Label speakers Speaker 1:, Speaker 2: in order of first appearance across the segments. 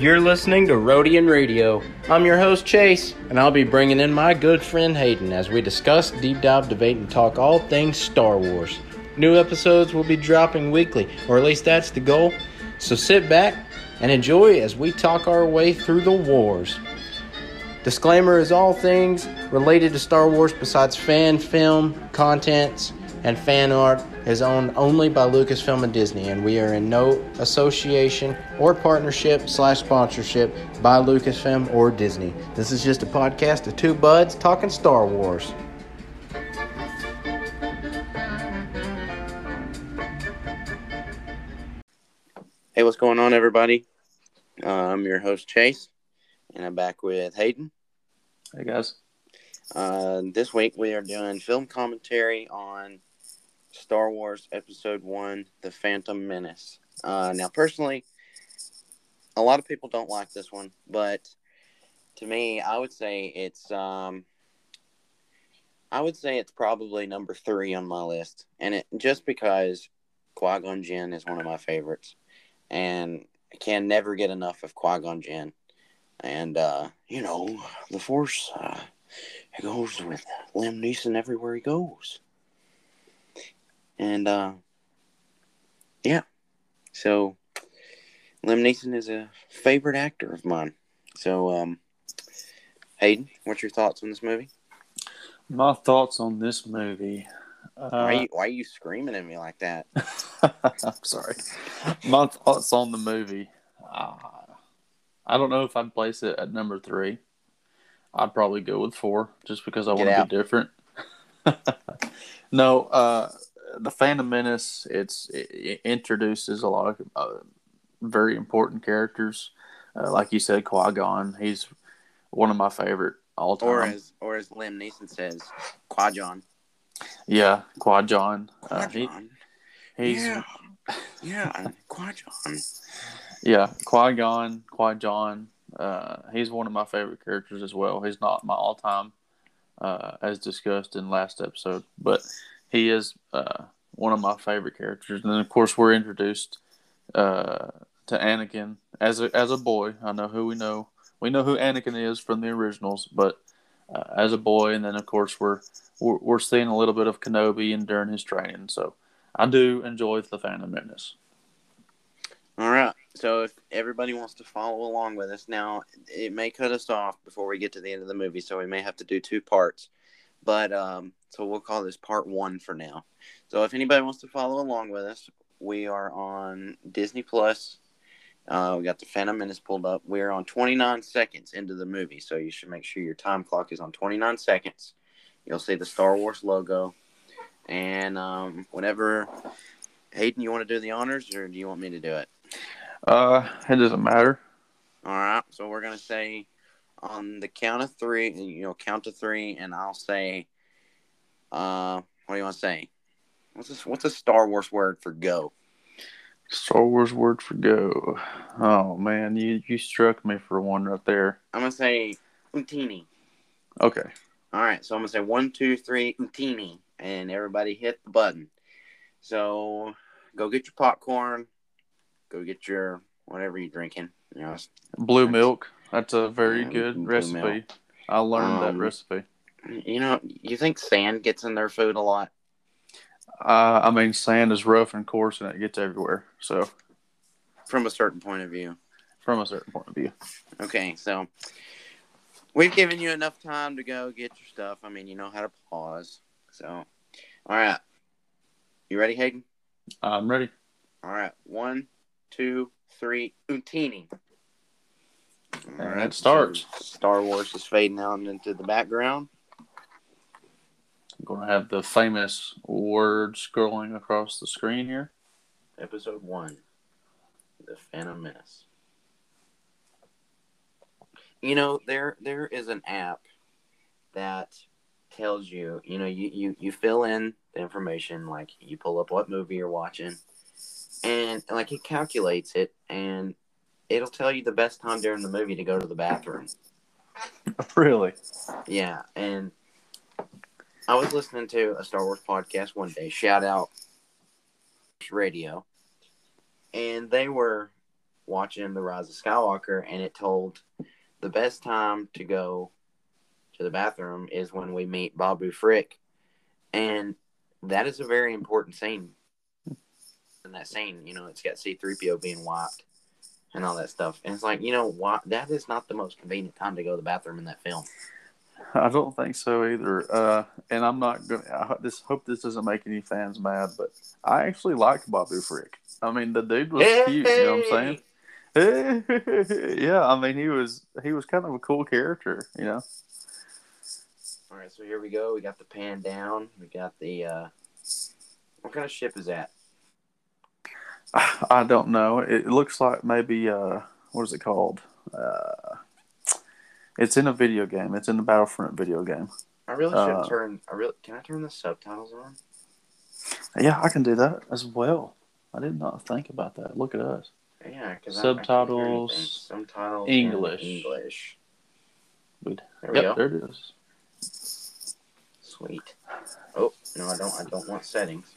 Speaker 1: You're listening to Rodian Radio. I'm your host, Chase, and I'll be bringing in my good friend Hayden as we discuss, deep dive, debate, and talk all things Star Wars. New episodes will be dropping weekly, or at least that's the goal. So sit back and enjoy as we talk our way through the wars. Disclaimer is all things related to Star Wars besides fan film, contents, and fan art is owned only by Lucasfilm and Disney, and we are in no association or partnership slash sponsorship by Lucasfilm or Disney. This is just a podcast of two buds talking Star Wars.
Speaker 2: Hey, what's going on, everybody? Uh, I'm your host, Chase, and I'm back with Hayden.
Speaker 3: Hey, guys.
Speaker 2: Uh, this week we are doing film commentary on Star Wars Episode 1 The Phantom Menace. Uh, now, personally, a lot of people don't like this one, but to me, I would say it's. Um, I would say it's probably number three on my list, and it just because Qui Gon Jinn is one of my favorites, and I can never get enough of Qui Gon Jinn, and uh, you know the Force, uh, it goes with Liam Neeson everywhere he goes. And uh, yeah, so Liam Neeson is a favorite actor of mine. So, um, Hayden, what's your thoughts on this movie?
Speaker 3: My thoughts on this movie. Uh,
Speaker 2: why, are you, why are you screaming at me like that?
Speaker 3: I'm sorry. My thoughts on the movie. Uh, I don't know if I'd place it at number three. I'd probably go with four just because I want to be different. no, uh, the Phantom Menace. It's it, introduces a lot of uh, very important characters, uh, like you said, Qui Gon. He's one of my favorite all time.
Speaker 2: Or as or as Liam Neeson says, Qui Gon.
Speaker 3: Yeah, Qui Gon.
Speaker 2: Uh, he, he's yeah, yeah Qui Gon.
Speaker 3: Yeah, Qui Gon. Qui Gon. Uh, he's one of my favorite characters as well. He's not my all time, uh, as discussed in last episode, but he is uh, one of my favorite characters. And then, of course, we're introduced uh, to Anakin as a as a boy. I know who we know. We know who Anakin is from the originals, but uh, as a boy, and then of course we're, we're, we're seeing a little bit of Kenobi and during his training. So I do enjoy the Phantom Menace.
Speaker 2: All right. So if everybody wants to follow along with us now, it may cut us off before we get to the end of the movie, so we may have to do two parts. But um, so we'll call this part one for now. So if anybody wants to follow along with us, we are on Disney Plus. Uh, we got the Phantom Menace pulled up. We're on 29 seconds into the movie, so you should make sure your time clock is on 29 seconds. You'll see the Star Wars logo, and um, whenever Hayden, you want to do the honors, or do you want me to do it?
Speaker 3: Uh, it doesn't matter.
Speaker 2: All right, so we're gonna say on the count of three, you know, count to three, and I'll say, uh, what do you want to say? What's this, what's a Star Wars word for go?
Speaker 3: Star Wars word for go. Oh man, you you struck me for one right there.
Speaker 2: I'm gonna say Utinni.
Speaker 3: Okay.
Speaker 2: All right, so I'm gonna say one, two, three, Utinni, and everybody hit the button. So go get your popcorn. Go get your whatever you're drinking. You know,
Speaker 3: blue milk. That's a very good recipe. Milk. I learned um, that recipe.
Speaker 2: You know, you think sand gets in their food a lot?
Speaker 3: Uh, I mean, sand is rough and coarse, and it gets everywhere. So,
Speaker 2: from a certain point of view.
Speaker 3: From a certain point of view.
Speaker 2: Okay, so we've given you enough time to go get your stuff. I mean, you know how to pause. So, all right. You ready, Hayden?
Speaker 3: I'm ready.
Speaker 2: All right. One, two, three. Utinni.
Speaker 3: All right, it starts.
Speaker 2: Star Wars is fading out into the background.
Speaker 3: I'm going to have the famous words scrolling across the screen here.
Speaker 2: Episode 1 The Phantom Menace. You know, there there is an app that tells you, you know, you, you, you fill in the information, like you pull up what movie you're watching, and like it calculates it, and it'll tell you the best time during the movie to go to the bathroom.
Speaker 3: Really?
Speaker 2: Yeah, and I was listening to a Star Wars podcast one day. Shout out radio, and they were watching The Rise of Skywalker, and it told the best time to go to the bathroom is when we meet Babu Frick, and that is a very important scene. In that scene, you know, it's got C three PO being wiped and all that stuff, and it's like, you know, what? That is not the most convenient time to go to the bathroom in that film.
Speaker 3: I don't think so either. Uh, and I'm not gonna. I ho- this hope this doesn't make any fans mad, but I actually like Babu Frick. I mean, the dude was cute. You know what I'm saying? yeah, I mean, he was he was kind of a cool character. You know.
Speaker 2: All right, so here we go. We got the pan down. We got the uh what kind of ship is that?
Speaker 3: I don't know. It looks like maybe uh, what is it called? Uh, it's in a video game. It's in the Battlefront video game.
Speaker 2: I really should
Speaker 3: Uh,
Speaker 2: turn. I really can I turn the subtitles on?
Speaker 3: Yeah, I can do that as well. I did not think about that. Look at us.
Speaker 2: Yeah, because
Speaker 3: Subtitles,
Speaker 2: subtitles,
Speaker 3: English.
Speaker 2: English.
Speaker 3: We'd-
Speaker 2: There we
Speaker 3: Yep,
Speaker 2: go.
Speaker 3: there it is.
Speaker 2: Sweet. Oh no, I don't. I don't want settings.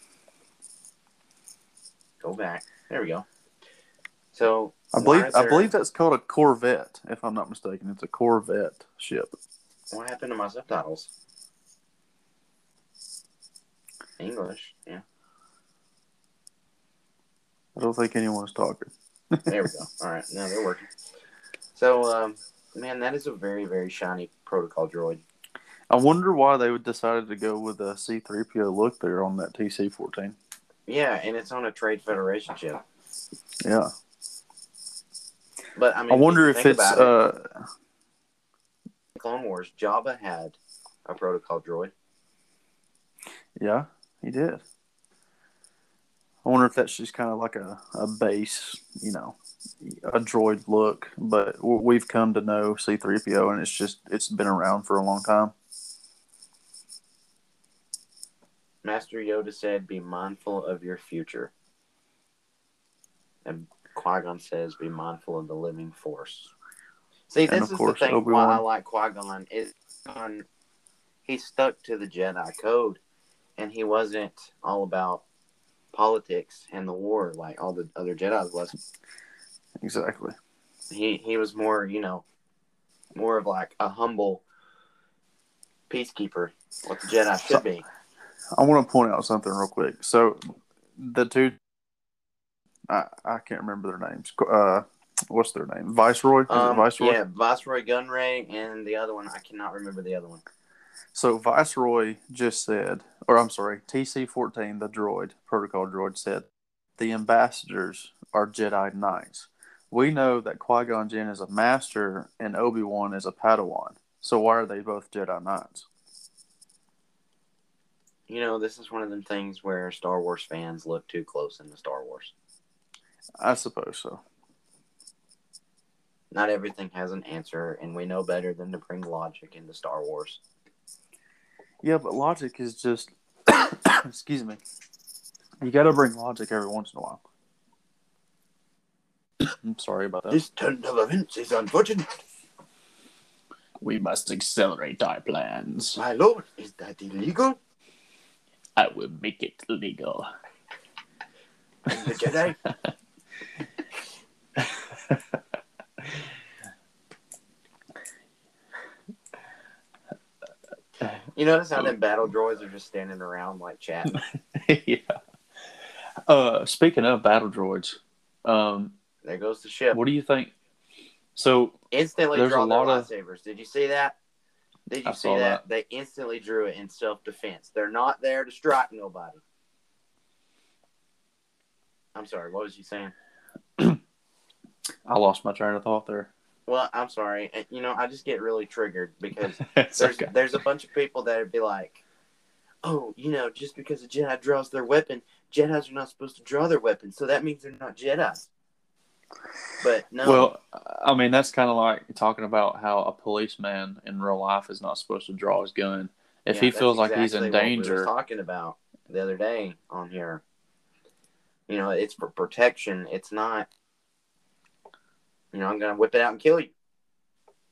Speaker 2: Go back. There we go. So
Speaker 3: I believe
Speaker 2: is
Speaker 3: I believe that's called a Corvette, if I'm not mistaken. It's a Corvette ship.
Speaker 2: What happened to my subtitles? English. Yeah.
Speaker 3: I don't think anyone's talking.
Speaker 2: There we go. All right, now they're working. So, um, man, that is a very, very shiny protocol droid.
Speaker 3: I wonder why they would decided to go with a C3PO look there on that TC14.
Speaker 2: Yeah, and it's on a Trade Federation ship.
Speaker 3: Yeah,
Speaker 2: But I mean,
Speaker 3: I wonder
Speaker 2: you
Speaker 3: if it's
Speaker 2: about it,
Speaker 3: uh,
Speaker 2: Clone Wars. Jabba had a protocol droid.
Speaker 3: yeah, he did. I wonder if that's just kind of like a, a base, you know, a droid look. But we've come to know C3PO, and it's just it's been around for a long time.
Speaker 2: Master Yoda said, "Be mindful of your future." And Qui Gon says, "Be mindful of the living force." See, this is
Speaker 3: course,
Speaker 2: the thing
Speaker 3: Obi-Wan.
Speaker 2: why I like Qui Gon is on um, he stuck to the Jedi code, and he wasn't all about politics and the war like all the other Jedi was.
Speaker 3: Exactly.
Speaker 2: He he was more, you know, more of like a humble peacekeeper, what the Jedi should be.
Speaker 3: I want to point out something real quick. So the two, I I can't remember their names. Uh, what's their name? Viceroy.
Speaker 2: Um,
Speaker 3: Viceroy?
Speaker 2: Yeah, Viceroy Gunray and the other one I cannot remember the other one.
Speaker 3: So Viceroy just said, or I'm sorry, TC14, the droid, protocol droid, said the ambassadors are Jedi Knights. We know that Qui Gon Jinn is a master and Obi Wan is a Padawan. So why are they both Jedi Knights?
Speaker 2: You know, this is one of them things where Star Wars fans look too close into Star Wars.
Speaker 3: I suppose so.
Speaker 2: Not everything has an answer, and we know better than to bring logic into Star Wars.
Speaker 3: Yeah, but logic is just, excuse me, you got to bring logic every once in a while. I'm sorry about that.
Speaker 2: This turn of events is unfortunate.
Speaker 3: We must accelerate our plans.
Speaker 2: My lord, is that illegal?
Speaker 3: I will make it legal.
Speaker 2: The Jedi? you notice how them battle droids are just standing around like chatting?
Speaker 3: yeah. Uh, speaking of battle droids, um,
Speaker 2: There goes the ship.
Speaker 3: what do you think? So
Speaker 2: instantly
Speaker 3: There's
Speaker 2: draw
Speaker 3: a
Speaker 2: their
Speaker 3: lot of-
Speaker 2: lightsabers. Did you see that? Did you
Speaker 3: I
Speaker 2: see
Speaker 3: saw
Speaker 2: that? They instantly drew it in self defense. They're not there to strike nobody. I'm sorry. What was you saying?
Speaker 3: I lost my train of thought there.
Speaker 2: Well, I'm sorry. Uh, you know, I just get really triggered because there's
Speaker 3: okay.
Speaker 2: there's a bunch of people that would be like, "Oh, you know, just because a Jedi draws their weapon, Jedi's are not supposed to draw their weapon, so that means they're not Jedi." But no,
Speaker 3: Well, I mean, that's kind of like talking about how a policeman in real life is not supposed to draw his gun. If
Speaker 2: Yeah,
Speaker 3: he feels like he's in
Speaker 2: exactly what we
Speaker 3: danger,
Speaker 2: talking about the other day on here. You know, it's for protection. It's not. You know, I'm gonna whip it out and kill you.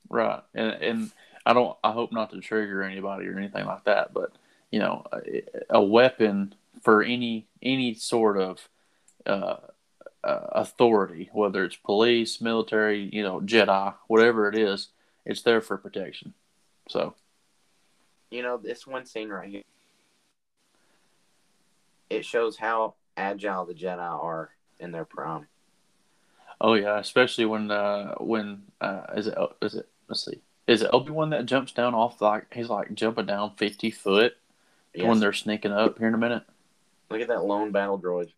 Speaker 3: right? And and I don't. I hope not to trigger anybody or anything like that. But you know, a, a weapon for any any sort of uh, uh, authority, whether it's police, military, you know, Jedi, whatever it is, it's there for protection. So,
Speaker 2: You know, this one scene right here, it shows how agile the Jedi are in their prime.
Speaker 3: oh yeah, especially when uh when uh is it is it let's see is it Obi Wan that jumps down off like he's like jumping down fifty foot
Speaker 2: Yes.
Speaker 3: when they're sneaking up here in a minute.
Speaker 2: Look at that lone battle droid.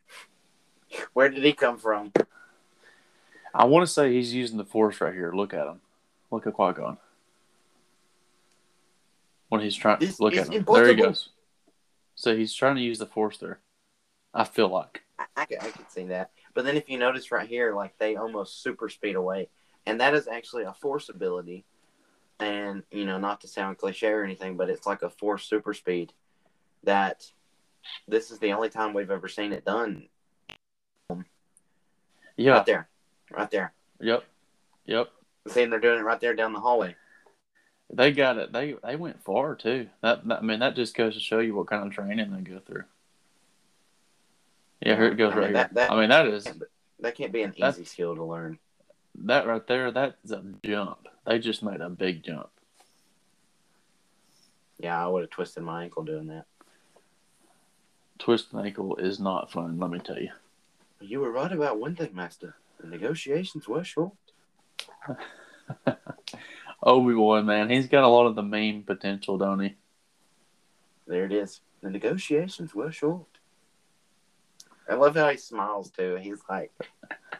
Speaker 2: Where did he come from?
Speaker 3: I want to say he's using the Force right here. Look at him. Look at Qui Gon. When he's trying,
Speaker 2: This
Speaker 3: look at him. There he goes. So he's trying to use the Force there. I feel like.
Speaker 2: I, I, I could see that. But then if you notice right here, like they almost super speed away. And that is actually a force ability. And, you know, not to sound cliche or anything, but it's like a force super speed that this is the only time we've ever seen it done.
Speaker 3: Yeah.
Speaker 2: Right there. Right there.
Speaker 3: Yep. Yep.
Speaker 2: Seeing they're doing it right there down the hallway.
Speaker 3: They got it. They they went far too. That, that I mean, that just goes to show you what kind of training they go through. Yeah, here it goes
Speaker 2: I mean,
Speaker 3: right
Speaker 2: that-
Speaker 3: here.
Speaker 2: that-
Speaker 3: I mean, that is
Speaker 2: That can't be an easy skill to learn.
Speaker 3: that right there. That's a jump. They just made a big jump.
Speaker 2: Yeah, I would have twisted my ankle doing that.
Speaker 3: Twist an ankle is not fun. Let me tell you.
Speaker 2: You were right about one thing, Master. The negotiations were short.
Speaker 3: Obi Wan, man, he's got a lot of the meme potential, don't he?
Speaker 2: There it is. The negotiations were short. I love how he smiles too. He's like,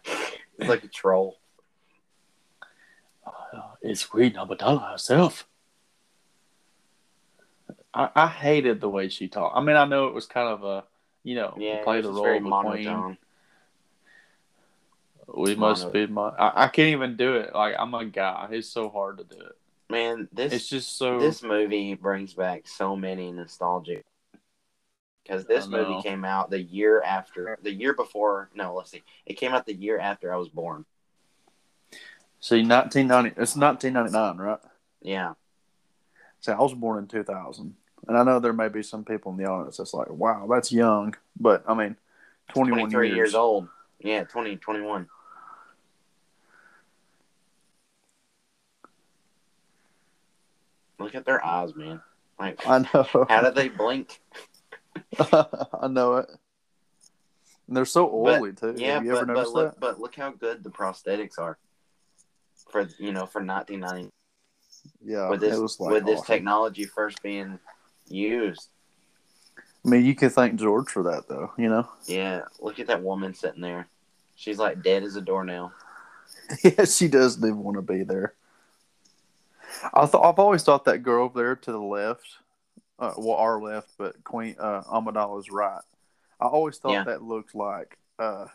Speaker 2: he's like a troll.
Speaker 3: Uh, it's Queen Amidala herself. I, I hated the way she talked. I mean, I know it was kind of a, you know,
Speaker 2: Yeah,
Speaker 3: play the role of the queen. We must be. my. I, I can't even do it. Like I'm a guy. It's so hard to do it.
Speaker 2: Man, this
Speaker 3: It's just so.
Speaker 2: this movie brings back so many nostalgic. Because this movie came out the year after, the year before. No, let's see. It came out the year after I was born.
Speaker 3: see, 1990. It's 1999, right?
Speaker 2: Yeah,
Speaker 3: See, I was born in 2000, and I know there may be some people in the audience that's like, "Wow, that's young," but I mean, 21
Speaker 2: 23
Speaker 3: years.
Speaker 2: years old. Yeah, 20, 21. Look at their eyes, man. Like,
Speaker 3: I know.
Speaker 2: how do they blink?
Speaker 3: I know it. And they're so
Speaker 2: But-
Speaker 3: oily too.
Speaker 2: Yeah,
Speaker 3: Have you
Speaker 2: but,
Speaker 3: ever
Speaker 2: but look,
Speaker 3: that?
Speaker 2: but look how good the prosthetics are for you know for 1990
Speaker 3: Yeah,
Speaker 2: with this
Speaker 3: it was like
Speaker 2: with this technology first being used.
Speaker 3: I mean, you can thank George for that, though. You know.
Speaker 2: Yeah, look at that woman sitting there. She's like dead as a doornail.
Speaker 3: yeah, she does do want to be there. I thought I've always thought that girl over there to the left, uh, well, our left, but Queen uh, Amidala's right. I always thought
Speaker 2: Yeah.
Speaker 3: that looked like uh,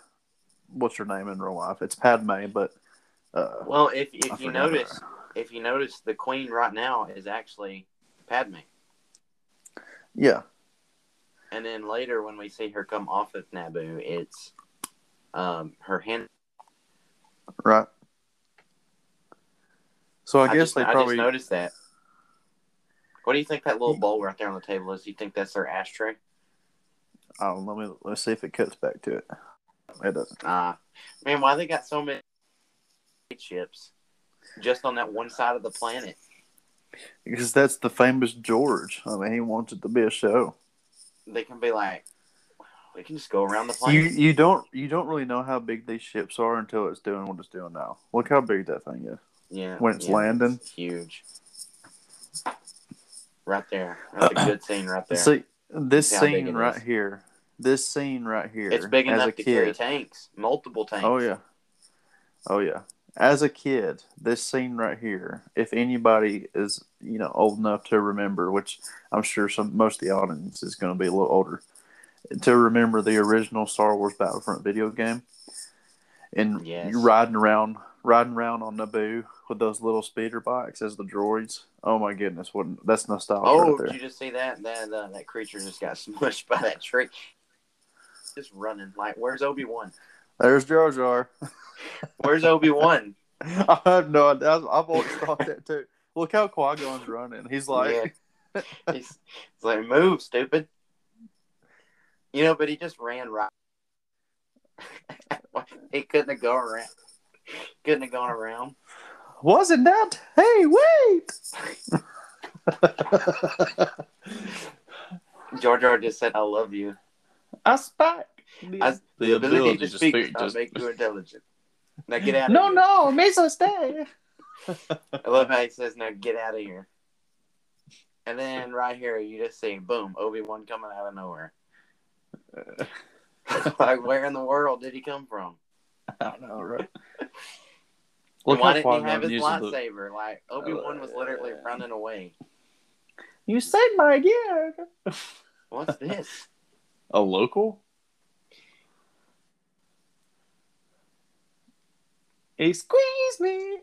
Speaker 3: what's her name in real life? It's Padme, but uh,
Speaker 2: Well, if if you notice,
Speaker 3: her.
Speaker 2: if you notice, the queen right now is actually Padme.
Speaker 3: yeah,
Speaker 2: And then later, when we see her come off of Naboo, it's um, her hand.
Speaker 3: right. So I,
Speaker 2: I
Speaker 3: guess
Speaker 2: just,
Speaker 3: they
Speaker 2: I
Speaker 3: probably
Speaker 2: just noticed that. What do you think that little bowl right there on the table is? You think that's their ashtray?
Speaker 3: Oh, let me let's see if it cuts back to it. It doesn't.
Speaker 2: Ah, man, why they got so many chips just on that one side of the planet?
Speaker 3: Because that's the famous George. I mean, he wants it to be a show.
Speaker 2: They can be like, we can just go around the
Speaker 3: You
Speaker 2: planet.
Speaker 3: you don't you don't really know how big these ships are until it's doing what it's doing now. Look how big that thing is.
Speaker 2: yeah,
Speaker 3: when it's
Speaker 2: yeah,
Speaker 3: landing.
Speaker 2: it's huge. Right there, that's a uh, good scene right there.
Speaker 3: See this scene right
Speaker 2: is.
Speaker 3: here. This scene right here.
Speaker 2: it's big enough to carry tanks, multiple tanks.
Speaker 3: Oh yeah. Oh yeah. As a kid, this scene right here, if anybody is, you know, old enough to remember, which I'm sure some most of the audience is going to be a little older, to remember the original Star Wars Battlefront video game, and
Speaker 2: Yes.
Speaker 3: you riding around, riding around on Naboo with those little speeder bikes as the droids. Oh my goodness, what that's nostalgia
Speaker 2: Oh,
Speaker 3: right
Speaker 2: did you just see that? That uh, that creature just got smushed by that tree. Just running like, where's Obi Wan?
Speaker 3: There's Jar Jar.
Speaker 2: Where's Obi Wan?
Speaker 3: I have no idea. I've I've always thought that too. Look how Qui Gon's running. He's like.
Speaker 2: he's, he's like, move, stupid. You know, but he just ran right. he couldn't have gone around. Couldn't have gone around.
Speaker 3: Wasn't that? Hey, wait!
Speaker 2: George Jar just said, "I love you."
Speaker 3: I spike.
Speaker 2: I, the, ability, to speak, does not make you intelligent. Now get out.
Speaker 3: No,
Speaker 2: of here.
Speaker 3: no, Mesa, stay.
Speaker 2: I love how he says, "Now get out of here." And then right here, you just see, boom, Obi Wan coming out of nowhere. like, where in the world did he come from?
Speaker 3: I don't know, right? Look
Speaker 2: why didn't he have his
Speaker 3: uses the-
Speaker 2: lightsaber? Like Obi Wan was literally uh, running away.
Speaker 3: You saved my gear.
Speaker 2: What's this?
Speaker 3: A local? He squeezed me.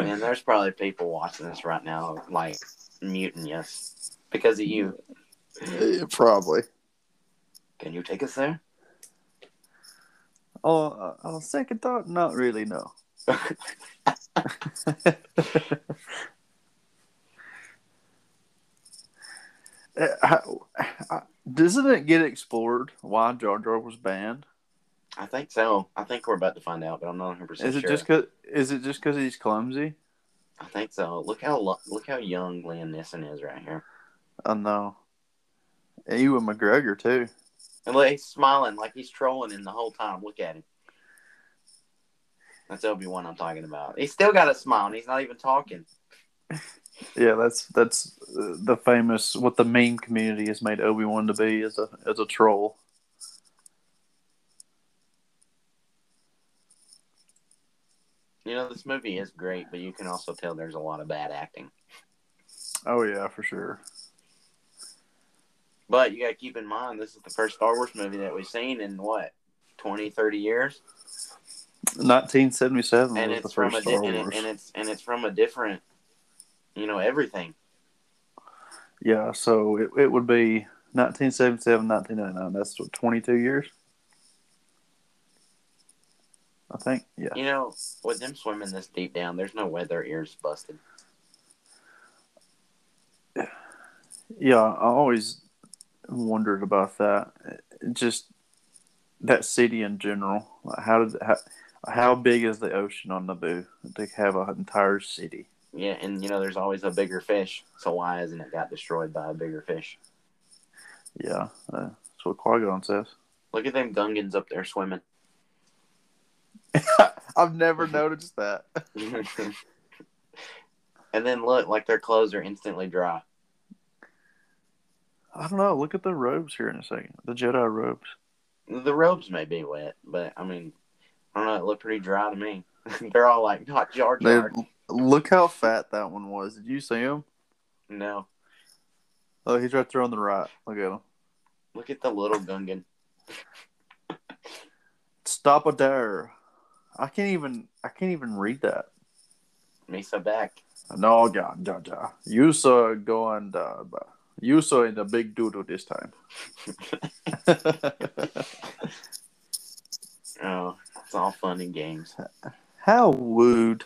Speaker 2: Man, there's probably people watching this right now, like muting us because of you.
Speaker 3: Probably.
Speaker 2: Can you take us there?
Speaker 3: Oh, uh, on second thought, not really. No. Uh, how- uh, Doesn't it get explored why Jar Jar was banned?
Speaker 2: I think so. I think we're about to find out, but I'm not 100 percent
Speaker 3: Is it
Speaker 2: sure.
Speaker 3: just cause? Is it just because he's clumsy?
Speaker 2: I think so. Look how lo- look how young Liam Neeson is right here,
Speaker 3: I know. Ewan McGregor too.
Speaker 2: and look, he's smiling like he's trolling him the whole time. Look at him. That's Obi Wan I'm talking about. He's still got a smile, and he's not even talking.
Speaker 3: Yeah, that's that's uh, the famous what the meme community has made Obi Wan to be as a as a troll.
Speaker 2: You know, this movie is great, but you can also tell there's a lot of bad acting.
Speaker 3: Oh yeah, for sure.
Speaker 2: But you got to keep in mind, this is the first Star Wars movie that we've seen in what 20, 30 years,
Speaker 3: 1977
Speaker 2: and
Speaker 3: was
Speaker 2: it's
Speaker 3: the
Speaker 2: from a di- and, it, and it's and it's from a different, you know, everything.
Speaker 3: Yeah, so it, it would be 1977, 1999. That's what 22 years. I think. Yeah.
Speaker 2: You know, with them swimming this deep down, there's no way their ears busted.
Speaker 3: Yeah, I always wondered about that. Just that city in general. How did how, how big is the ocean on Naboo They have an entire city?
Speaker 2: Yeah, and you know, there's always a bigger fish. So why isn't it got destroyed by a bigger fish?
Speaker 3: Yeah, uh, that's what Qui Gon says.
Speaker 2: Look at them Gungans up there swimming.
Speaker 3: I've never noticed that.
Speaker 2: and then look, like their clothes are instantly dry.
Speaker 3: I don't know. Look at the robes here in a second. The Jedi robes.
Speaker 2: The robes may be wet, but I mean, I don't know. It looked pretty dry to me. They're all like not Jar
Speaker 3: They,
Speaker 2: Jar.
Speaker 3: look how fat that one was. Did you see him?
Speaker 2: No,
Speaker 3: Oh, he's right there on the right. Look at him.
Speaker 2: look at the little Gungan.
Speaker 3: Stop a dare. I can't even. I can't even read that.
Speaker 2: Misa back.
Speaker 3: No, yeah, ja, ja. You saw going. Uh, you saw in the big doodle this time.
Speaker 2: Oh, it's all fun and games.
Speaker 3: how wooed.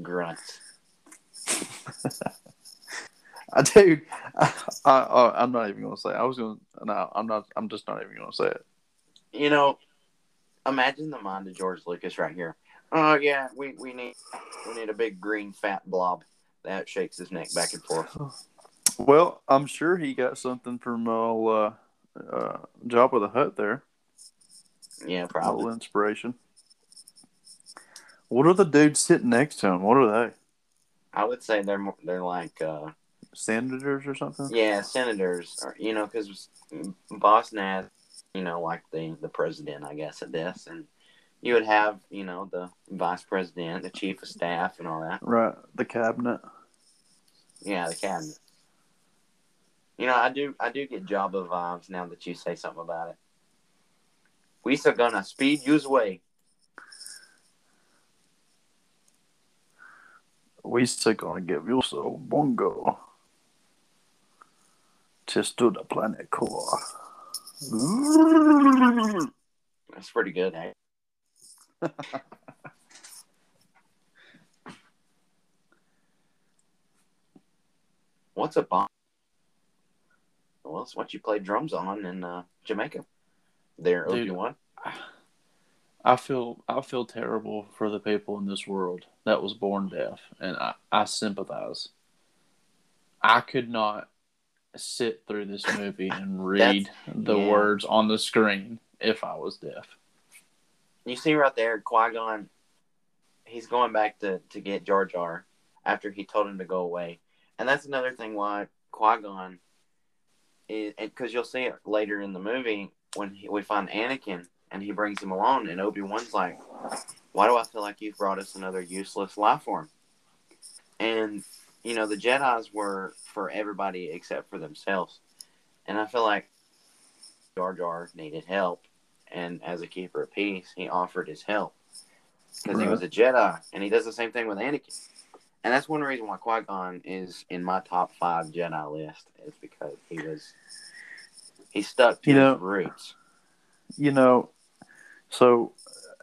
Speaker 2: Grunt.
Speaker 3: I dude, I, I, I'm not even gonna say. It. I was gonna. No, I'm not. I'm just not even gonna say it.
Speaker 2: You know, imagine the mind of George Lucas right here. Oh yeah, we, we need we need a big green fat blob that shakes his neck back and forth.
Speaker 3: Well, I'm sure he got something from uh, uh, uh Jabba the Hutt there.
Speaker 2: Yeah,
Speaker 3: A little
Speaker 2: probably.
Speaker 3: inspiration. What are the dudes sitting next to him? What are they?
Speaker 2: I would say they're more, they're like uh,
Speaker 3: Senators or something?
Speaker 2: yeah senators, or you know, because Boss Nass, you know, like the the president, I guess at this, and you would have you know the vice president, the chief of staff, and all that.
Speaker 3: Right, the cabinet.
Speaker 2: Yeah, the cabinet. You know, I do I do get Jabba vibes now that you say something about it. We are gonna speed you's way.
Speaker 3: We still gonna give you so bongo. Just to the planet core.
Speaker 2: That's pretty good, eh? What's a bomb? Well, it's what you play drums on in uh, Jamaica. There,
Speaker 3: Dude.
Speaker 2: Obi Wan.
Speaker 3: I feel I feel terrible for the people in this world that was born deaf, and I, I sympathize. I could not sit through this movie and read the
Speaker 2: yeah.
Speaker 3: words on the screen if I was deaf.
Speaker 2: You see right there, Qui Gon. He's going back to to get Jar Jar after he told him to go away, and that's another thing why Qui Gon because you'll see it later in the movie when he, we find Anakin and he brings him along, and Obi Wan's like, "Why do I feel like you've brought us another useless life form?" And you know the Jedi's were for everybody except for themselves, and I feel like Jar Jar needed help, and as a keeper of peace, he offered his help because he was a Jedi, and he does the same thing with Anakin. And that's one reason why Qui Gon is in my top five Jedi list is because he was he stuck to
Speaker 3: You know-
Speaker 2: his roots.
Speaker 3: You know, so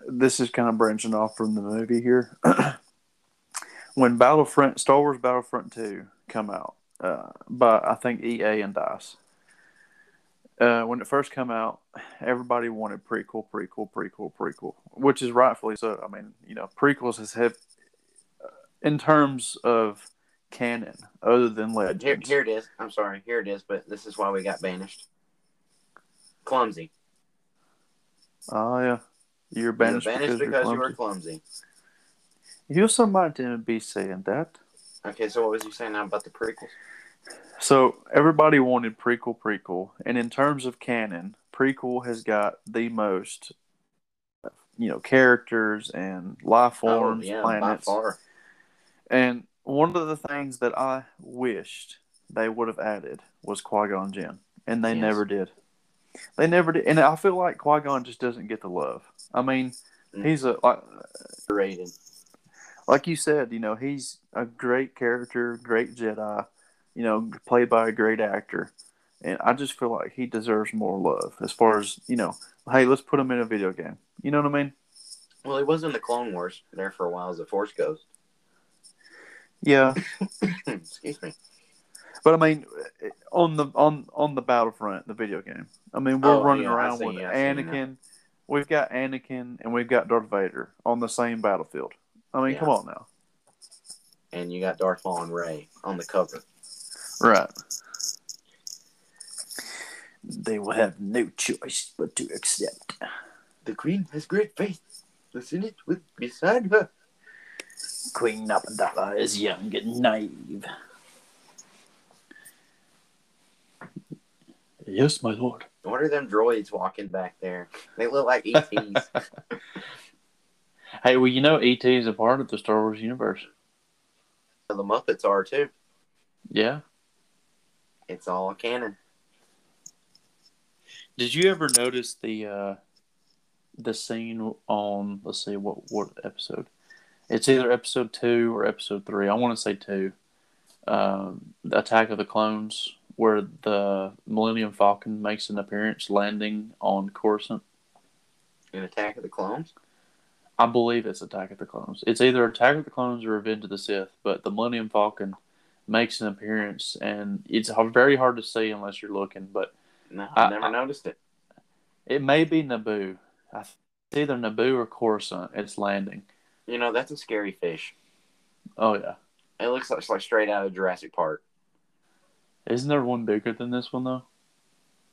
Speaker 3: this is kind of branching off from the movie here. when Battlefront, Star Wars Battlefront Two come out, uh, by I think EA and Dice. Uh, when it first come out, everybody wanted prequel, prequel, prequel, prequel, which is rightfully so. I mean, you know, prequels has have, in terms of canon, other than
Speaker 2: Here,
Speaker 3: Legends.
Speaker 2: here it is. I'm sorry. Here it is. But this is why we got banished. Clumsy.
Speaker 3: Oh yeah, you're
Speaker 2: You were
Speaker 3: banished,
Speaker 2: banished
Speaker 3: because,
Speaker 2: because,
Speaker 3: you're
Speaker 2: were
Speaker 3: clumsy. You're somebody to be saying that.
Speaker 2: Okay, so what was you saying now about the prequels?
Speaker 3: So everybody wanted prequel, prequel, and in terms of canon, prequel has got the most, you know, characters and life oh, forms,
Speaker 2: oh, yeah, by
Speaker 3: planets,
Speaker 2: far.
Speaker 3: And one of the things that I wished they would have added was Qui Gon Jinn, and they
Speaker 2: Yes.
Speaker 3: never did. They never did, and I feel like Qui Gon just doesn't get the love. I mean,
Speaker 2: Mm.
Speaker 3: he's a like,
Speaker 2: Rated.
Speaker 3: like you said, you know, he's a great character, great Jedi, you know, played by a great actor. And I just feel like he deserves more love as far as, you know, hey, let's put him in a video game. You know what I mean?
Speaker 2: Well, he was in the Clone Wars there for a while as a Force Ghost.
Speaker 3: Yeah.
Speaker 2: Excuse me.
Speaker 3: But I mean, on the on on the Battlefront, the video game. I mean, we're
Speaker 2: Oh,
Speaker 3: running
Speaker 2: yeah,
Speaker 3: around
Speaker 2: see,
Speaker 3: with
Speaker 2: yeah, I see
Speaker 3: Anakin. We've got Anakin and we've got Darth Vader on the same battlefield. I mean,
Speaker 2: Yeah.
Speaker 3: come on now.
Speaker 2: And you got Darth Maul and Rey on the cover.
Speaker 3: Right. They will have no choice but to accept.
Speaker 2: The Queen has great faith. The Senate with beside her.
Speaker 3: Queen Amidala is young and naive. Yes, my lord.
Speaker 2: What are them droids walking back there? They look like ETs.
Speaker 3: Hey, well, you know, ET is a part of the Star Wars universe.
Speaker 2: And the Muppets are too.
Speaker 3: Yeah.
Speaker 2: It's all canon.
Speaker 3: Did you ever notice the uh, the scene on? Let's see, what what episode? It's either episode two or episode three. I want to say two. Um, the Attack of the Clones, where the Millennium Falcon makes an appearance landing on Coruscant.
Speaker 2: In Attack of the Clones.
Speaker 3: I believe it's Attack of the Clones. It's either Attack of the Clones or Revenge of the Sith, but the Millennium Falcon makes an appearance, and it's very hard to see unless you're looking. But
Speaker 2: No,
Speaker 3: I-
Speaker 2: I never
Speaker 3: I-
Speaker 2: noticed it.
Speaker 3: it may be Naboo. I th- it's either Naboo or Coruscant. It's landing.
Speaker 2: You know, that's a scary fish.
Speaker 3: Oh yeah,
Speaker 2: It looks like, like straight out of Jurassic Park.
Speaker 3: isn't there one bigger than this one though?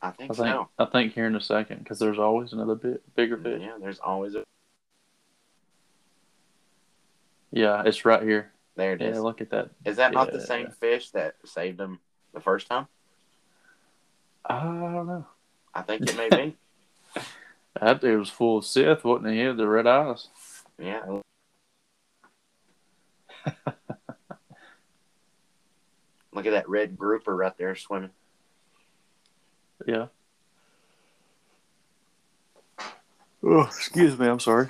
Speaker 2: I think,
Speaker 3: I think
Speaker 2: so.
Speaker 3: I think here in a second because there's always another bit bigger fish.
Speaker 2: Yeah, there's always a.
Speaker 3: Yeah, it's right here.
Speaker 2: There it is.
Speaker 3: Yeah, look at that.
Speaker 2: Is that not the same fish that saved him the first time?
Speaker 3: I don't know.
Speaker 2: I think it may be.
Speaker 3: That dude was full of Sith, wasn't he? He had the red eyes.
Speaker 2: Yeah. Look at that red grouper right there swimming.
Speaker 3: Yeah. Oh, excuse me. I'm sorry.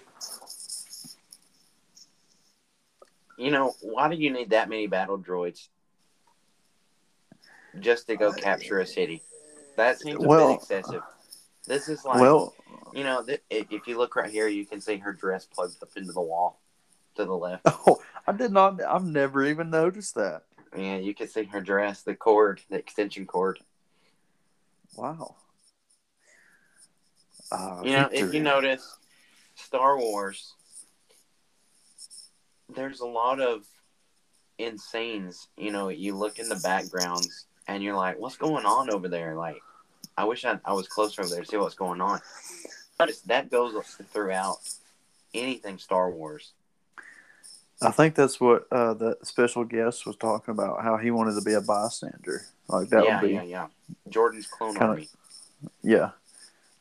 Speaker 2: You know, why do you need that many battle droids just to go uh, capture a city? That seems a
Speaker 3: Well-
Speaker 2: bit excessive. This is like,
Speaker 3: well,
Speaker 2: you know, th- if if you look right here, you can see her dress plugged up into the wall to the left.
Speaker 3: oh, I did not. I've never even noticed that.
Speaker 2: Yeah, you can see her dress, the cord, the extension cord.
Speaker 3: Wow. Uh,
Speaker 2: You know, if you notice, Star Wars, there's a lot of insanes. You know, you look in the backgrounds and you're like, what's going on over there? Like, I wish I, I was closer over there to see what's going on. Notice that goes throughout anything Star Wars.
Speaker 3: I think that's what uh, the special guest was talking about. How he wanted to be a bystander. Like that
Speaker 2: yeah,
Speaker 3: would be,
Speaker 2: yeah, yeah. Jordan's Clone
Speaker 3: Kinda-
Speaker 2: Army.
Speaker 3: yeah.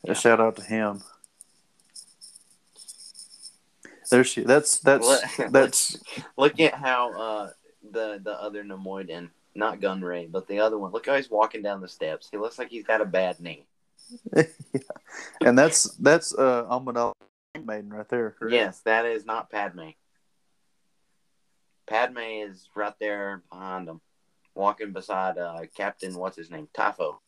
Speaker 2: Yeah.
Speaker 3: A shout out to him. There's that's that's that's
Speaker 2: Look at how uh, the the other Neimoidian, not Gunray, but the other one. Look how he's walking down the steps. He looks like he's got a bad knee.
Speaker 3: and that's that's uh Amidala Maiden right there. correct?
Speaker 2: Yes, that is not Padme. Padme is right there behind him, walking beside uh, Captain, what's his name? Typho.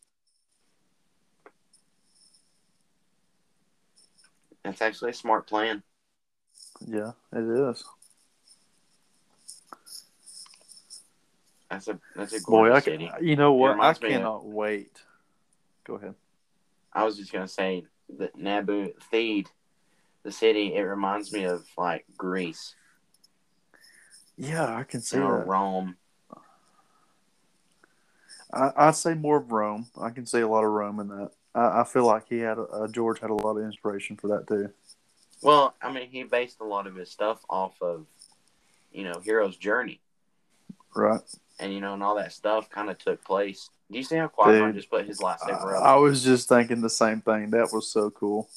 Speaker 2: That's actually a smart plan.
Speaker 3: Yeah, it is.
Speaker 2: That's a that's a
Speaker 3: Boy, I
Speaker 2: city.
Speaker 3: can, you know what? I
Speaker 2: me of-
Speaker 3: cannot wait. Go ahead.
Speaker 2: I was just gonna say that Naboo Theed, the city, it reminds me of like Greece
Speaker 3: Yeah, I can see
Speaker 2: or
Speaker 3: that.
Speaker 2: Rome.
Speaker 3: I, I'd say more of Rome. I can see a lot of Rome in that. I, I feel like he had uh, George had a lot of inspiration for that too.
Speaker 2: Well, I mean, he based a lot of his stuff off of, you know, Hero's Journey.
Speaker 3: Right.
Speaker 2: and you know, and all that stuff kind of took place. Do you see how Qui just put his lightsaber
Speaker 3: I,
Speaker 2: up?
Speaker 3: I was just thinking the same thing. That was so cool.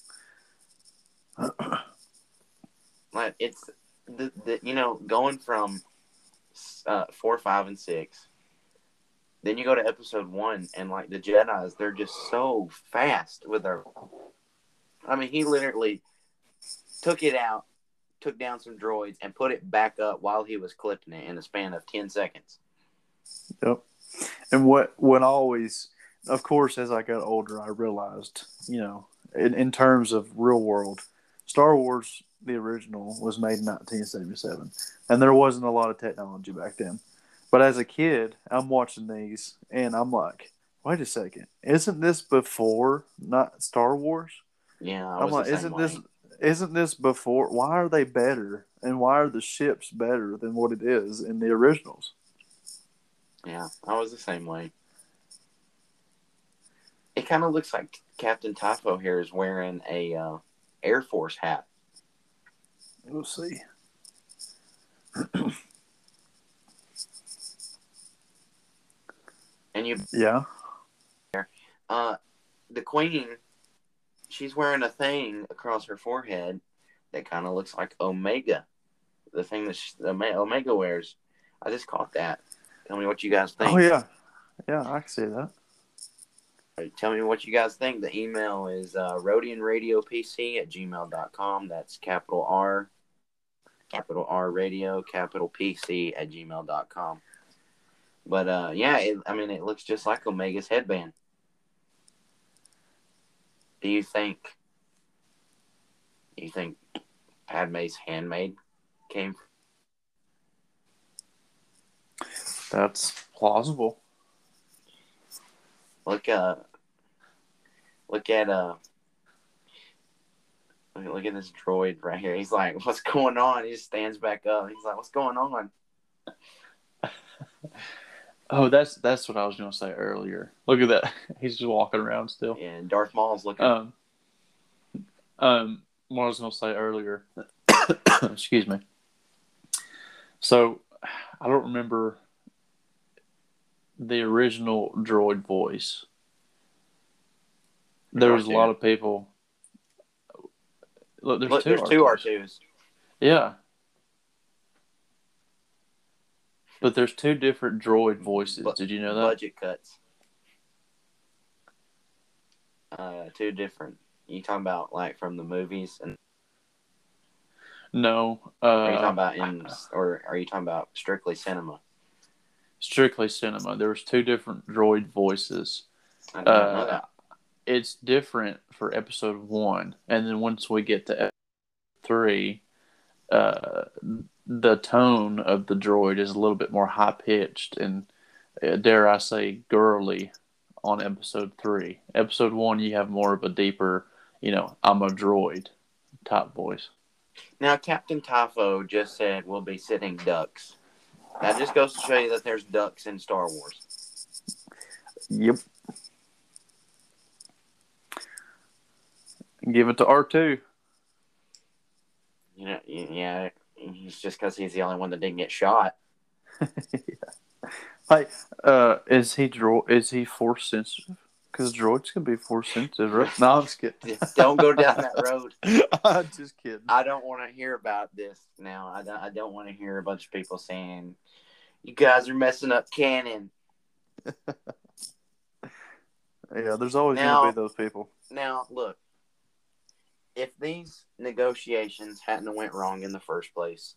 Speaker 2: Like it's the, the you know going from uh, four, five, and six. Then you go to episode one, and like the Jedi's, they're just so fast with their. I mean, he literally took it out, took down some droids, and put it back up while he was clipping it in a span of ten seconds.
Speaker 3: Yep. And what what always, of course, as I got older, I realized, you know, in, in terms of real world, Star Wars, the original, was made in 1977, and there wasn't a lot of technology back then. But as a kid, I'm watching these, and I'm like, wait a second, isn't this before not Star Wars?
Speaker 2: Yeah, I
Speaker 3: I'm like, isn't
Speaker 2: way.
Speaker 3: this isn't this before? Why are they better, and why are the ships better than what it is in the originals?
Speaker 2: Yeah, I was the same way. It kind of looks like Captain Typho here is wearing a uh, Air Force hat.
Speaker 3: We'll see.
Speaker 2: And you,
Speaker 3: Yeah.
Speaker 2: uh, the Queen, she's wearing a thing across her forehead that kind of looks like Omega, the thing that she, Ome- Omega wears. I just caught that. Tell me what you guys think.
Speaker 3: Oh yeah, yeah, I can see that.
Speaker 2: Tell me what you guys think. The email is uh, rodianradiopc at gmail.com. That's capital R, capital R radio, capital PC at gmail.com. But uh, yeah, it, I mean, it looks just like Omega's headband. Do you think? Do you think Padme's handmaid came?
Speaker 3: That's plausible.
Speaker 2: Look, uh, look at uh, look, look at this droid right here. He's like, "What's going on?" He just stands back up. He's like, "What's going on?"
Speaker 3: Oh, that's that's what I was going to say earlier. Look at that. He's just walking around still.
Speaker 2: And Darth Maul's looking.
Speaker 3: Um, um, what I was going to say earlier. excuse me. So, I don't remember the original droid voice. There was a lot of people. Look, there's
Speaker 2: Look,
Speaker 3: two.
Speaker 2: there's
Speaker 3: R2s.
Speaker 2: R2s.
Speaker 3: Yeah. But there's two different droid voices.
Speaker 2: Bu-
Speaker 3: Did you know that?
Speaker 2: Budget cuts. Uh, two different. You talking about like from the movies, and
Speaker 3: No.
Speaker 2: are you talking
Speaker 3: Uh,
Speaker 2: about in, or are you talking about strictly cinema?
Speaker 3: strictly cinema. There was two different droid voices.
Speaker 2: I did not know
Speaker 3: Uh,
Speaker 2: that.
Speaker 3: It's different for episode one, and then once we get to episode three, uh, the tone of the droid is a little bit more high pitched and, uh, dare I say, girly on episode three. Episode one, you have more of a deeper you know, I'm a droid type voice.
Speaker 2: Now, Captain Typho just said we'll be sitting ducks. That just goes to show you that there's ducks in Star Wars.
Speaker 3: Yep. Give it to R2.
Speaker 2: You know, yeah, it's just because he's the only one that didn't get shot.
Speaker 3: Hey, uh, is he dro- is he force sensitive? Because droids can be force sensitive, right? No, I'm just kidding.
Speaker 2: Just don't go down that road.
Speaker 3: I'm just kidding.
Speaker 2: I don't want to hear about this now. I don't, I don't want to hear a bunch of people saying, you guys are messing up canon.
Speaker 3: Yeah, there's always gonna be those people.
Speaker 2: Now, look, if these negotiations hadn't went wrong in the first place,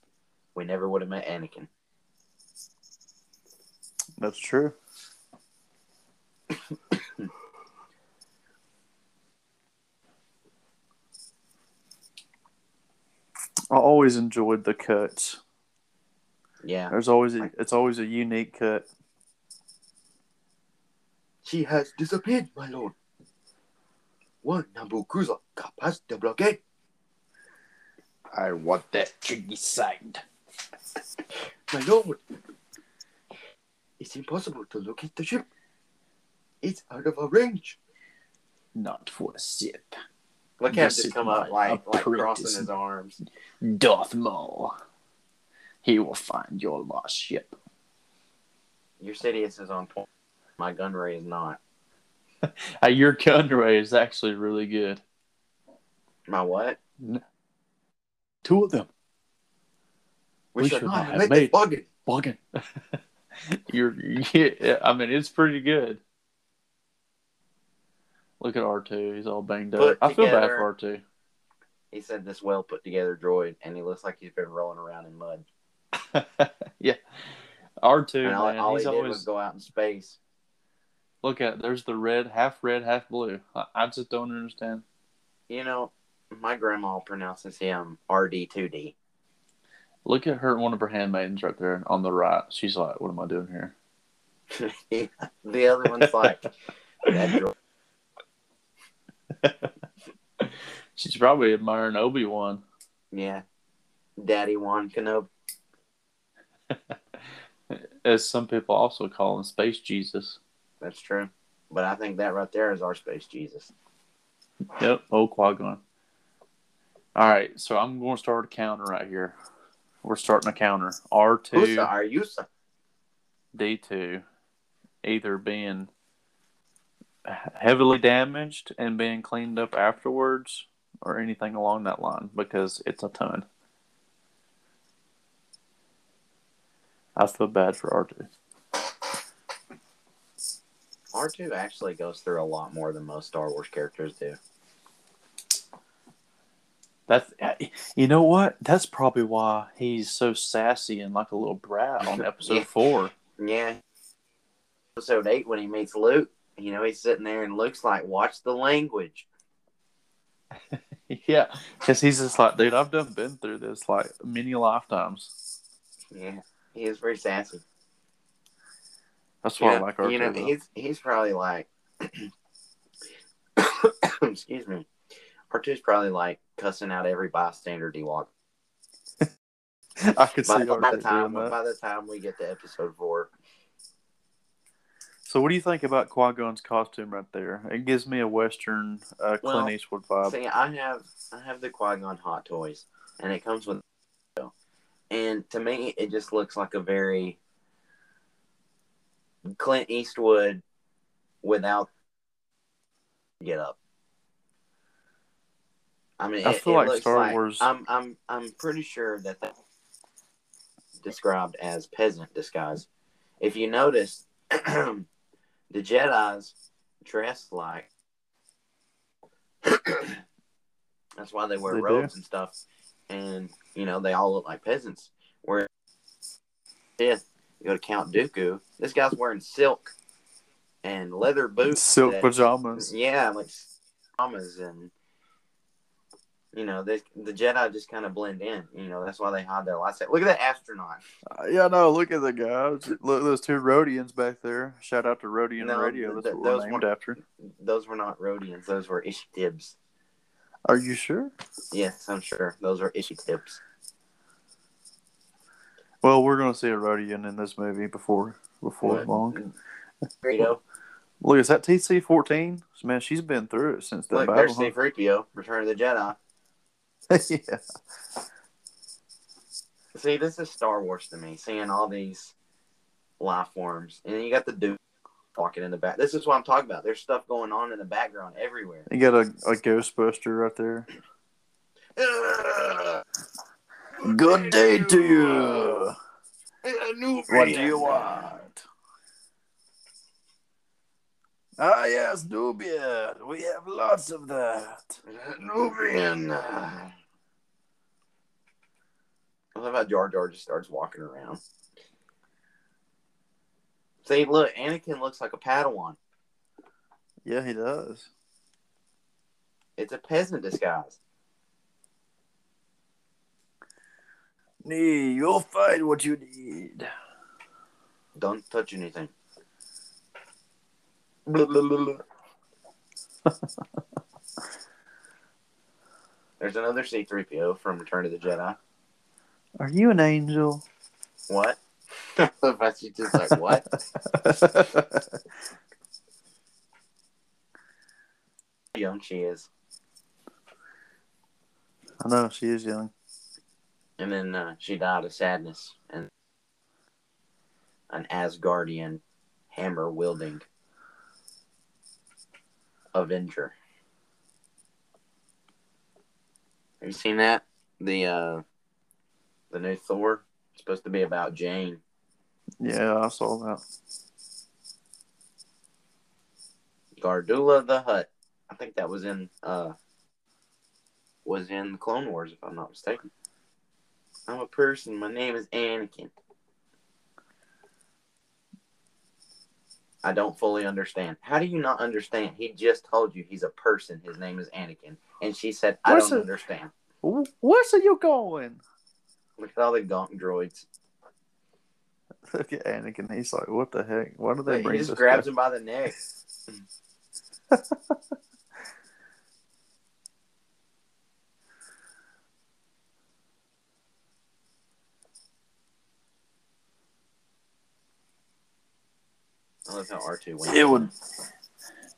Speaker 2: we never would have met Anakin.
Speaker 3: That's true. I always enjoyed the cuts.
Speaker 2: Yeah.
Speaker 3: There's always a, it's always a unique cut.
Speaker 2: She has disappeared, my lord. One Naboo cruiser got past the.
Speaker 1: I want that triggy signed.
Speaker 2: My lord, it's impossible to locate the ship. It's out of our range.
Speaker 1: Not for a Sith.
Speaker 2: Look at him
Speaker 1: This
Speaker 2: just come up like, like crossing his arms.
Speaker 1: Darth Maul. He will find your lost ship.
Speaker 2: Your Sidious is on point. My Gunray is not.
Speaker 3: Uh, your Gunray is actually really good.
Speaker 2: My what?
Speaker 3: Two of them.
Speaker 2: We,
Speaker 3: We
Speaker 2: should
Speaker 3: should
Speaker 2: not have made
Speaker 3: made-
Speaker 2: bargain.
Speaker 3: Bugging. You're, yeah, I mean, it's pretty good. Look at R2. He's all banged up.
Speaker 2: Put
Speaker 3: I feel bad for R2.
Speaker 2: He said this well put together droid, and he looks like he's been rolling around in mud.
Speaker 3: yeah. R2,
Speaker 2: and all,
Speaker 3: man,
Speaker 2: all he
Speaker 3: he's
Speaker 2: did
Speaker 3: always.
Speaker 2: was go out in space.
Speaker 3: Look at there's the red, half red, half blue. I, I just don't understand.
Speaker 2: You know, my grandma pronounces him RD2D.
Speaker 3: Look at her, one of her handmaidens right there on the right. She's like, "What am I doing here?"
Speaker 2: the other one's like.
Speaker 3: She's probably admiring Obi Wan.
Speaker 2: yeah, Daddy Juan Kenobi.
Speaker 3: as some people also call him, Space Jesus.
Speaker 2: That's true. But I think that right there is our space Jesus.
Speaker 3: Yep, old Qui Gon. All right, so I'm going to start a counter right here. We're starting a counter. R two,
Speaker 2: Usa, are you?
Speaker 3: D two, either being heavily damaged and being cleaned up afterwards, or anything along that line, because it's a ton. I feel bad for R two.
Speaker 2: Actually goes through a lot more than most Star Wars characters do.
Speaker 3: That's you know what? That's probably why he's so sassy and like a little brat on episode
Speaker 2: Yeah.
Speaker 3: four.
Speaker 2: Yeah. Episode 8, when he meets Luke, you know, he's sitting there and looks like, watch the language.
Speaker 3: Yeah, because he's just like, dude, I've done been through this like many lifetimes.
Speaker 2: Yeah. He is very sassy.
Speaker 3: That's
Speaker 2: You
Speaker 3: why I
Speaker 2: know,
Speaker 3: like R2.
Speaker 2: you know
Speaker 3: though.
Speaker 2: he's, he's probably like, excuse me. R2's probably like cussing out every bystander he walks.
Speaker 3: I could see
Speaker 2: By, by, the
Speaker 3: R2
Speaker 2: time, by the time we get to episode 4,
Speaker 3: So, what do you think about Qui Gon's costume right there? It gives me a Western uh,
Speaker 2: Well,
Speaker 3: Clint Eastwood vibe.
Speaker 2: See, I have I have the Qui Gon Hot Toys, and it comes with, and to me, it just looks like a very Clint Eastwood without get up. I mean,
Speaker 3: I
Speaker 2: it,
Speaker 3: feel
Speaker 2: it
Speaker 3: like Star Wars-
Speaker 2: I'm I'm I'm pretty sure that that described as peasant disguise. If you notice, the Jedi's dress like. That's why they wear
Speaker 3: They do.
Speaker 2: robes and stuff, and you know they all look like peasants. Where fifth, you go to Count Dooku, this guy's wearing silk and leather boots,
Speaker 3: Silk
Speaker 2: that-
Speaker 3: pajamas.
Speaker 2: yeah, like pajamas and you know they, the Jedi just kind of blend in. You know that's why they hide their lightsaber. Look at that astronaut.
Speaker 3: Uh, yeah, no, look at the guys. Look, those two Rodians back there. Shout out to Rodian
Speaker 2: No,
Speaker 3: Radio. That's
Speaker 2: th-
Speaker 3: what we're
Speaker 2: those
Speaker 3: named
Speaker 2: weren't-
Speaker 3: after.
Speaker 2: Those were not Rodians. Those were Ishi Tibs.
Speaker 3: Are you sure?
Speaker 2: Yes, I'm sure. Those are Ishi Tibs.
Speaker 3: Well, we're gonna see a Rodian in this movie before before
Speaker 2: What?
Speaker 3: long.
Speaker 2: Greedo.
Speaker 3: Look, is that TC fourteen? Man, she's been through it since that
Speaker 2: Look,
Speaker 3: battle.
Speaker 2: there's C-3PO, Return of the Jedi.
Speaker 3: yeah.
Speaker 2: See, this is Star Wars to me, seeing all these life forms. And then you got the dude walking in the back. This is what I'm talking about. There's stuff going on in the background everywhere.
Speaker 3: You got a, a Ghostbuster right there. Good day to you. What do you want? Ah, yes, Nubian. We have lots of that.
Speaker 2: Nubian. I love how Jar Jar just starts walking around. See, look, Anakin looks like a Padawan.
Speaker 3: Yeah, he does.
Speaker 2: It's a peasant disguise.
Speaker 3: Nee, you'll find what you need.
Speaker 2: Don't touch anything. There's another C3PO from Return of the Jedi.
Speaker 3: Are you an angel?
Speaker 2: What? but she just like, what? How young she is.
Speaker 3: I know she is young.
Speaker 2: And then uh, she died of sadness and an Asgardian hammer wielding Avenger. Have you seen that? The uh the new Thor? It's supposed to be about Jane.
Speaker 3: Yeah, I saw that.
Speaker 2: Gardulla the Hutt. I think that was in uh was in Clone Wars if I'm not mistaken. I'm a person, my name is Anakin. I don't fully understand. How do you not understand? He just told you he's a person. His name is Anakin. And she said, I
Speaker 3: Where's
Speaker 2: don't
Speaker 3: it?
Speaker 2: understand.
Speaker 3: Wh- Where's you going?
Speaker 2: Look at all the gonk droids.
Speaker 3: Look at Anakin. He's like, what the heck? Why do they bring
Speaker 2: he just grabs
Speaker 3: guy?
Speaker 2: him by the neck. I love how R2 went.
Speaker 3: It would.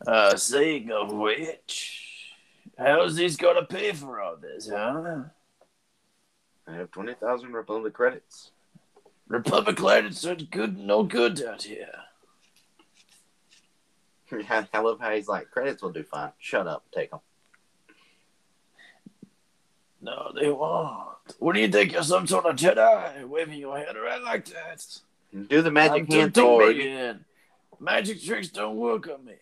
Speaker 3: Uh, saying of which, how's this gonna pay for all this, huh?
Speaker 2: I have 20,000 Republic credits.
Speaker 3: Republic credits are good, no good out here.
Speaker 2: I love how he's like, credits will do fine. Shut up. Take them.
Speaker 3: No, they won't. What do you think you're some sort of Jedi, waving your hand around like that?
Speaker 2: Do the magic
Speaker 3: I'm
Speaker 2: hand.
Speaker 3: Toydarian. Magic tricks don't work on me.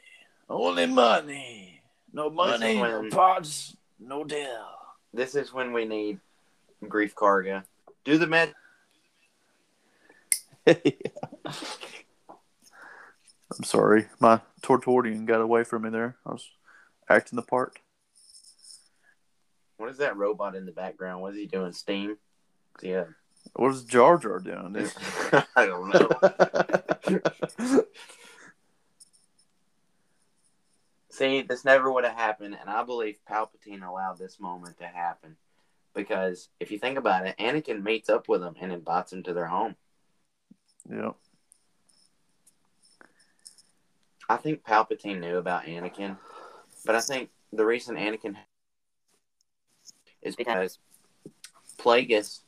Speaker 3: Only money. No money, no
Speaker 2: when-
Speaker 3: parts, no deal.
Speaker 2: This is when we need Greef Karga. Do the med.
Speaker 3: I'm sorry. My Toydarian got away from me there. I was acting the part.
Speaker 2: What is that robot in the background? What is he doing? Steam? Yeah.
Speaker 3: What is Jar Jar doing?
Speaker 2: I don't know. See, this never would have happened, and I believe Palpatine allowed this moment to happen. Because if you think about it, Anakin meets up with him and invites him to their home.
Speaker 3: Yep.
Speaker 2: I think Palpatine knew about Anakin, but I think the reason Anakin is because Plagueis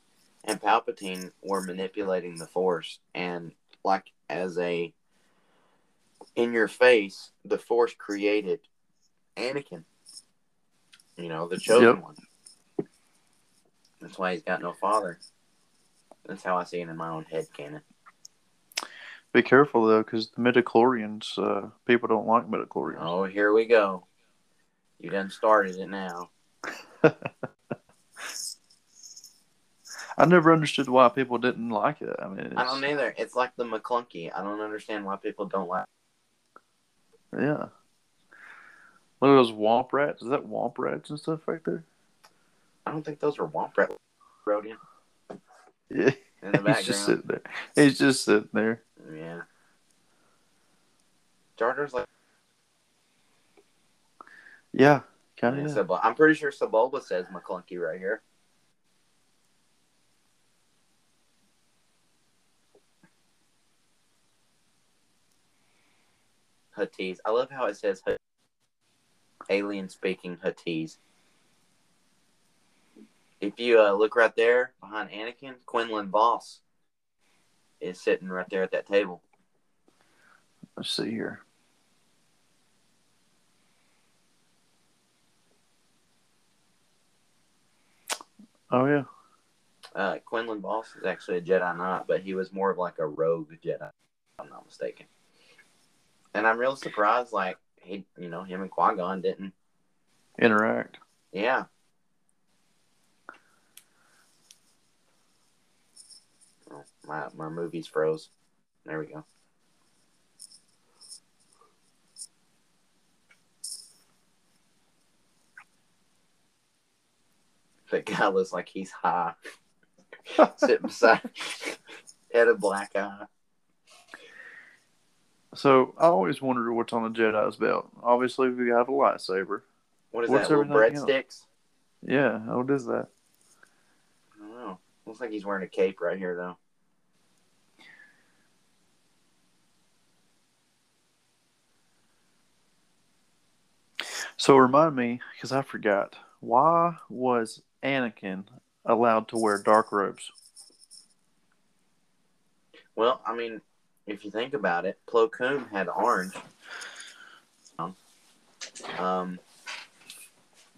Speaker 2: and Palpatine were manipulating the Force, and like as a in your face, the Force created Anakin. You know, the chosen
Speaker 3: Yep.
Speaker 2: one. That's why he's got no father. That's how I see it in my own head canon.
Speaker 3: Be careful though, because the midichlorians, uh, people don't like midichlorians.
Speaker 2: Oh, here we go. You done started it now.
Speaker 3: I never understood why people didn't like it. I mean, it's,
Speaker 2: I don't either. It's like the McClunky. I don't understand why people don't like.
Speaker 3: Yeah. Look at those womp rats. Is that womp rats and stuff right there?
Speaker 2: I don't think those are Womp rats. Rodian
Speaker 3: Yeah.
Speaker 2: in the
Speaker 3: He's just sitting there. He's just sitting there.
Speaker 2: Yeah. Jar Jar's like,
Speaker 3: Yeah. Kind
Speaker 2: Yeah,
Speaker 3: of.
Speaker 2: Seb- I'm pretty sure Sebulba says McClunky right here. Huttese. I love how it says alien speaking Huttese. If you uh, look right there behind Anakin, Quinlan Vos is sitting right there at that table.
Speaker 3: Let's see here. Oh yeah.
Speaker 2: Uh, Quinlan Vos is actually a Jedi Knight, but he was more of like a rogue Jedi, if I'm not mistaken. And I'm real surprised, like he, you know, him and Qui Gon didn't.
Speaker 3: Interact.
Speaker 2: Yeah. Oh, my my movies froze. There we go. That guy looks like he's high. Sitting beside, had a black eye.
Speaker 3: So I always wondered what's on a Jedi's belt. Obviously, we got a lightsaber.
Speaker 2: What is
Speaker 3: What's
Speaker 2: that? Little breadsticks?
Speaker 3: Yeah, what is that?
Speaker 2: I don't know. Looks like he's wearing a cape right here, though.
Speaker 3: So remind me, because I forgot. Why was Anakin allowed to wear dark robes?
Speaker 2: Well, I mean, if you think about it, Plo Koon had orange. Um,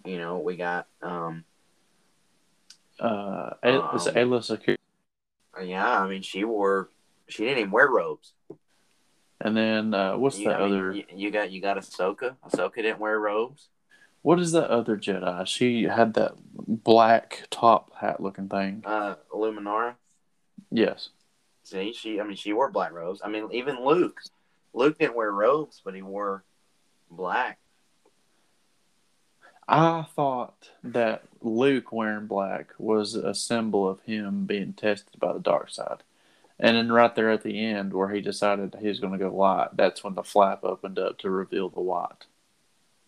Speaker 2: you know, we got um,
Speaker 3: Uh, is
Speaker 2: Um,
Speaker 3: Aayla Secura?
Speaker 2: yeah. I mean, she wore, she didn't even wear robes.
Speaker 3: And then uh, what's
Speaker 2: You,
Speaker 3: the
Speaker 2: I
Speaker 3: other?
Speaker 2: you, you got you got Ahsoka. Ahsoka didn't wear robes.
Speaker 3: What is that other Jedi? She had that black top hat looking thing.
Speaker 2: Uh, Illuminara.
Speaker 3: Yes.
Speaker 2: See, she. I mean, she wore black robes. I mean, even Luke. Luke didn't wear robes, but he wore black.
Speaker 3: I thought that Luke wearing black was a symbol of him being tested by the dark side. And then right there at the end where he decided he was going to go white, that's when the flap opened up to reveal the white.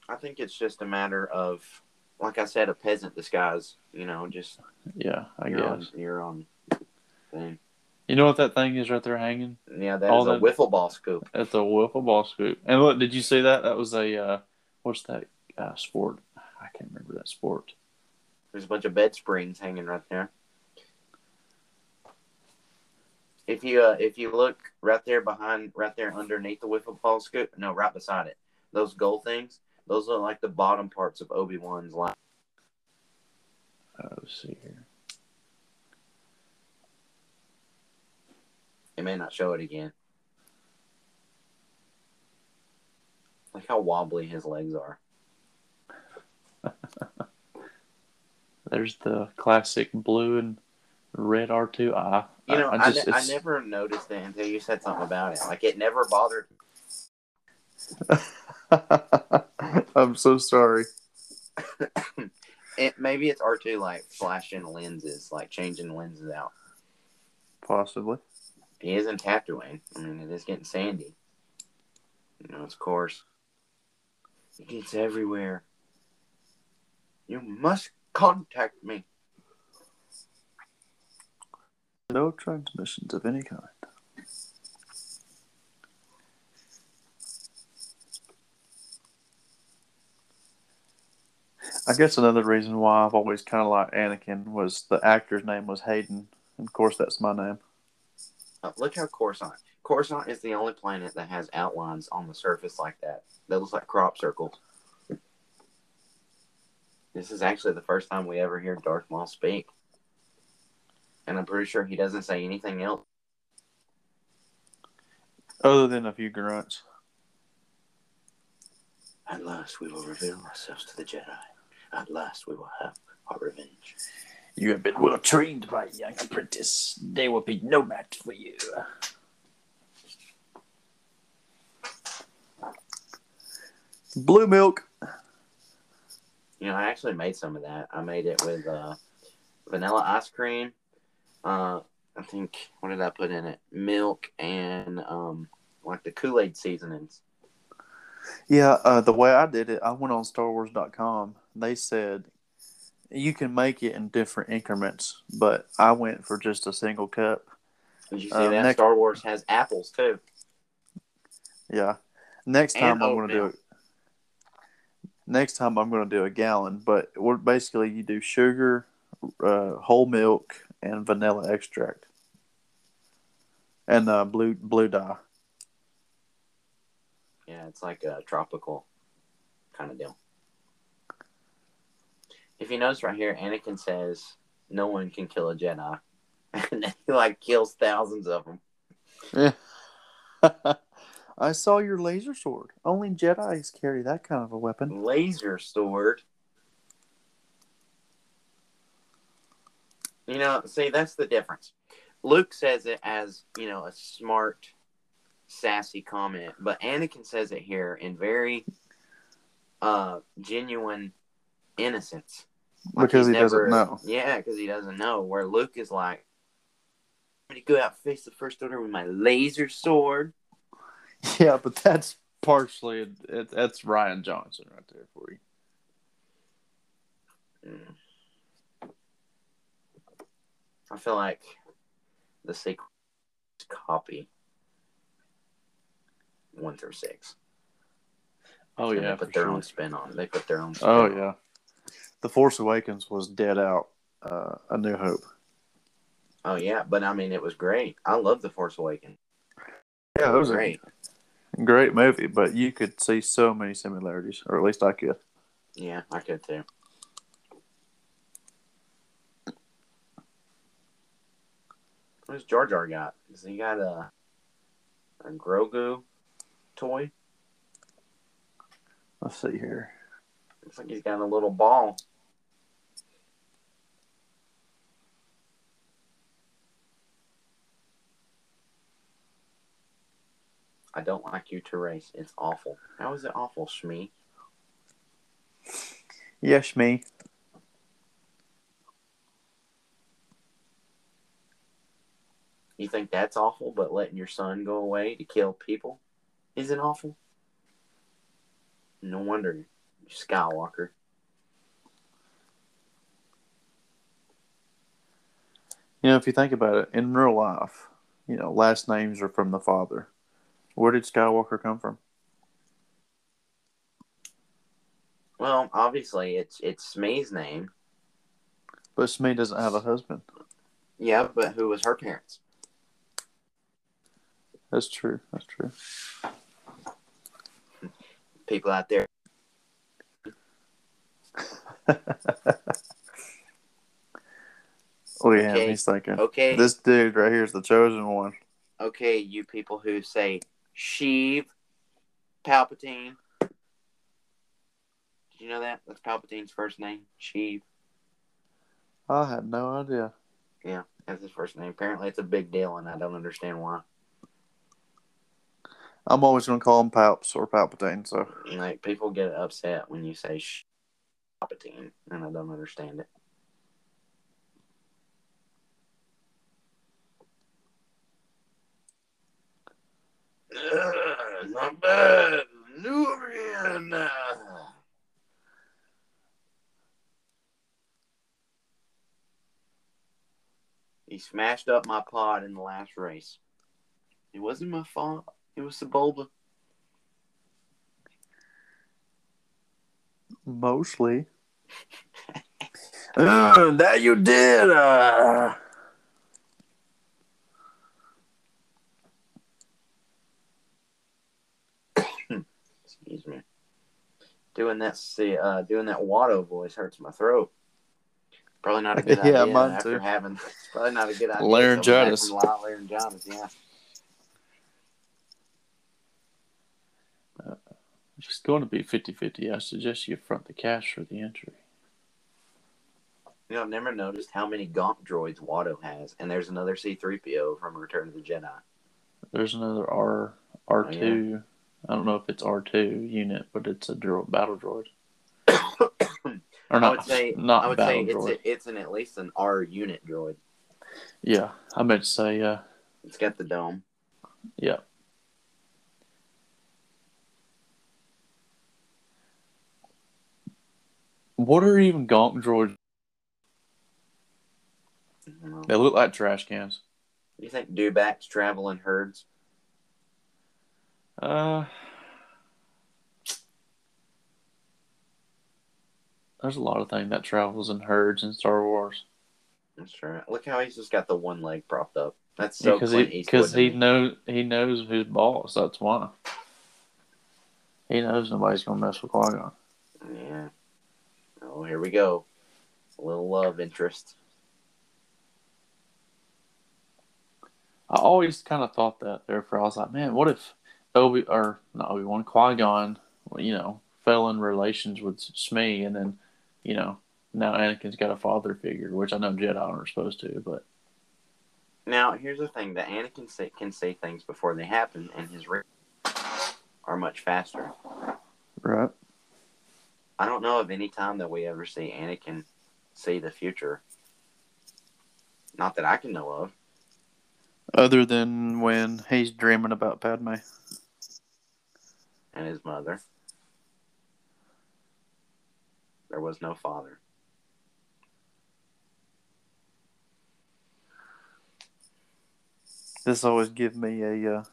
Speaker 2: I think it's just a matter of, like I said, a peasant disguise. You know, just
Speaker 3: Yeah, I
Speaker 2: you're on,
Speaker 3: guess.
Speaker 2: you're on thing.
Speaker 3: You know what that thing is right there hanging?
Speaker 2: Yeah, that is
Speaker 3: All
Speaker 2: a
Speaker 3: the-
Speaker 2: wiffle ball scoop.
Speaker 3: That's a wiffle ball scoop. And look, did you see that? That was a, uh, what's that uh, sport? I can't remember that sport.
Speaker 2: There's a bunch of bed springs hanging right there. If you uh, if you look right there behind, right there underneath the wiffle ball scoop, no, right beside it, those gold things, those are like the bottom parts of Obi Wan's line.
Speaker 3: Let's see here.
Speaker 2: It may not show it again. Like how wobbly his legs are.
Speaker 3: There's the classic blue and red R2. I,
Speaker 2: You know,
Speaker 3: I,
Speaker 2: I,
Speaker 3: I
Speaker 2: ne- I never noticed it until you said something about it. Like it never bothered.
Speaker 3: I'm so sorry.
Speaker 2: It, maybe it's R two like flashing lenses, like changing lenses out.
Speaker 3: Possibly.
Speaker 2: He is in Tatooine. I mean, it is getting sandy. You know, of course. It gets everywhere. You must contact me.
Speaker 3: No transmissions of any kind. I guess another reason why I've always kind of liked Anakin was the actor's name was Hayden. And of course, that's my name.
Speaker 2: Look how Coruscant. Coruscant is the only planet that has outlines on the surface like that. That looks like crop circles. This is actually the first time we ever hear Darth Maul speak. And I'm pretty sure he doesn't say anything else.
Speaker 3: Other than a few grunts.
Speaker 2: At last we will reveal ourselves to the Jedi. At last we will have our revenge.
Speaker 3: You have been well trained by a young apprentice. There will be no match for you. Blue milk.
Speaker 2: You know, I actually made some of that. I made it with uh, vanilla ice cream. Uh, I think what did I put in it? Milk and um, like the Kool Aid seasonings.
Speaker 3: Yeah, uh, the way I did it, I went on StarWars.com they said you can make it in different increments, but I went for just a single cup.
Speaker 2: Did you see
Speaker 3: Uh,
Speaker 2: that?
Speaker 3: next-
Speaker 2: Star Wars has apples too.
Speaker 3: Yeah. Next
Speaker 2: And
Speaker 3: time I'm going to do it. Next time I'm going to do a gallon, but we're basically you do sugar, uh, whole milk, and vanilla extract, and uh, blue blue dye.
Speaker 2: Yeah, it's like a tropical kind of deal. If you notice right here, Anakin says no one can kill a Jedi, and then he like kills thousands of them.
Speaker 3: I saw your laser sword. Only Jedi's carry that kind of a weapon.
Speaker 2: Laser sword. You know, see, that's the difference. Luke says it as you know a smart, sassy comment, but Anakin says it here in very uh genuine innocence. Like
Speaker 3: Because he doesn't know.
Speaker 2: Yeah, because he doesn't know. Where Luke is like, I'm gonna go out and face the First Order with my laser sword.
Speaker 3: Yeah, but that's partially it, that's Rian Johnson right there for you.
Speaker 2: Mm. I feel like the sequel copy one through six.
Speaker 3: Oh yeah,
Speaker 2: they put their
Speaker 3: sure.
Speaker 2: own spin on it. They put their own. Spin
Speaker 3: Oh
Speaker 2: on
Speaker 3: yeah, The Force Awakens was dead out. Uh, A New Hope.
Speaker 2: Oh yeah, but I mean, it was great. I love the Force Awakens.
Speaker 3: Yeah,
Speaker 2: It was great.
Speaker 3: a great movie, but you could see so many similarities, or at least I could.
Speaker 2: Yeah, I could too. What's Jar Jar got? Has he got a a Grogu toy?
Speaker 3: Let's see here.
Speaker 2: Looks like he's got a little ball. I don't like you to race. It's awful. How is it awful, Shmi?
Speaker 3: Yes, Shmi.
Speaker 2: You think that's awful, but letting your son go away to kill people isn't awful? No wonder Skywalker.
Speaker 3: You know, if you think about it, in real life, you know, last names are from the father. Where did Skywalker come from?
Speaker 2: Well, obviously it's it's Shmi's name.
Speaker 3: But Smee doesn't have a husband.
Speaker 2: Yeah, but who was her parents?
Speaker 3: That's true. That's true.
Speaker 2: People out there.
Speaker 3: Oh yeah,
Speaker 2: Okay.
Speaker 3: he's thinking.
Speaker 2: Okay,
Speaker 3: This dude right here is the chosen one.
Speaker 2: okay, you people who say Sheev, Palpatine. Did you know that? That's Palpatine's first name, Sheev.
Speaker 3: I had no idea.
Speaker 2: Yeah, that's his first name. Apparently, it's a big deal, and I don't understand why.
Speaker 3: I'm always going to call him Palps or Palpatine. So
Speaker 2: Like people get upset when you say Sh- Palpatine, and I don't understand it. Ugh, not bad. Nubian. He smashed up my pod in the last race. It wasn't my fault. It was Sebulba.
Speaker 3: mostly. uh, that you did. Uh.
Speaker 2: Excuse me. Doing that, see, uh, doing that Watto voice hurts my throat. Probably not a good
Speaker 3: Yeah,
Speaker 2: idea
Speaker 3: mine
Speaker 2: after
Speaker 3: too.
Speaker 2: having. It's probably not a good idea.
Speaker 3: Laryngitis.
Speaker 2: Laryngitis, yeah.
Speaker 3: If it's going to be 50 50, I suggest you front the cash for the entry.
Speaker 2: You know, I've never noticed how many Gaunt droids Watto has, and there's another C-3PO from Return of the Jedi.
Speaker 3: There's another R R2. I don't know if it's R2 unit, but it's a dro- battle droid. Or not, I
Speaker 2: would say,
Speaker 3: not
Speaker 2: I would say it's
Speaker 3: droid.
Speaker 2: a, it's an at least an R unit droid.
Speaker 3: Yeah, I meant to say, uh,
Speaker 2: It's got the dome.
Speaker 3: yeah. What are even gonk droids?
Speaker 2: I don't know.
Speaker 3: They look like trash cans.
Speaker 2: Do you think dewbacks travel in herds?
Speaker 3: Uh, there's a lot of things that travels in herds in Star Wars.
Speaker 2: That's true. Look how he's just got the one leg propped up. That's so
Speaker 3: because
Speaker 2: Clint
Speaker 3: he because he knows he knows who's boss. That's why. He knows nobody's gonna mess with Qui Gon.
Speaker 2: Yeah. Oh, here we go. A little love interest.
Speaker 3: I always kind of thought that. Therefore, I was like, man, what if Obi or not Obi Wan Qui Gon, you know, fell in relations with Shmi, and then, you know, now Anakin's got a father figure, which I know Jedi aren't supposed to, but
Speaker 2: Now, here's the thing: that Anakin say, can say things before they happen, and his re- are much faster.
Speaker 3: right.
Speaker 2: I don't know of any time that we ever see Anakin see the future. Not that I can know of.
Speaker 3: Other than when he's dreaming about Padme.
Speaker 2: And his mother. There was no father.
Speaker 3: This always give me a uh,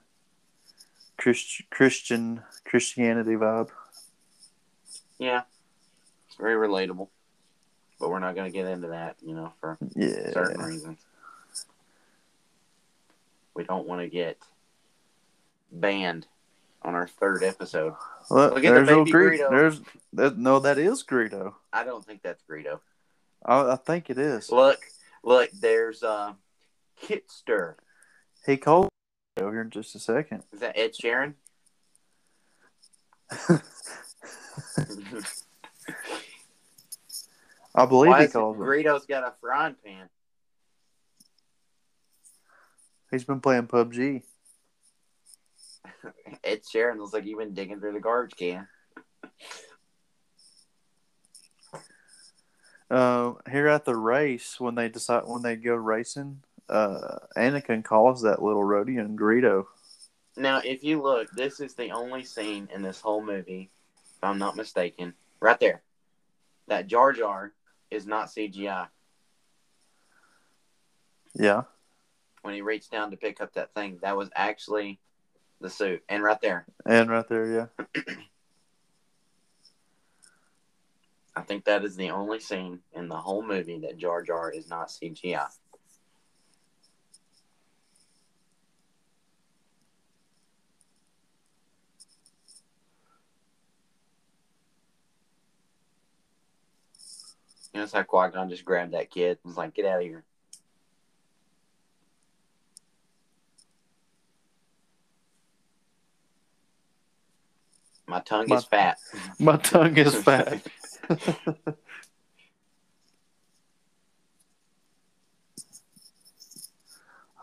Speaker 3: Christ- Christian Christianity vibe.
Speaker 2: Yeah, it's very relatable. But we're not going to get into that, you know, for
Speaker 3: Yeah.
Speaker 2: certain reasons. We don't want to get banned on our third episode.
Speaker 3: Look,
Speaker 2: Look at the
Speaker 3: there's old
Speaker 2: baby
Speaker 3: Greedo.
Speaker 2: Greedo.
Speaker 3: There's that. No, that is Greedo.
Speaker 2: I don't think that's Greedo.
Speaker 3: I, I think it is.
Speaker 2: Look, look, there's uh, Kitster.
Speaker 3: He called Over here in just a second.
Speaker 2: Is that Ed Sheeran?
Speaker 3: I believe
Speaker 2: Why
Speaker 3: he
Speaker 2: is it
Speaker 3: calls him.
Speaker 2: Greedo's got a frying pan.
Speaker 3: He's been playing PUBG.
Speaker 2: Ed Sheeran looks like you've been digging through the garbage can.
Speaker 3: Uh, here at the race, when they decide when they go racing, uh, Anakin calls that little Rodian Greedo.
Speaker 2: Now, if you look, this is the only scene in this whole movie, if I'm not mistaken, right there, that Jar Jar is not CGI.
Speaker 3: Yeah,
Speaker 2: When he reached down to pick up that thing, that was actually the suit. And right there,
Speaker 3: and right there, yeah.
Speaker 2: I think that is the only scene in the whole movie that Jar Jar is not CGI. You know, it's like Qui Gon just grabbed that kid and was like, "Get out of here." My tongue
Speaker 3: My-
Speaker 2: is fat.
Speaker 3: My tongue is fat.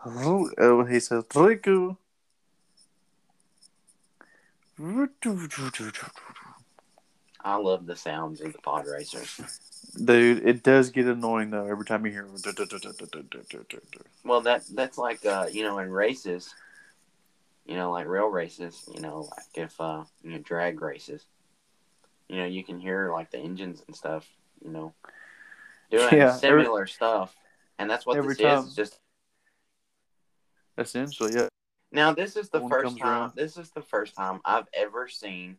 Speaker 3: oh, he says, Riku.
Speaker 2: I love the sounds of the pod racers.
Speaker 3: Dude, it does get annoying though every time you hear.
Speaker 2: Well, that that's like uh, you know in races, you know, like real races. You know, like if uh, you know drag races, you know, you can hear like the engines and stuff. You know, doing
Speaker 3: Yeah, every-
Speaker 2: similar stuff, and that's what
Speaker 3: every
Speaker 2: this
Speaker 3: time.
Speaker 2: is. Just
Speaker 3: Essentially, yeah.
Speaker 2: now this is the
Speaker 3: One
Speaker 2: first time.
Speaker 3: around.
Speaker 2: This is the first time I've ever seen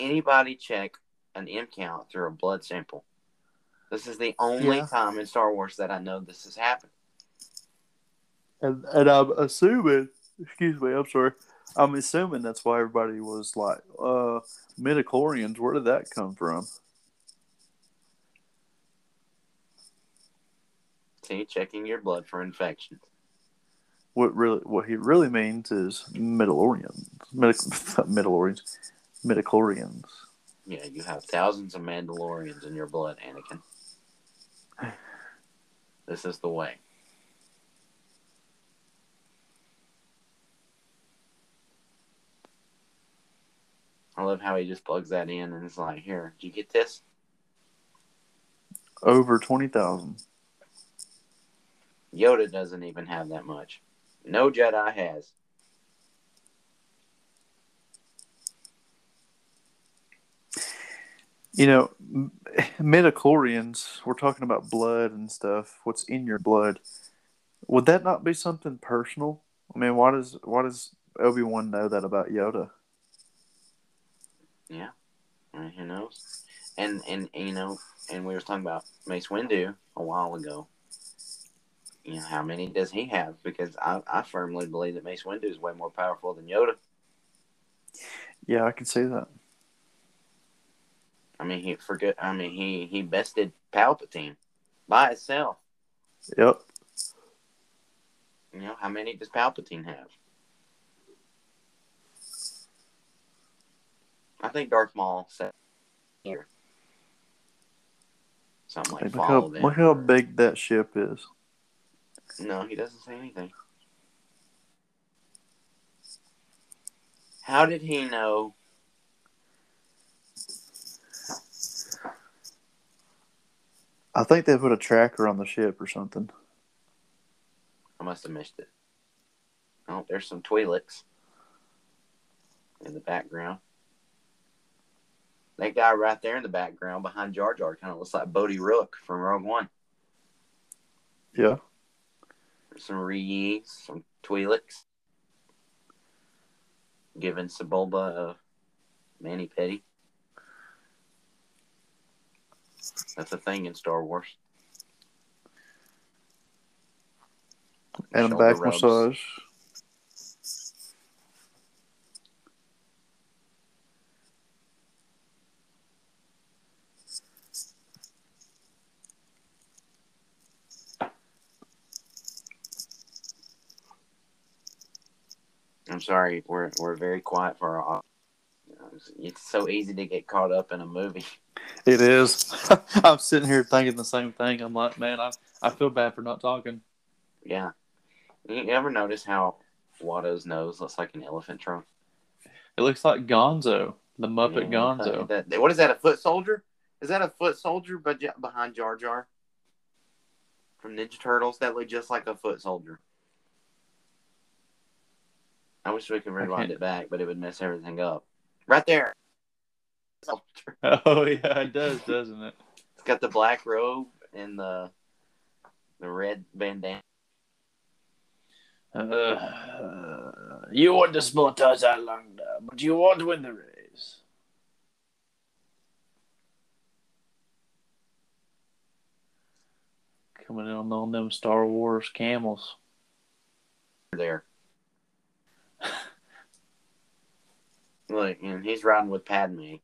Speaker 2: anybody check an M count through a blood sample. This is the only
Speaker 3: Yeah.
Speaker 2: time in Star Wars that I know this has happened.
Speaker 3: And and I'm assuming, excuse me, I'm sorry. I'm assuming that's why everybody was like, uh, midichlorians. Where did that come from?
Speaker 2: See, checking your blood for infections.
Speaker 3: What really, what he really means is midichlorians, Midic- midichlorians, midichlorians.
Speaker 2: Yeah, you have thousands of Mandalorians in your blood, Anakin. This is the way. I love how he just plugs that in and is like, "Here, do you get this?"
Speaker 3: Over twenty thousand.
Speaker 2: Yoda doesn't even have that much. No Jedi has.
Speaker 3: You know, midichlorians, we're talking about blood and stuff. What's in your blood? Would that not be something personal? I mean, why does why does Obi Wan know that about Yoda?
Speaker 2: Yeah, I mean, who knows? And and you know, and we were talking about Mace Windu a while ago. You know, how many does he have? Because I, I firmly believe that Mace Windu is way more powerful than Yoda.
Speaker 3: Yeah, I can see that.
Speaker 2: I mean, he forget. I mean, he he bested Palpatine by itself.
Speaker 3: Yep.
Speaker 2: You know, how many does Palpatine have? I think Darth Maul said here. Something like
Speaker 3: Hey, look, how, look how big that ship is.
Speaker 2: No, he doesn't say anything. How did he know?
Speaker 3: I think they put a tracker on the ship or something.
Speaker 2: I must have missed it. Oh, there's some Twi'leks in the background. That guy right there in the background behind Jar Jar kind of looks like Bodhi Rook from Rogue One.
Speaker 3: Yeah.
Speaker 2: There's some Ree, some Twi'leks. Giving Sebulba a Manny Petty. That's a thing in Star Wars.
Speaker 3: And a back
Speaker 2: rubs.
Speaker 3: massage.
Speaker 2: I'm sorry, we're we're very quiet for our. You know, it's, it's so easy to get caught up in a movie.
Speaker 3: It is. I'm sitting here thinking the same thing. I'm like, man, I, I feel bad for not talking.
Speaker 2: Yeah. You ever notice how Watto's nose looks like an elephant trunk?
Speaker 3: It looks like Gonzo, the Muppet
Speaker 2: Yeah,
Speaker 3: Gonzo.
Speaker 2: that- what is that? A foot soldier? Is that a foot soldier? But behind Jar Jar from Ninja Turtles, that looked just like a foot soldier. I wish we could rewind it back, but it would mess everything up. Right there.
Speaker 3: Oh yeah, it does, doesn't it?
Speaker 2: It's got the black robe and the the red bandana.
Speaker 3: Uh, you want to spot us there, but you won't win the race. Coming in on them Star Wars camels.
Speaker 2: there. Look, and he's riding with Padme.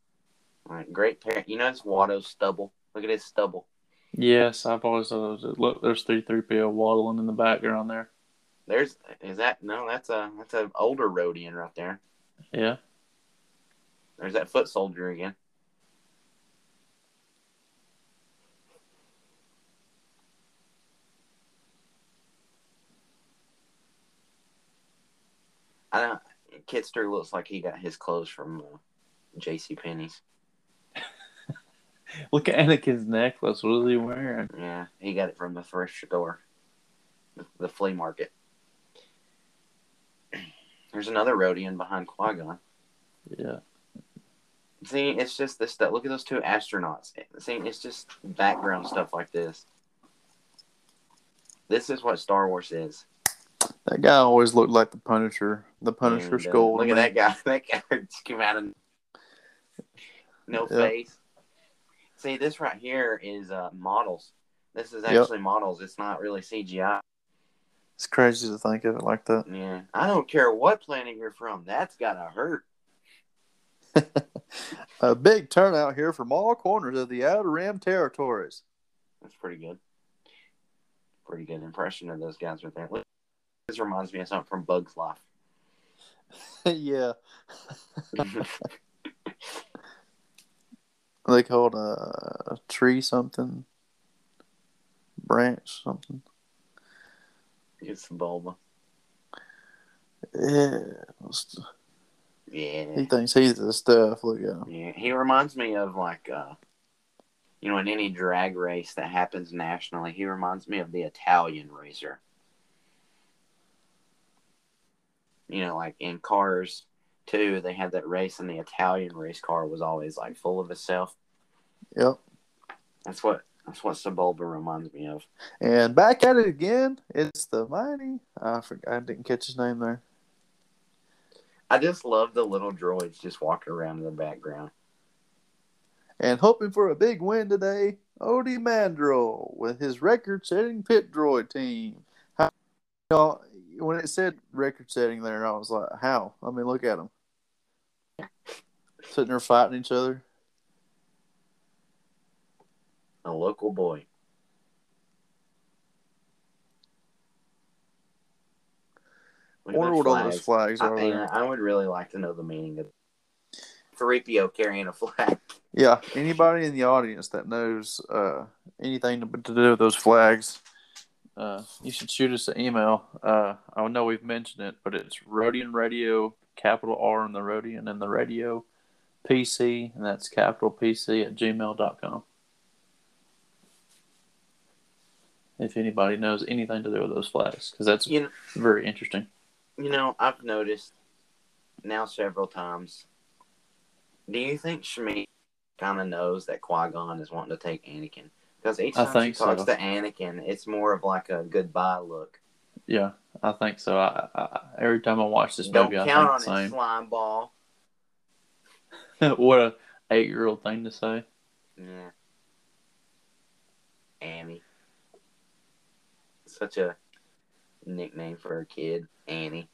Speaker 2: Like, great parent. You know, it's Watto's stubble. Look at his stubble.
Speaker 3: Yes, I've always thought it was. Look, there's three three PO waddling in the background there.
Speaker 2: There's is that no? That's a that's an older Rodian right there.
Speaker 3: Yeah.
Speaker 2: There's that foot soldier again. I don't. Kitster looks like he got his clothes from uh, J.C. Penney's.
Speaker 3: Look at Anakin's necklace. What is he wearing?
Speaker 2: Yeah, he got it from the thrift store, the, the flea market. There's another Rodian behind Qui Gon.
Speaker 3: Yeah.
Speaker 2: See, it's just this stuff. Look at those two astronauts. See, it's just background stuff like this. This is what Star Wars is.
Speaker 3: That guy always looked like the Punisher. The Punisher
Speaker 2: And, uh,
Speaker 3: skull.
Speaker 2: look at that guy. That guy just came out of no
Speaker 3: Yeah.
Speaker 2: face. See, this right here is uh, models. This is
Speaker 3: Yep.
Speaker 2: actually models. It's not really CGI.
Speaker 3: It's crazy to think of it like that.
Speaker 2: Yeah, I don't care what planet you're from. That's gotta hurt.
Speaker 3: A big turnout here from all corners of the Outer Rim territories.
Speaker 2: That's pretty good. Pretty good impression of those guys right there. This reminds me of something from Bugs Life.
Speaker 3: yeah. They called a tree something, branch something.
Speaker 2: it's Bulma.
Speaker 3: Yeah,
Speaker 2: Yeah.
Speaker 3: he thinks he's the stuff. Look at him.
Speaker 2: Yeah, he reminds me of like uh you know, in any drag race that happens nationally, he reminds me of the Italian racer. You know, like in cars too, they had that race and the Italian race car was always like full of itself.
Speaker 3: Yep.
Speaker 2: That's what that's what Sebulba reminds me of.
Speaker 3: And back at it again. It's the mighty. I forgot. I didn't catch his name there.
Speaker 2: I just love the little droids just walking around in the background.
Speaker 3: And hoping for a big win today, Ody Mandrell with his record-setting pit droid team. How, know, when it said record-setting there, I was like, "How?" I mean, look at them sitting there fighting each other.
Speaker 2: A local boy.
Speaker 3: I wonder what all those flags are
Speaker 2: mean,
Speaker 3: there.
Speaker 2: I would really like to know the meaning of 3PO carrying a flag.
Speaker 3: Yeah, anybody in the audience that knows uh, anything to, to do with those flags, uh, you should shoot us an email. Uh, I know we've mentioned it, but it's Rodian Radio, capital R in the Rodian and the radio, PC, and that's capital PC at gmail.com. If anybody knows anything to do with those flags, because that's
Speaker 2: You know,
Speaker 3: very interesting.
Speaker 2: you know, I've noticed now several times. Do you think Shmi kind of knows that Qui Gon is wanting to take Anakin? Because each
Speaker 3: I
Speaker 2: time she talks
Speaker 3: so.
Speaker 2: to Anakin, it's more of like a goodbye look.
Speaker 3: Yeah, I think so. I, I, every time I watch this
Speaker 2: Don't
Speaker 3: movie, I
Speaker 2: count on
Speaker 3: think the
Speaker 2: it,
Speaker 3: same.
Speaker 2: slime ball.
Speaker 3: what a eight year old thing to say.
Speaker 2: Yeah. Annie. Such a nickname for a kid, Annie.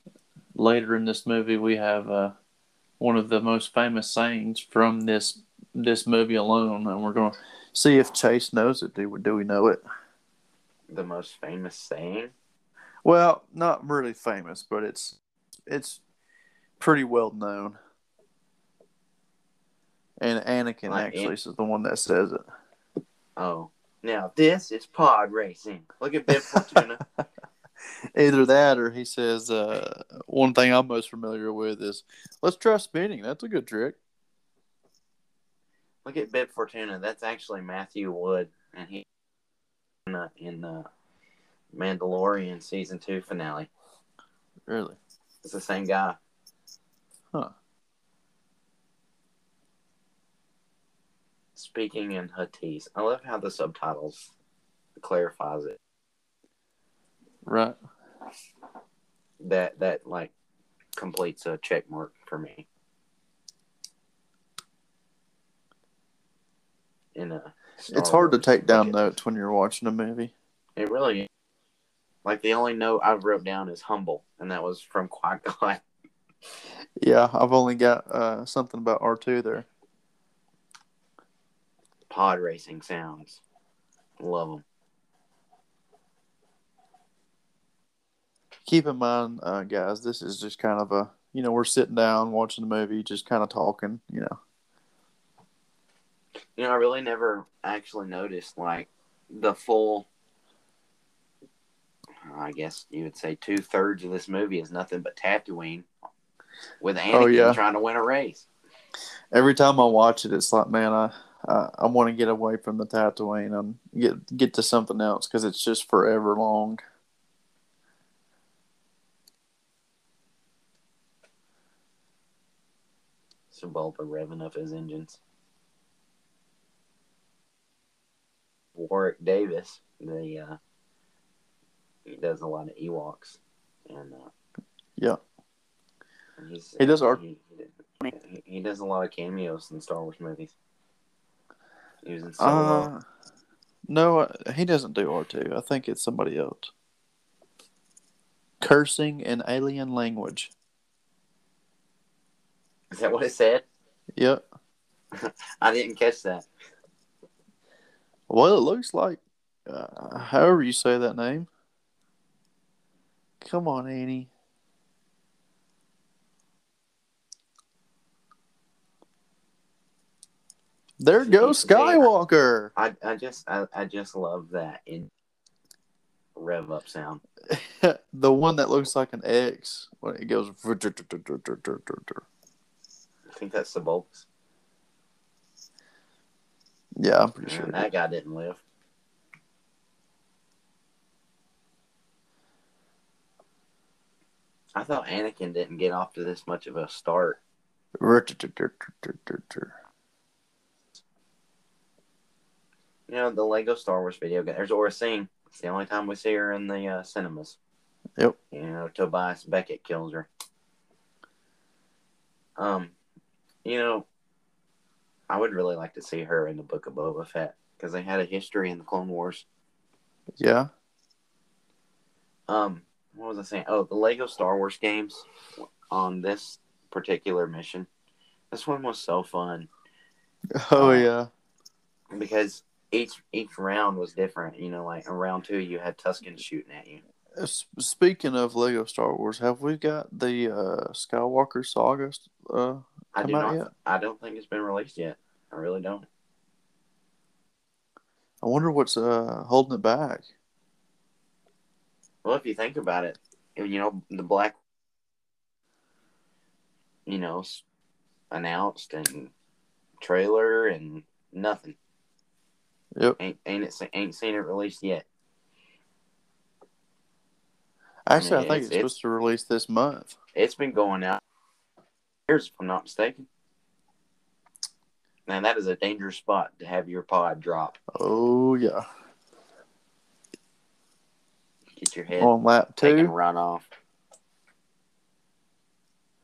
Speaker 3: Later in this movie, we have uh, one of the most famous sayings from this this movie alone, and we're going to see if Chase knows it. Do we, do we know it?
Speaker 2: The most famous saying.
Speaker 3: Well, not really famous, but it's it's pretty well known. And Anakin
Speaker 2: Like
Speaker 3: actually is the one that says it.
Speaker 2: Oh. Now, this is pod racing. Look at Bib Fortuna.
Speaker 3: Either that, or he says uh, one thing I'm most familiar with is let's try spinning. That's a good trick.
Speaker 2: Look at Bib Fortuna. That's actually Matthew Wood. And he in the, in the Mandalorian season two finale.
Speaker 3: Really?
Speaker 2: It's the same guy.
Speaker 3: Huh.
Speaker 2: Speaking in Huttese. I love how the subtitles clarifies it.
Speaker 3: Right.
Speaker 2: That that like completes a check mark for me. In a Star
Speaker 3: it's hard to take down notes when you're watching a movie.
Speaker 2: It really is. Like the only note I wrote down is humble, and that was from Qui Gon.
Speaker 3: Yeah, I've only got uh, something about R2 there.
Speaker 2: Pod racing sounds. Love them.
Speaker 3: Keep in mind, uh, guys, this is just kind of a, you know, we're sitting down watching the movie, just kind of talking, you know.
Speaker 2: You know, I really never actually noticed like the full. I guess you would say two thirds of this movie is nothing but Tatooine, with oh, Anakin
Speaker 3: Oh, yeah.
Speaker 2: trying to win a race.
Speaker 3: Every time I watch it, it's like, man, I I, I want to get away from the Tatooine and get get to something else because it's just forever long.
Speaker 2: Sebulba revving up his engines. Warwick Davis, the uh, he does a lot of Ewoks, and uh,
Speaker 3: Yeah.
Speaker 2: and he's,
Speaker 3: He does art-
Speaker 2: He, he, he does a lot of cameos in Star Wars movies. He was in Solo.
Speaker 3: Uh, no, uh, he doesn't do R2. I think it's somebody else. Cursing in alien language.
Speaker 2: Is that what it said?
Speaker 3: Yep.
Speaker 2: I didn't catch that.
Speaker 3: Well, it looks like, uh, however you say that name. Come on, Annie. There goes Skywalker.
Speaker 2: I, I just I, I just love that in rev up sound.
Speaker 3: the one that looks like an X when it goes.
Speaker 2: I think that's the bolts.
Speaker 3: Yeah, I'm pretty sure.
Speaker 2: That guy didn't live. I thought Anakin didn't get off to this much of a start. You know the Lego Star Wars video game. There's Aurra Sing. It's the only time we see her in the uh, cinemas.
Speaker 3: Yep.
Speaker 2: You know Tobias Beckett kills her. Um, you know, I would really like to see her in the Book of Boba Fett because they had a history in the Clone Wars.
Speaker 3: Yeah.
Speaker 2: Um, what was I saying? Oh, the Lego Star Wars games on this particular mission. This one was so fun
Speaker 3: Oh
Speaker 2: Uh,
Speaker 3: yeah.
Speaker 2: because each each round was different. You know, like in round two, you had Tuskens shooting at you.
Speaker 3: Uh, Speaking of Lego Star Wars, have we got the uh, Skywalker saga uh,
Speaker 2: I do not.
Speaker 3: yet?
Speaker 2: I don't think it's been released yet. I really don't.
Speaker 3: I wonder what's uh, holding it back.
Speaker 2: Well, if you think about it, you know the black, you know, announced and trailer and nothing.
Speaker 3: Yep.
Speaker 2: Ain't ain't it ain't seen it released yet.
Speaker 3: Actually, I
Speaker 2: mean,
Speaker 3: think
Speaker 2: it's-
Speaker 3: it's, supposed to release this month.
Speaker 2: It's been going out years, if I'm not mistaken. Man, that is a dangerous spot to have your pod drop.
Speaker 3: Oh yeah.
Speaker 2: Get your head
Speaker 3: On lap
Speaker 2: taken
Speaker 3: two,
Speaker 2: run off.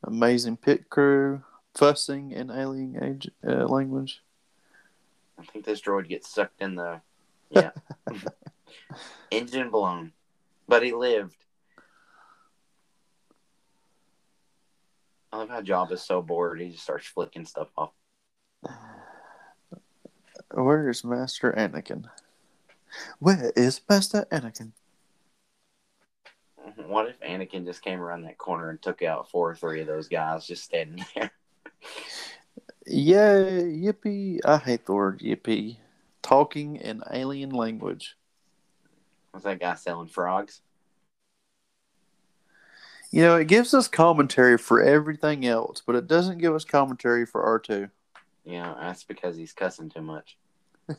Speaker 3: amazing pit crew, fussing in alien age, uh, language.
Speaker 2: I think this droid gets sucked in the yeah engine blown, but he lived. I love how Jabba's so bored he just starts flicking stuff off.
Speaker 3: Where is Master Anakin? Where is Master Anakin? Mm-hmm.
Speaker 2: What if Anakin just came around that corner and took out four or three of those guys just standing there?
Speaker 3: Yay, yippee. I hate the word yippee. Talking in alien language.
Speaker 2: Was that guy selling frogs?
Speaker 3: You know, it gives us commentary for everything else, but it doesn't give us commentary for R2.
Speaker 2: Yeah, that's because he's cussing too much.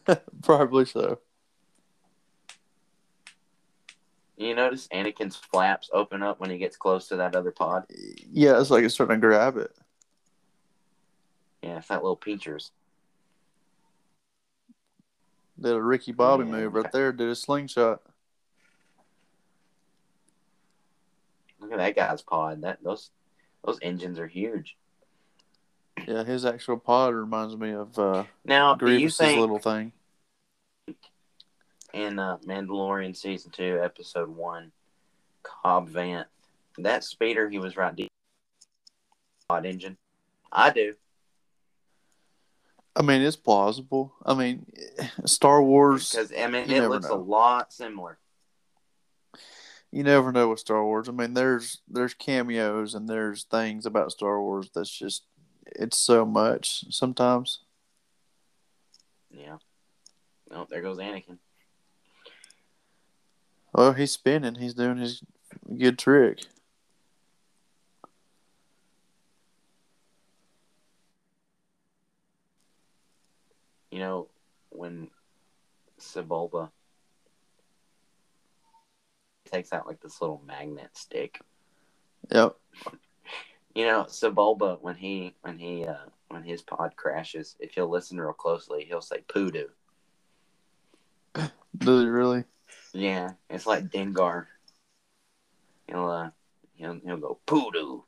Speaker 3: Probably so.
Speaker 2: You notice Anakin's flaps open up when he gets close to that other pod?
Speaker 3: Yeah, it's like it's starting to grab it.
Speaker 2: Yeah, it's that little pinchers.
Speaker 3: Did a Ricky Bobby
Speaker 2: Yeah.
Speaker 3: move right there, did a slingshot.
Speaker 2: Look at that guy's pod. That those those engines are huge.
Speaker 3: Yeah, his actual pod reminds me of uh,
Speaker 2: Now, do you think
Speaker 3: little thing.
Speaker 2: in uh, Mandalorian season two, episode one, Cobb Vanth, that speeder he was riding pod engine? I do.
Speaker 3: I mean, it's plausible. I mean, Star Wars.
Speaker 2: Because I mean, it looks
Speaker 3: know.
Speaker 2: a lot similar.
Speaker 3: You never know with Star Wars. I mean, there's there's cameos and there's things about Star Wars that's just it's so much sometimes.
Speaker 2: Yeah. Oh, there goes Anakin.
Speaker 3: Oh, he's spinning. He's doing his good trick.
Speaker 2: You know, when Sebulba takes out like this little magnet stick.
Speaker 3: Yep.
Speaker 2: You know, Sebulba when he when he uh when his pod crashes, if you'll listen real closely, he'll say poodoo.
Speaker 3: Does it really?
Speaker 2: Yeah, it's like Dengar. He'll uh he'll he'll go poodoo.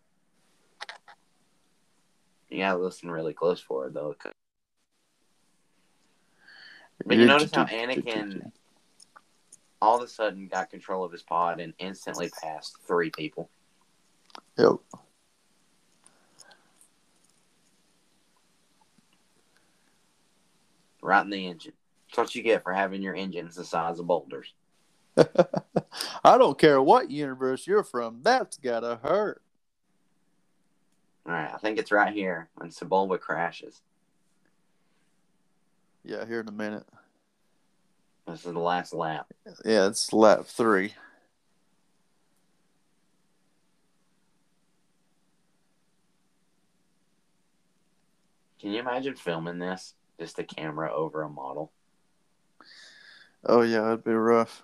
Speaker 2: You gotta listen really close for it though. But you notice how Anakin all of a sudden got control of his pod and instantly passed three people.
Speaker 3: Yep.
Speaker 2: Right in the engine. That's what you get for having your engines the size of boulders.
Speaker 3: I don't care what universe you're from. That's gotta hurt.
Speaker 2: All right, I think it's right here when Sebulba crashes.
Speaker 3: Yeah, here in a minute.
Speaker 2: This is the last lap.
Speaker 3: Yeah, it's lap three.
Speaker 2: Can you imagine filming this? Just a camera over a model.
Speaker 3: Oh yeah, it'd be rough.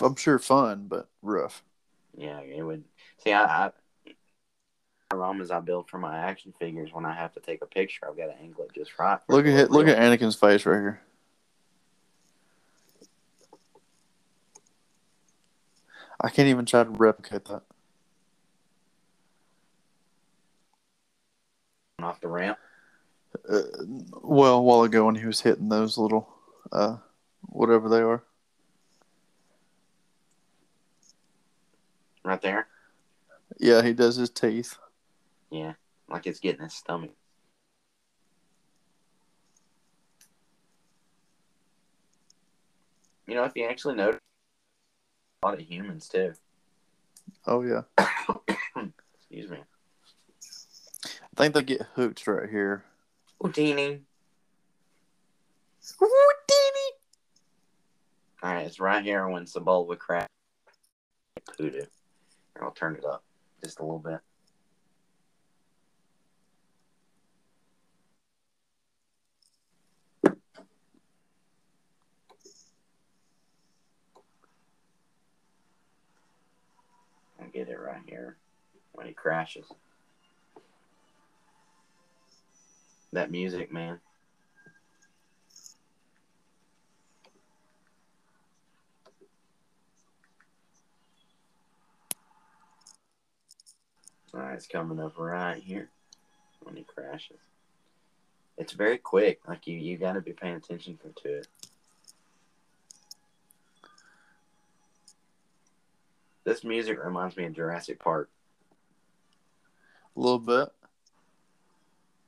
Speaker 3: I'm sure fun, but rough.
Speaker 2: Yeah, it would. See, I, I dioramas I build for my action figures. When I have to take a picture, I've got to angle it just right.
Speaker 3: Look at. Look at Anakin's face right here. I can't even try to replicate that.
Speaker 2: Off the ramp.
Speaker 3: Uh, well, a while ago when he was hitting those little, uh, whatever they are.
Speaker 2: Right there.
Speaker 3: Yeah, he does his teeth.
Speaker 2: Yeah. Like it's getting his stomach. You know, if you actually notice, a lot of humans too.
Speaker 3: Oh yeah.
Speaker 2: Excuse me.
Speaker 3: I think they get hooked right here.
Speaker 2: Houdini. Houdini. All right, it's right here when Sebulba crack. Hoodoo. Here, I'll turn it up just a little bit. I get it right here when he crashes. That music, man. Alright, it's coming up right here when he crashes. It's very quick. Like you, you got to be paying attention to it. This music reminds me of Jurassic Park.
Speaker 3: A little bit.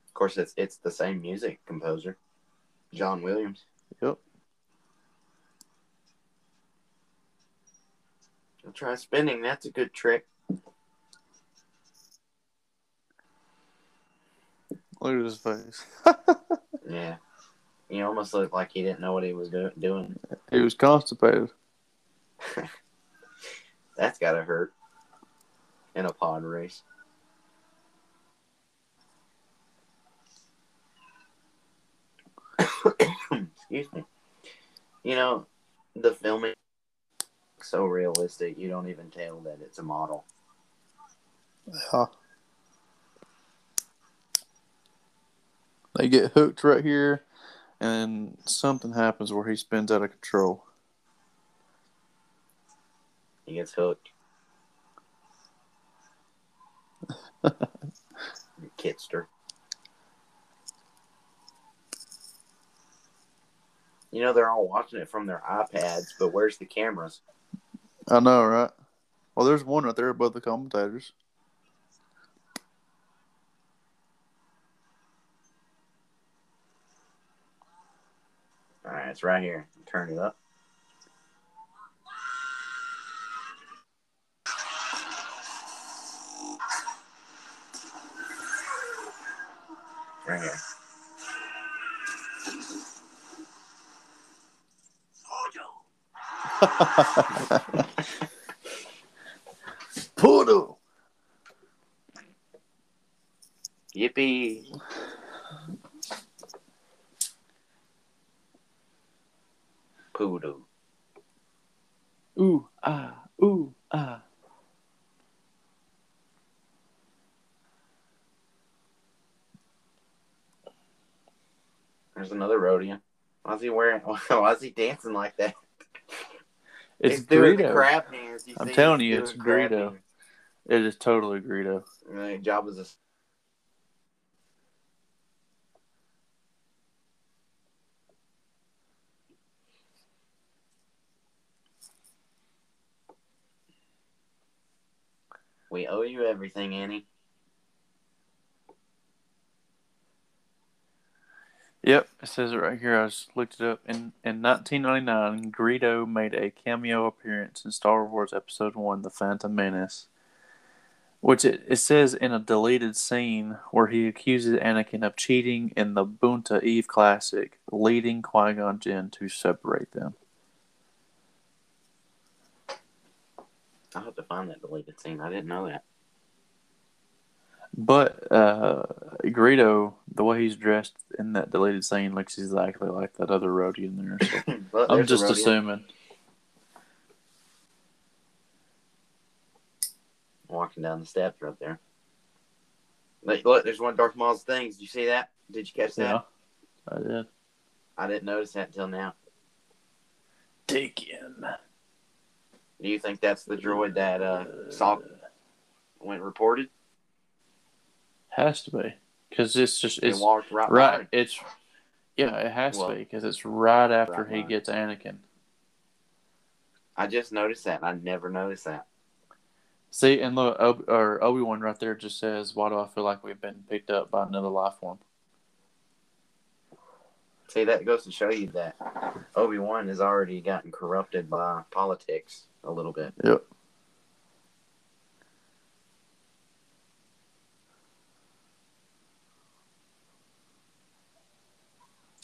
Speaker 2: Of course, it's it's the same music composer, John Williams.
Speaker 3: Yep.
Speaker 2: I'll try spinning. That's a good trick.
Speaker 3: Look at his face.
Speaker 2: Yeah. He almost looked like he didn't know what he was do- doing.
Speaker 3: he was constipated.
Speaker 2: That's got to hurt in a pod race. Excuse me. You know, the filming so realistic, you don't even tell that it's a model.
Speaker 3: Yeah. They get hooked right here, and something happens where he spins out of control.
Speaker 2: He gets hooked. Kitster. You know, they're all watching it from their iPads, but where's the cameras?
Speaker 3: I know, right? Well, there's one right there above the commentators.
Speaker 2: All right, it's right here. Turn it up. Right here.
Speaker 3: Poodle.
Speaker 2: Yippee. Poodoo.
Speaker 3: Ooh ah ooh ah.
Speaker 2: There's another Rodian. Why's he wearing? Why's he dancing like that?
Speaker 3: It's
Speaker 2: He's doing the
Speaker 3: Greedo.
Speaker 2: crab hands.
Speaker 3: I'm
Speaker 2: see?
Speaker 3: telling
Speaker 2: He's
Speaker 3: you,
Speaker 2: doing
Speaker 3: it's
Speaker 2: crab
Speaker 3: Greedo.
Speaker 2: hands.
Speaker 3: It is totally Greedo.
Speaker 2: Right, Jabba's a We owe you everything, Annie.
Speaker 3: Yep, it says it right here. I just looked it up. In in 1999, Greedo made a cameo appearance in Star Wars Episode One: The Phantom Menace, which it, it says in a deleted scene where he accuses Anakin of cheating in the Boonta Eve Classic, leading Qui Gon Jinn to separate them.
Speaker 2: I'll have to find that deleted scene. I didn't know that.
Speaker 3: But uh, Greedo, the way he's dressed in that deleted scene, looks exactly like that other roadie in there. So I'm just assuming.
Speaker 2: Walking down the steps right there. Look, look, there's one of Darth Maul's things. Did you see that? Did you catch that?
Speaker 3: Yeah, I did.
Speaker 2: I didn't notice that until now.
Speaker 3: Take him.
Speaker 2: Do you think that's the droid that uh, saw went reported?
Speaker 3: Has to be because it's just it's
Speaker 2: right,
Speaker 3: right. It's yeah, it has
Speaker 2: Well,
Speaker 3: to be because it's right after
Speaker 2: right
Speaker 3: he gets Anakin.
Speaker 2: I just noticed that. I never noticed that.
Speaker 3: See, and look, Ob- or Obi Wan right there just says, "Why do I feel like we've been picked up by another life form?"
Speaker 2: See, that goes to show you that Obi Wan has already gotten corrupted by politics a little bit.
Speaker 3: Yep.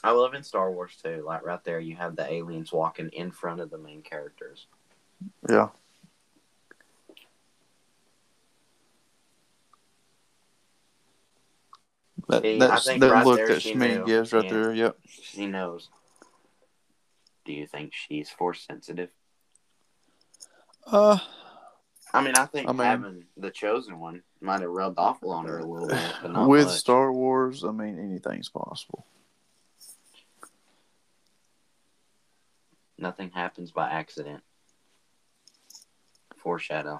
Speaker 2: I love in Star Wars too. Like right there, you have the aliens walking in front of the main characters.
Speaker 3: Yeah. That,
Speaker 2: See, I
Speaker 3: that's,
Speaker 2: think
Speaker 3: that
Speaker 2: right
Speaker 3: look
Speaker 2: there
Speaker 3: that Shmi
Speaker 2: knew.
Speaker 3: gives right
Speaker 2: Yeah.
Speaker 3: there. Yep.
Speaker 2: She knows. Do you think she's force sensitive?
Speaker 3: Uh,
Speaker 2: I mean, I think
Speaker 3: I mean-
Speaker 2: having the chosen one might have rubbed off on her a little bit, but not
Speaker 3: with
Speaker 2: much.
Speaker 3: Star Wars, I mean, anything's possible.
Speaker 2: Nothing happens by accident. Foreshadow.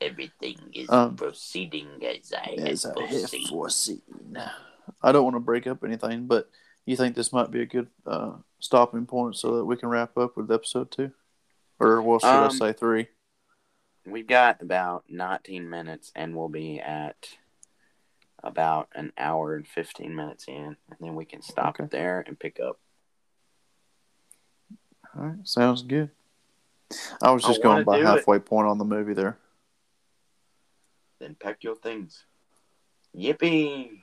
Speaker 2: Everything is
Speaker 3: Um,
Speaker 2: proceeding as I
Speaker 3: As
Speaker 2: had
Speaker 3: I have
Speaker 2: foreseen.
Speaker 3: foreseen. I don't want to break up anything, but you think this might be a good uh, stopping point so that we can wrap up with episode two, or what should I
Speaker 2: Um,
Speaker 3: say three?
Speaker 2: We've got about 19 minutes, and we'll be at about an hour and 15 minutes in, and then we can stop
Speaker 3: Okay.
Speaker 2: there and pick up.
Speaker 3: All right, sounds good. I was
Speaker 2: I
Speaker 3: just going by
Speaker 2: do it.
Speaker 3: halfway point on the movie there.
Speaker 2: Then pack your things. Yippee!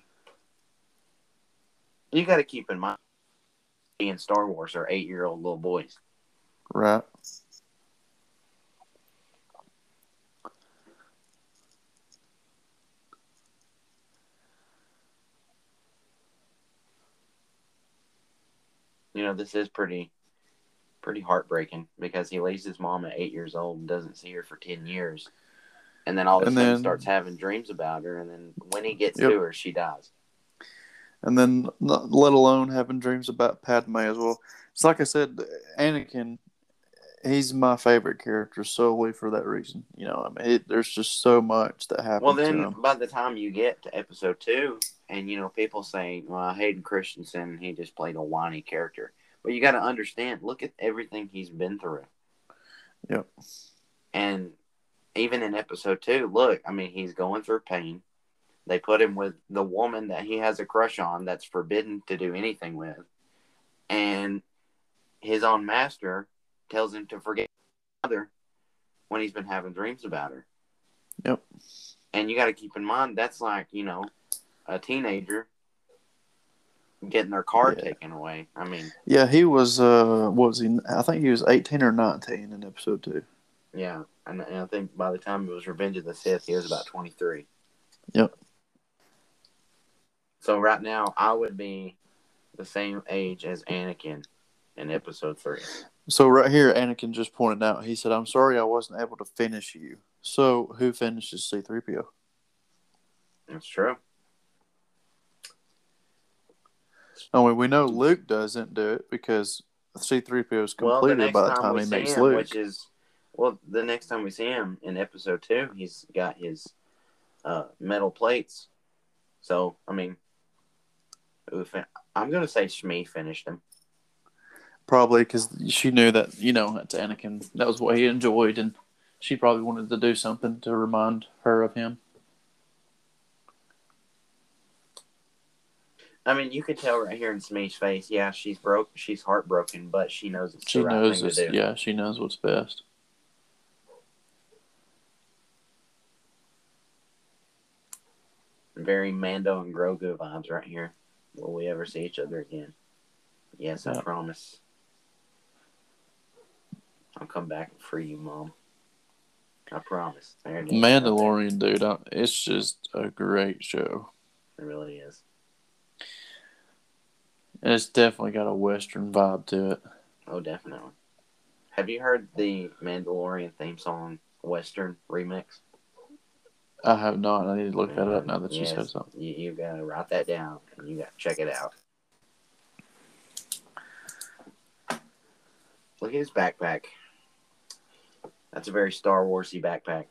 Speaker 2: You got to keep in mind, being Star Wars are eight year old little boys.
Speaker 3: Right.
Speaker 2: You know, this is pretty, pretty heartbreaking because he leaves his mom at eight years old and doesn't see her for ten years, and then all of a sudden starts having dreams about her, and then when he gets
Speaker 3: Yep.
Speaker 2: to her, she dies.
Speaker 3: And then, let alone having dreams about Padme as well. It's like I said, Anakin. He's my favorite character solely for that reason. You know, I mean, it, there's just so much that happens
Speaker 2: Well, then by the time you get to episode two, and you know people say, "Well, Hayden Christensen, he just played a whiny character," but you got to understand. Look at everything he's been through.
Speaker 3: Yep.
Speaker 2: And even in episode two, look, I mean, he's going through pain. They put him with the woman that he has a crush on that's forbidden to do anything with. And his own master tells him to forget his mother when he's been having dreams about her.
Speaker 3: Yep.
Speaker 2: And you got to keep in mind that's like, you know, a teenager getting their car
Speaker 3: Yeah.
Speaker 2: taken away. I mean,
Speaker 3: Yeah, he was. Uh, what was he? I think he was 18 or 19 in episode two.
Speaker 2: yeah. And, and I think by the time it was Revenge of the Sith, he was about 23.
Speaker 3: Yep.
Speaker 2: So right now, I would be the same age as Anakin in episode three.
Speaker 3: So right here, Anakin just pointed out. He said, "I'm sorry, I wasn't able to finish you." So who finishes C-3PO?
Speaker 2: That's true.
Speaker 3: I mean, we know Luke doesn't do it because C-3PO is completed
Speaker 2: next
Speaker 3: by the
Speaker 2: time
Speaker 3: time he meets
Speaker 2: him,
Speaker 3: Luke.
Speaker 2: which is, well, the next time we see him in episode two, he's got his uh, metal plates. So, I mean, I'm going to say Shmi finished him.
Speaker 3: Probably because she knew that you know that's Anakin. That was what he enjoyed, and she probably wanted to do something to remind her of him.
Speaker 2: I mean, you could tell right here in Shmi's face, yeah, she's broke, she's heartbroken, but she knows it's
Speaker 3: She
Speaker 2: the right
Speaker 3: knows this.
Speaker 2: to do.
Speaker 3: Yeah, she knows what's best.
Speaker 2: Very Mando and Grogu vibes right here. Will we ever see each other again? Yes, I promise. I'll come back and free you, Mom. I promise. There it is.
Speaker 3: Mandalorian, dude, I, it's just a great show.
Speaker 2: It really is.
Speaker 3: And it's definitely got a Western vibe to it.
Speaker 2: Oh, definitely. Have you heard the Mandalorian theme song Western remix?
Speaker 3: I have not. I need to look that up now that you said something.
Speaker 2: You, you gotta write that down and you gotta check it out. Look at his backpack. That's a very Star Warsy backpack.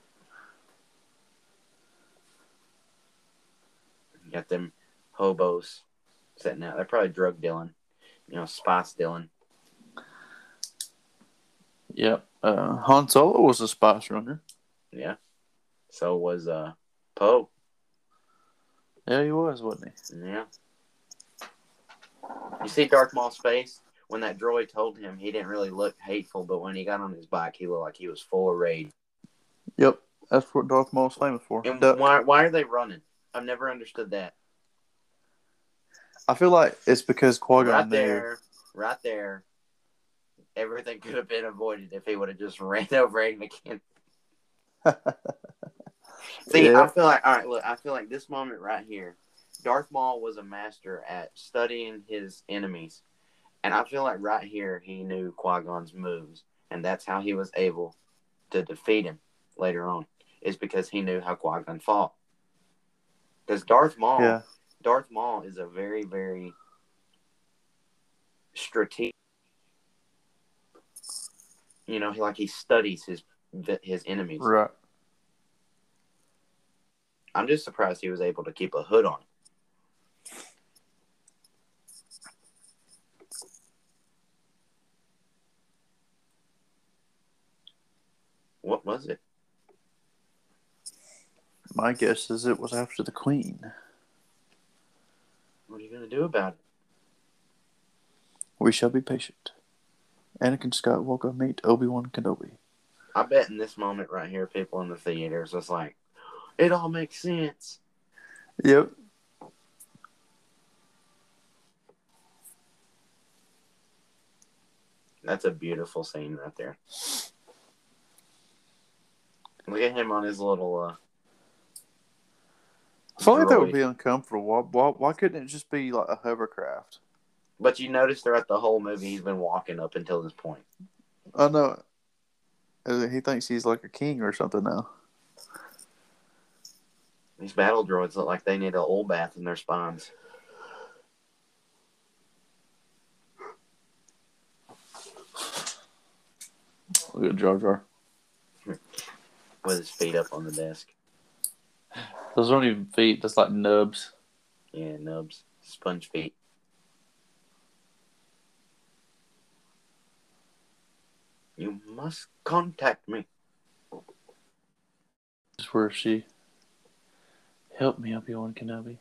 Speaker 2: You got them hobos sitting out. They're probably drug dealing, you know, spice dealing.
Speaker 3: Yep. Uh, Han Solo was a spice runner.
Speaker 2: Yeah. So was uh Poe.
Speaker 3: Yeah, he was, wasn't he?
Speaker 2: Yeah. You see Darth Maul's face when that droid told him he didn't really look hateful, but when he got on his bike, he looked like he was full of rage.
Speaker 3: Yep. That's what Darth Maul's famous for.
Speaker 2: And
Speaker 3: Duck.
Speaker 2: why why are they running? I've never understood that.
Speaker 3: I feel like it's because Qui Gon
Speaker 2: right
Speaker 3: knew.
Speaker 2: there, right there. Everything could have been avoided if he would have just ran over Anakin. See,
Speaker 3: Yeah.
Speaker 2: I feel like all right. Look, I feel like this moment right here, Darth Maul was a master at studying his enemies, and I feel like right here he knew Qui Gon's moves, and that's how he was able to defeat him later on. Is because he knew how Qui Gon fought. Because Darth Maul,
Speaker 3: Yeah.
Speaker 2: Darth Maul is a very, very strategic. You know, like he studies his his enemies.
Speaker 3: Right.
Speaker 2: I'm just surprised he was able to keep a hood on. What was it?
Speaker 3: My guess is it was after the Queen.
Speaker 2: What are you going to do about it?
Speaker 3: We shall be patient. Anakin Skywalker meet Obi Wan Kenobi.
Speaker 2: I bet in this moment right here, people in the theaters was like, it all makes sense.
Speaker 3: Yep.
Speaker 2: That's a beautiful scene right there. Look at him on his little. uh
Speaker 3: I feel like that would be uncomfortable. Why, why, why couldn't it just be like a hovercraft?
Speaker 2: But you notice throughout the whole movie, he's been walking up until this point.
Speaker 3: I know. He thinks he's like a king or something now.
Speaker 2: These battle droids look like they need an old bath in their spines.
Speaker 3: Look at Jar Jar.
Speaker 2: with his feet up on the desk.
Speaker 3: Those aren't even feet. That's like nubs.
Speaker 2: Yeah, nubs, sponge feet. You must contact me.
Speaker 3: This is where she help me, Obi Wan Kenobi.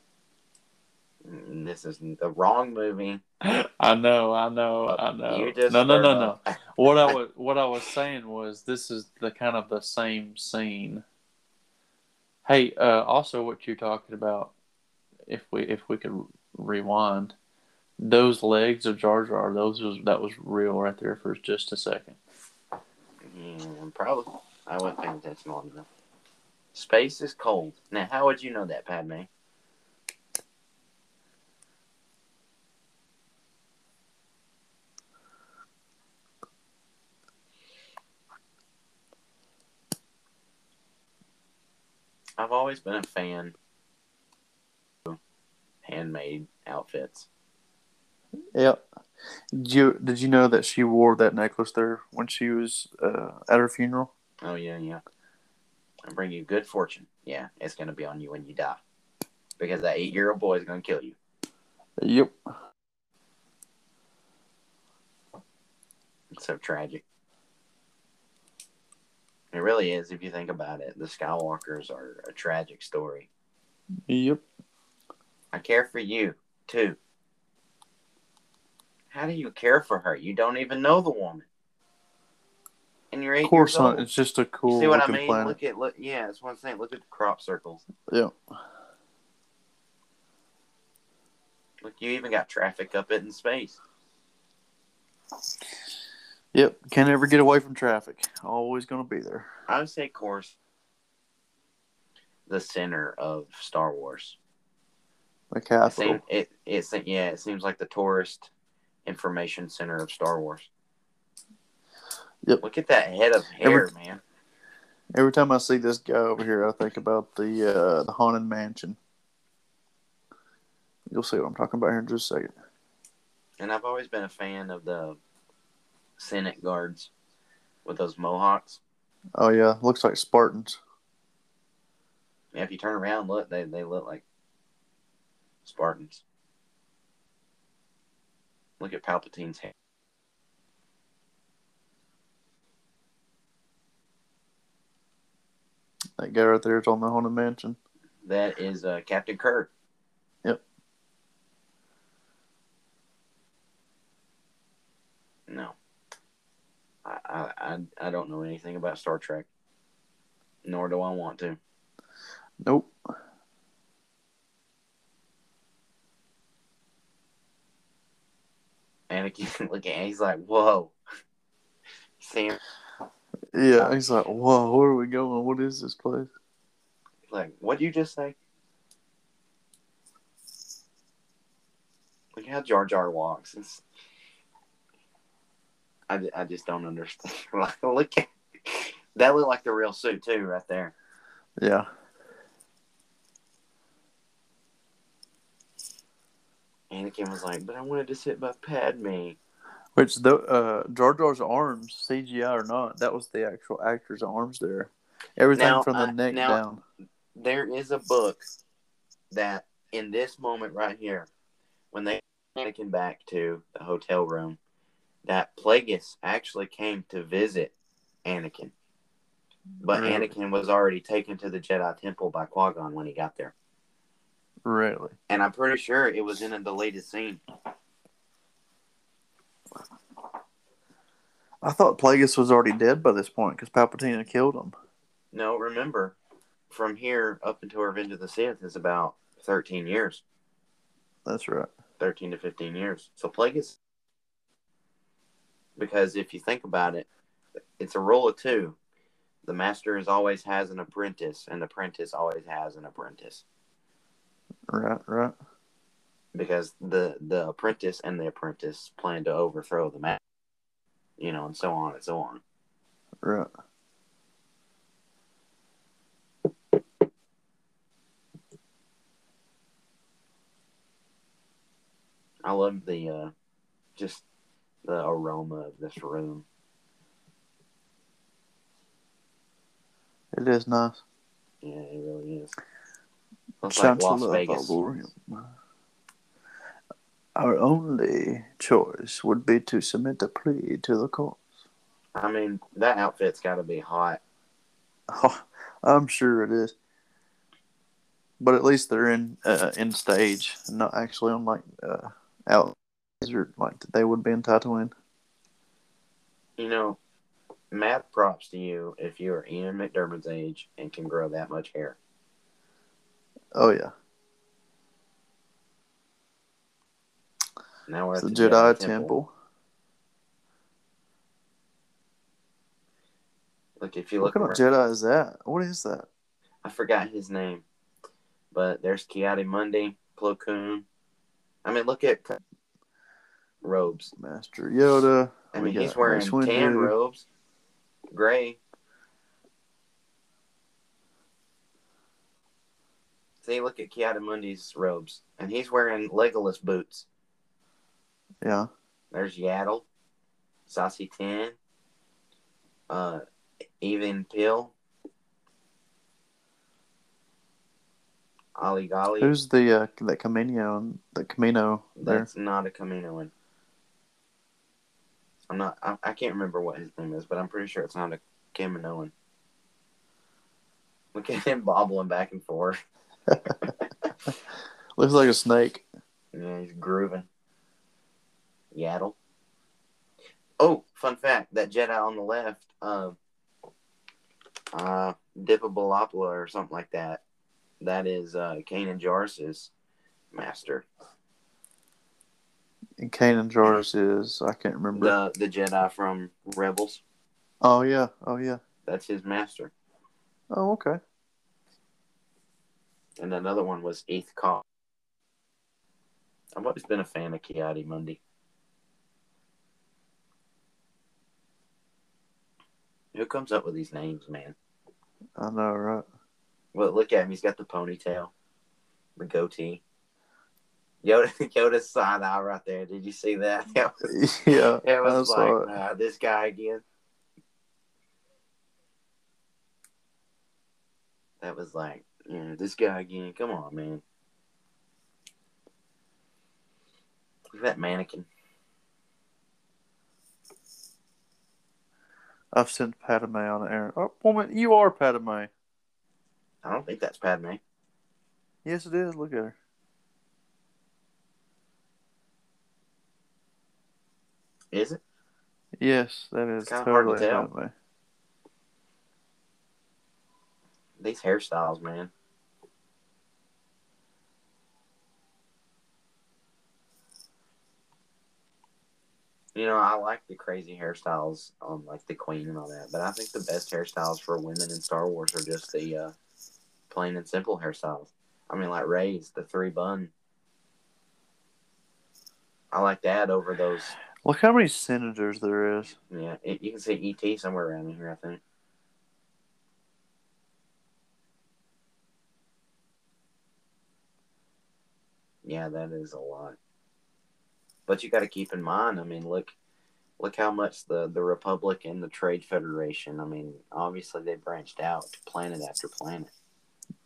Speaker 2: Mm, This is the wrong movie.
Speaker 3: I know, I know, I know.
Speaker 2: Just
Speaker 3: no, no, no, no. What I was what I was saying was this is the kind of the same scene. Hey, uh, also what you're talking about, if we if we could rewind, those legs of Jar Jar, those was that was real right there for just a second.
Speaker 2: Yeah, probably. I wasn't paying attention long enough. Space is cold. Now, how would you know that, Padme? I've always been a fan of handmade outfits.
Speaker 3: Yep. Did you did you know that she wore that necklace there when she was uh, at her funeral?
Speaker 2: Oh yeah, yeah. I bring you good fortune. Yeah, it's gonna be on you when you die, because that eight-year-old boy is gonna kill you.
Speaker 3: Yep.
Speaker 2: It's so tragic. It really is, if you think about it. The Skywalkers are a tragic story.
Speaker 3: Yep.
Speaker 2: I care for you too. How do you care for her? You don't even know the woman, and you're eight
Speaker 3: Of course not. It's just a
Speaker 2: You
Speaker 3: cool
Speaker 2: see what I mean?
Speaker 3: planet.
Speaker 2: Look at look. Yeah, that's what I'm saying. Look at the crop circles.
Speaker 3: Yep.
Speaker 2: Look, you even got traffic up it in space.
Speaker 3: Yep. Can't ever get away from traffic. Always gonna be there.
Speaker 2: I would say, of course, the center of Star Wars.
Speaker 3: The
Speaker 2: It
Speaker 3: capital.
Speaker 2: it, it se- yeah, it seems like the tourist information center of Star Wars.
Speaker 3: Yep.
Speaker 2: Look at that head of hair, man.
Speaker 3: Every time I see this guy over here, I think about the uh, the haunted mansion. You'll see what I'm talking about here in just a second.
Speaker 2: And I've always been a fan of the Senate guards with those mohawks.
Speaker 3: Oh yeah, looks like Spartans.
Speaker 2: Yeah, if you turn around, look, they they look like Spartans. Look at Palpatine's hair.
Speaker 3: That guy right there is on the Haunted Mansion.
Speaker 2: That is uh, Captain Kirk.
Speaker 3: Yep.
Speaker 2: No. I, I I don't know anything about Star Trek. Nor do I want to.
Speaker 3: Nope.
Speaker 2: Anakin, look at he's like, whoa. Sam,
Speaker 3: Yeah, he's like, whoa, where are we going? What is this place?
Speaker 2: like, what'd you just say? Look at how Jar Jar walks. It's, I, I just don't understand. Like, look at that. Looked like the real suit too, right there.
Speaker 3: Yeah.
Speaker 2: Anakin was like, "But I wanted to sit by Padme."
Speaker 3: Which the uh, Jar Jar's arms, CGI or not, that was the actual actor's arms there. Everything
Speaker 2: Now,
Speaker 3: from the
Speaker 2: uh,
Speaker 3: neck
Speaker 2: now-
Speaker 3: down.
Speaker 2: There is a book that, in this moment right here, when they Anakin back to the hotel room, that Plagueis actually came to visit Anakin, but
Speaker 3: Really?
Speaker 2: Anakin was already taken to the Jedi Temple by Qui Gon when he got there,
Speaker 3: Really?
Speaker 2: and I'm pretty sure it was in a deleted scene.
Speaker 3: I thought Plagueis was already dead by this point because Palpatine had killed him.
Speaker 2: No, remember, from here up until Revenge of the Sith is about 13 years.
Speaker 3: That's right.
Speaker 2: 13 to 15 years. So Plagueis, because if you think about it, it's a rule of two. The master is always has an apprentice, and the apprentice always has an apprentice.
Speaker 3: Right, right.
Speaker 2: Because the the apprentice and the apprentice plan to overthrow the master, you know, and so on and so on.
Speaker 3: Right.
Speaker 2: I love the uh, just the aroma of this room.
Speaker 3: It is nice.
Speaker 2: Yeah, it really is. Looks like Las Vegas.
Speaker 3: Our only choice would be to submit a plea to the courts.
Speaker 2: I mean, that outfit's got to be hot.
Speaker 3: Oh, I'm sure it is. But at least they're in uh, in stage, not actually on like uh, out desert like they would be in Tatooine.
Speaker 2: You know, mad props to you if you are Ian McDiarmid's age and can grow that much hair.
Speaker 3: Oh yeah,
Speaker 2: Now we're
Speaker 3: it's
Speaker 2: at
Speaker 3: the Jedi, Temple.
Speaker 2: Look, if you
Speaker 3: What
Speaker 2: look,
Speaker 3: kind of Jedi is that? What is that?
Speaker 2: I forgot his name, but there's Ki-Adi-Mundi, Plo Koon. I mean, look at robes.
Speaker 3: Master Yoda.
Speaker 2: I
Speaker 3: We
Speaker 2: mean, he's wearing
Speaker 3: Mace
Speaker 2: tan
Speaker 3: Windu.
Speaker 2: robes, gray. See, look at Ki-Adi-Mundi's robes, and he's wearing Legolas boots.
Speaker 3: Yeah.
Speaker 2: There's Yaddle, Saesee Tiin, uh, Even Piell, Ollie Golly.
Speaker 3: Who's the uh, that Kamino the Kamino there?
Speaker 2: That's not a Kaminoan. I'm not. I, I can't remember what his name is, but I'm pretty sure it's not a Kaminoan. Look at him bobbling back and forth.
Speaker 3: Looks like a snake.
Speaker 2: Yeah, he's grooving. Yaddle. Oh, fun fact: that Jedi on the left, uh, uh, Dipabalopla or something like that. That is uh, Kanan Jarrus's master.
Speaker 3: And Kanan Jarrus is I can't remember.
Speaker 2: The the Jedi from Rebels.
Speaker 3: Oh yeah. Oh yeah.
Speaker 2: That's his master.
Speaker 3: Oh okay.
Speaker 2: And another one was Eeth Koth. I've always been a fan of Ki-Adi-Mundi. Who comes up with these names, man?
Speaker 3: I know, right?
Speaker 2: Well, look at him. He's got the ponytail, the goatee. Yoda, Yoda's side eye right there. Did you see that? Was,
Speaker 3: yeah.
Speaker 2: it was like,
Speaker 3: it.
Speaker 2: uh, this guy again. that was like, you know, this guy again. Come on, man. Look at that mannequin.
Speaker 3: I've sent Padme on an errand. Oh, woman, you are Padme.
Speaker 2: I don't think that's Padme.
Speaker 3: Yes, it is. Look at her.
Speaker 2: Is it?
Speaker 3: Yes, that is
Speaker 2: It's kinda hard to
Speaker 3: totally
Speaker 2: tell. These hairstyles, man. You know, I like the crazy hairstyles on like the Queen and all that, but I think the best hairstyles for women in Star Wars are just the uh, plain and simple hairstyles. I mean, like Rey's, the three bun. I like that over those.
Speaker 3: Look how many senators there is.
Speaker 2: Yeah, it, you can see ET somewhere around here, I think. Yeah, that is a lot. But you got to keep in mind. I mean, look, look how much the the Republic and the Trade Federation. I mean, obviously they branched out to planet after planet,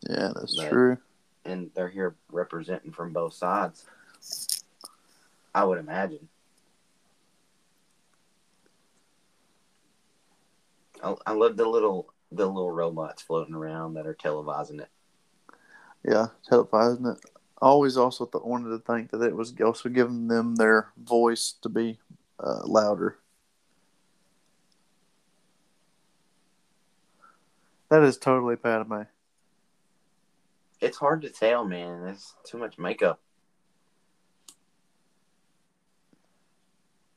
Speaker 3: Yeah, that's
Speaker 2: But-
Speaker 3: true.
Speaker 2: and they're here representing from both sides. I would imagine. I, I love the little the little robots floating around that are televising it.
Speaker 3: Yeah, televising it. I always also th- wanted to think that it was also giving them their voice to be uh, louder. That is totally Padme.
Speaker 2: It's hard to tell, man. There's too much makeup.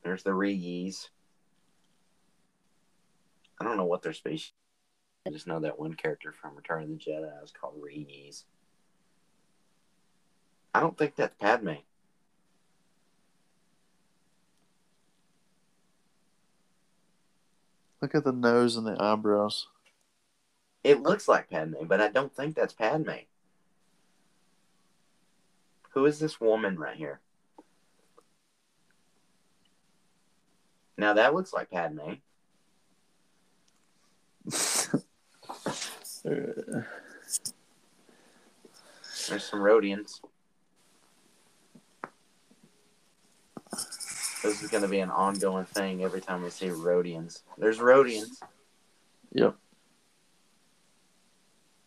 Speaker 2: There's the Rees. I don't know what their species. I just know that one character from Return of the Jedi is called Rees. I don't think that's Padme.
Speaker 3: Look at the nose and the eyebrows.
Speaker 2: It looks like Padme, but I don't think that's Padme. Who is this woman right here? Now that looks like Padme.
Speaker 3: Uh,
Speaker 2: There's some Rodians. This is going to be an ongoing thing every time we see Rodians. There's Rodians,
Speaker 3: yep.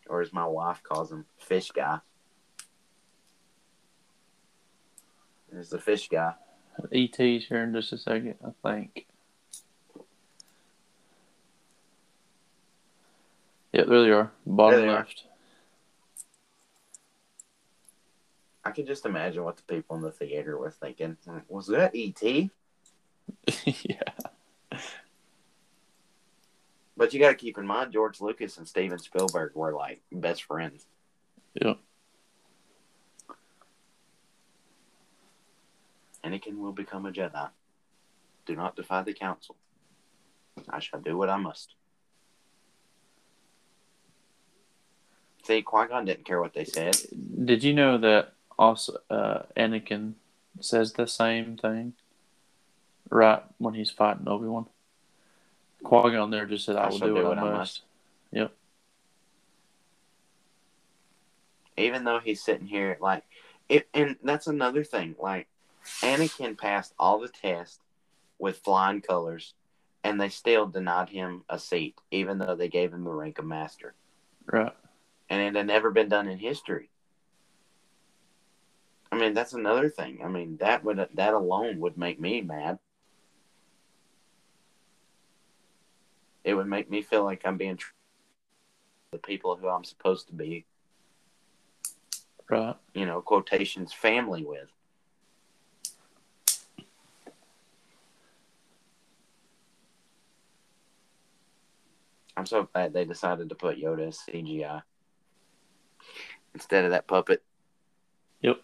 Speaker 2: or as my wife calls them, fish guy. There's the fish guy.
Speaker 3: ET's here in just a second, I think. Yep, there they are. Bottom
Speaker 2: they are.
Speaker 3: left.
Speaker 2: I can just imagine what the people in the theater were thinking. Was that ET?
Speaker 3: yeah.
Speaker 2: But you got to keep in mind, George Lucas and Steven Spielberg were like best friends.
Speaker 3: Yep.
Speaker 2: Anakin will become a Jedi. Do not defy the council. I shall do what I must. See, Qui Gon didn't care what they said.
Speaker 3: Did you know that also uh, Anakin says the same thing right when he's fighting Obi Wan? Qui Gon there just said, "I,
Speaker 2: I
Speaker 3: will
Speaker 2: shall
Speaker 3: do what, I must." Yep.
Speaker 2: Even though he's sitting here, like, it, and that's another thing. Like, Anakin passed all the tests with flying colors, and they still denied him a seat, even though they gave him the rank of master.
Speaker 3: Right.
Speaker 2: And it had never been done in history. I mean, that's another thing. I mean, that would that alone would make me mad. It would make me feel like I'm being tr- the people who I'm supposed to be,
Speaker 3: Right.
Speaker 2: you know, quotations family with. I'm so glad they decided to put Yoda as CGI instead of that puppet.
Speaker 3: Yep.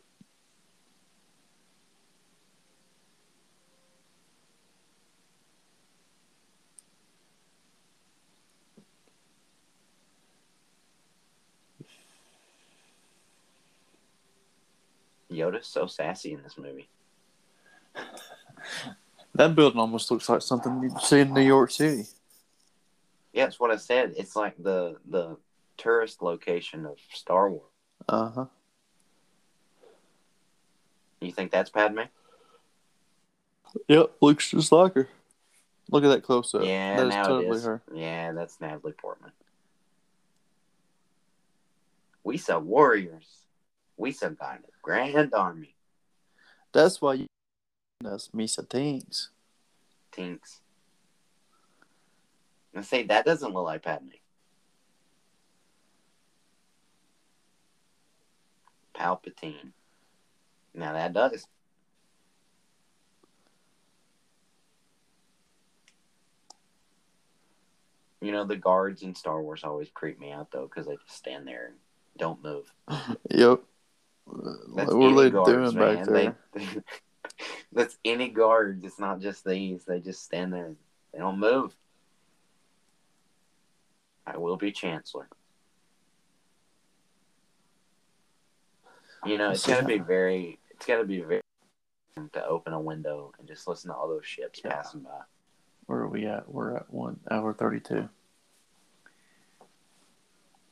Speaker 2: Yoda's so sassy in this movie.
Speaker 3: That building almost looks like something you'd see in New York City.
Speaker 2: Yeah, that's what I said. It's like the the tourist location of Star Wars.
Speaker 3: Uh huh.
Speaker 2: You think that's Padme?
Speaker 3: Yep, looks just like her. Look at that close up.
Speaker 2: yeah,
Speaker 3: that is
Speaker 2: now it
Speaker 3: totally
Speaker 2: is.
Speaker 3: her.
Speaker 2: Yeah, that's Natalie Portman. We saw warriors. We saw got a grand army.
Speaker 3: That's why you us Misa things.
Speaker 2: Tinks. I say that doesn't look like Padme. Palpatine. Now that does. You know the guards in Star Wars always creep me out though because they just stand there and don't move.
Speaker 3: Yep.
Speaker 2: That's
Speaker 3: what are they
Speaker 2: guards,
Speaker 3: doing back
Speaker 2: man.
Speaker 3: there?
Speaker 2: They, that's any guard. It's not just these. They just stand there. They don't move. I will be chancellor. You know, it's got to be very. It's got to be very to open a window and just listen to all those ships
Speaker 3: Yeah.
Speaker 2: passing by.
Speaker 3: Where are we at? We're at one hour thirty two.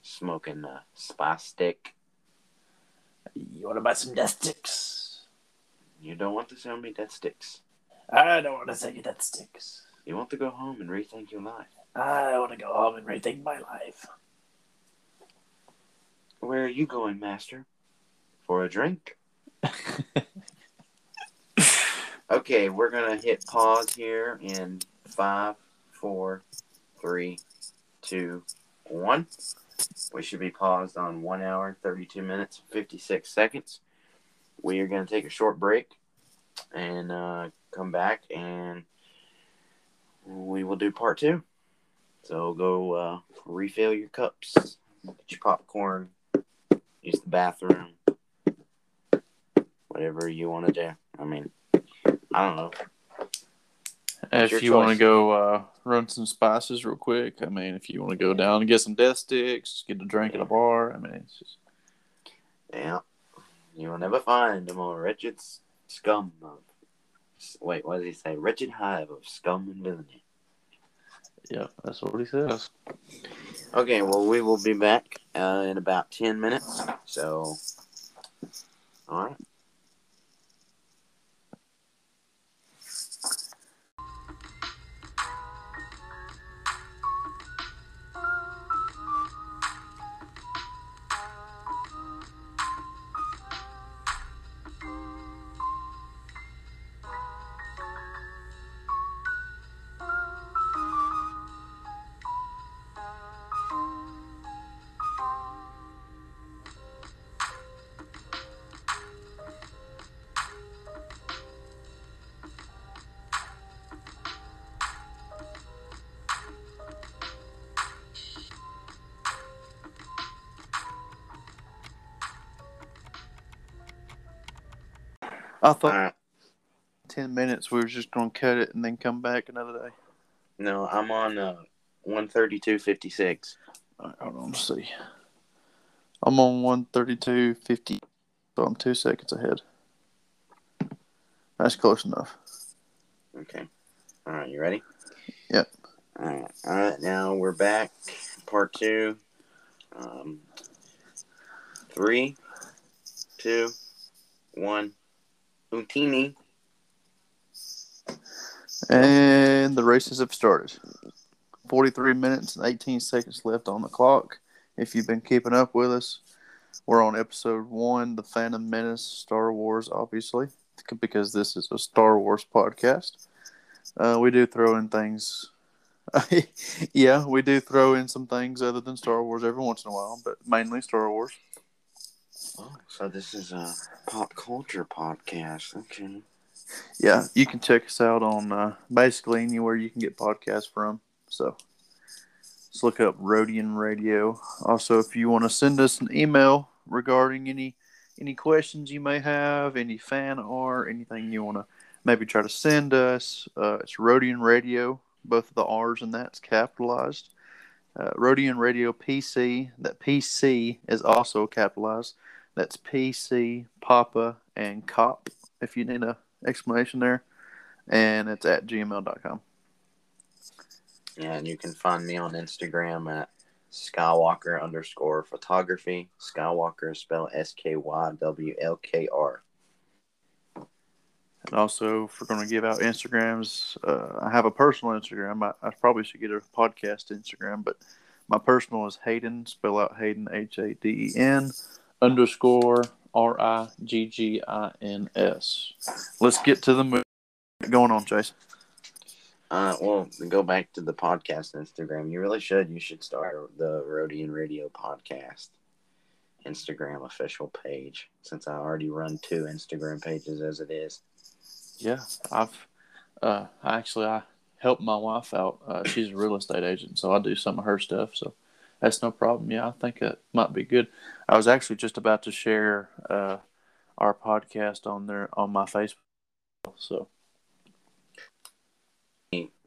Speaker 2: Smoking a spice stick.
Speaker 3: You want to buy some death sticks?
Speaker 2: You don't want to sell me death sticks.
Speaker 3: I don't want to sell you death sticks.
Speaker 2: You want to go home and rethink your life.
Speaker 3: I want to go home and rethink my life.
Speaker 2: Where are you going, Master? For a drink? Okay, we're gonna hit pause here in five, four, three, two, one. We should be paused on one hour, thirty-two minutes, fifty-six seconds. We are gonna take a short break and uh, come back, and we will do part two. So go uh, refill your cups, get your popcorn, use the bathroom, whatever you want to do. I mean. I don't know.
Speaker 3: If you want to go uh, run some spices real quick, I mean, if you want to go down and get some death sticks, get a drink at a bar, I mean, it's just
Speaker 2: Yeah. You will never find a more wretched scum of. Wait, what did he say? Wretched hive of scum and villainy.
Speaker 3: yeah, that's what he says.
Speaker 2: Okay, well, we will be back uh, in about 10 minutes. So, all right.
Speaker 3: I thought
Speaker 2: right.
Speaker 3: ten minutes we were just gonna cut it and then come back another day.
Speaker 2: No, I'm on uh, 132.56.
Speaker 3: All right, hold on, let's see. I'm on one thirty two fifty, so I'm two seconds ahead. That's close enough.
Speaker 2: Okay. All right, you ready?
Speaker 3: Yep.
Speaker 2: All right. All right, now we're back. Part two. Um, three, two, one. Utinni.
Speaker 3: And the races have started. 43 minutes and 18 seconds left on the clock. If you've been keeping up with us, we're on episode one, The Phantom Menace, Star Wars, obviously, because this is a Star Wars podcast. Uh, we do throw in things. yeah, we do throw in some things other than Star Wars every once in a while, but mainly Star Wars.
Speaker 2: Oh, so this is a pop culture podcast. Okay.
Speaker 3: yeah, you can check us out on uh, basically anywhere you can get podcasts from. So just look up Rodian Radio. Also, if you want to send us an email regarding any any questions you may have, any fan art, anything you want to maybe try to send us, uh, it's Rodian Radio. Both of the R's and that's capitalized. Uh, Rodian Radio PC. That PC is also capitalized. That's PC, Papa, and Cop. If you need a explanation there, and it's at gmail.com.
Speaker 2: Yeah, and you can find me on Instagram at Skywalker underscore photography. Skywalker is spelled S K Y W L K R.
Speaker 3: And also, if we're going to give out Instagrams, uh, I have a personal Instagram. I, I probably should get a podcast Instagram, but my personal is Hayden, spell out Hayden, H A D E N, underscore R I G G I N S. Let's get to the movie. Going on, Jason.
Speaker 2: Uh, well, go back to the podcast Instagram, you really should. You should start the Rodian Radio podcast Instagram official page since I already run two Instagram pages as it is.
Speaker 3: Yeah, I've uh, actually I help my wife out. Uh, she's a real estate agent, so I do some of her stuff. So that's no problem. Yeah, I think it might be good. I was actually just about to share uh, our podcast on there on my Facebook. So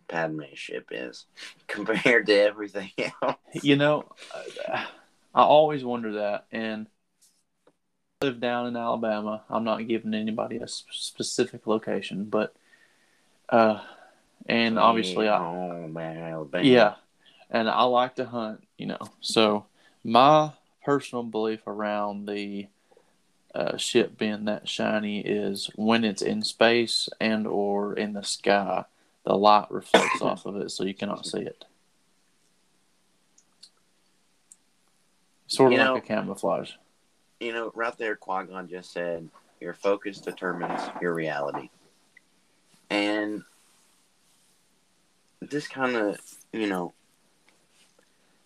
Speaker 2: Padme ship is compared to everything else.
Speaker 3: you know, I, I always wonder that, and I live down in Alabama. I'm not giving anybody a specific location, but uh, and obviously I
Speaker 2: oh, man, Alabama.
Speaker 3: Yeah, and I like to hunt, you know. So my personal belief around the uh, ship being that shiny is when it's in space and or in the sky, the light reflects off of it, so you cannot see it. Sort of
Speaker 2: You
Speaker 3: like
Speaker 2: know-
Speaker 3: a camouflage.
Speaker 2: You know, right there, Qui Gon just said, "Your focus determines your reality," and this kind of, you know,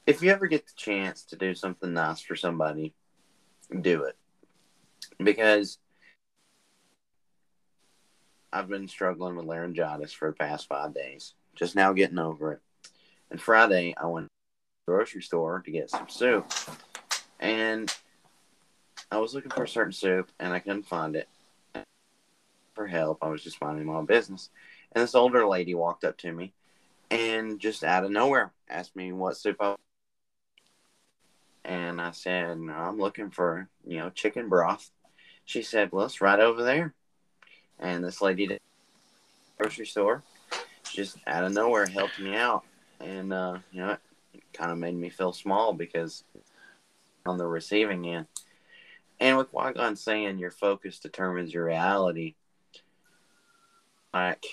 Speaker 2: if you ever get the chance to do something nice for somebody, do it because I've been struggling with laryngitis for the past five days. Just now getting over it. And Friday, I went to the grocery store to get some soup, and I was looking for a certain soup and I couldn't find it. For help, I was just minding my own business. And this older lady walked up to me and just out of nowhere asked me what soup I and I said, no, I'm looking for, you know, chicken broth. She said, Well, it's right over there. And this lady at the grocery store just out of nowhere helped me out. And uh, you know, it kind of made me feel small because on the receiving end. And with Qui-Gon saying your focus determines your reality, like,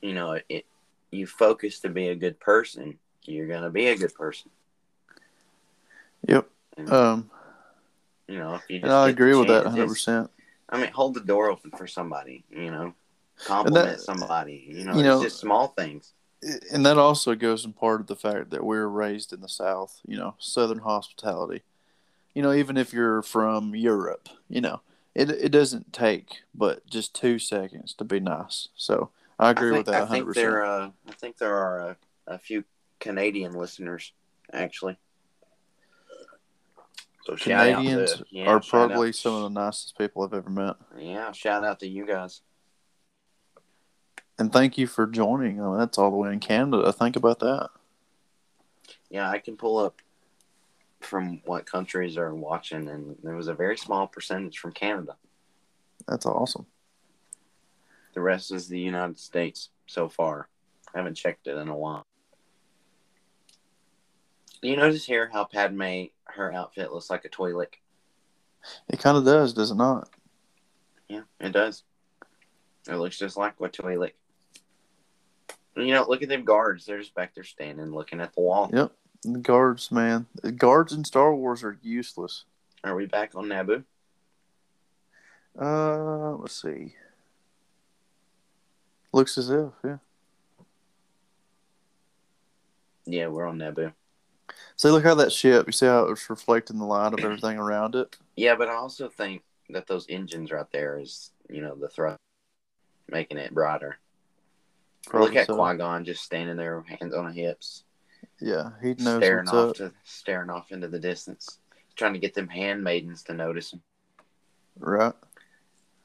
Speaker 2: you know, it you focus to be a good person, you're gonna be a good person.
Speaker 3: Yep. Um,
Speaker 2: you know, you
Speaker 3: and I agree with that 100. percent
Speaker 2: I mean, hold the door open for somebody. You know, compliment somebody. You know,
Speaker 3: you
Speaker 2: it's
Speaker 3: know-
Speaker 2: just small things.
Speaker 3: and that also goes in part of the fact that we are raised in the South, you know, Southern hospitality. You know, even if you're from Europe, you know, it it doesn't take but just two seconds to be nice. So I agree
Speaker 2: I think,
Speaker 3: with that
Speaker 2: I
Speaker 3: 100.
Speaker 2: think there, uh, I think there are a, a few Canadian listeners actually. So
Speaker 3: Canadians
Speaker 2: to- yeah,
Speaker 3: are probably some of the nicest people I've ever met.
Speaker 2: Yeah, shout out to you guys.
Speaker 3: And thank you for joining. I mean, that's all the way in Canada. Think about that.
Speaker 2: Yeah, I can pull up from what countries are watching, and there was a very small percentage from Canada.
Speaker 3: That's awesome.
Speaker 2: The rest is the United States so far. I haven't checked it in a while. You notice here how Padme, her outfit looks like a toilet.
Speaker 3: It kind of does, does it not?
Speaker 2: Yeah, it does. It looks just like a toilet. You know, look at them guards. They're just back there standing, looking at the wall.
Speaker 3: Yep. The guards, man. The guards in Star Wars are useless.
Speaker 2: Are we back on Naboo?
Speaker 3: Uh, let's see. Looks as if, yeah.
Speaker 2: Yeah, we're on Naboo.
Speaker 3: See, look how that ship. You see how it's reflecting the light of everything around it.
Speaker 2: Yeah, but I also think that those engines right there is, you know, the thrust making it brighter.
Speaker 3: Probably
Speaker 2: Look at
Speaker 3: so.
Speaker 2: Qui Gon just standing there, hands on the hips,
Speaker 3: Yeah, he knows
Speaker 2: staring off
Speaker 3: up.
Speaker 2: to staring off into the distance, trying to get them handmaidens to notice him.
Speaker 3: Right.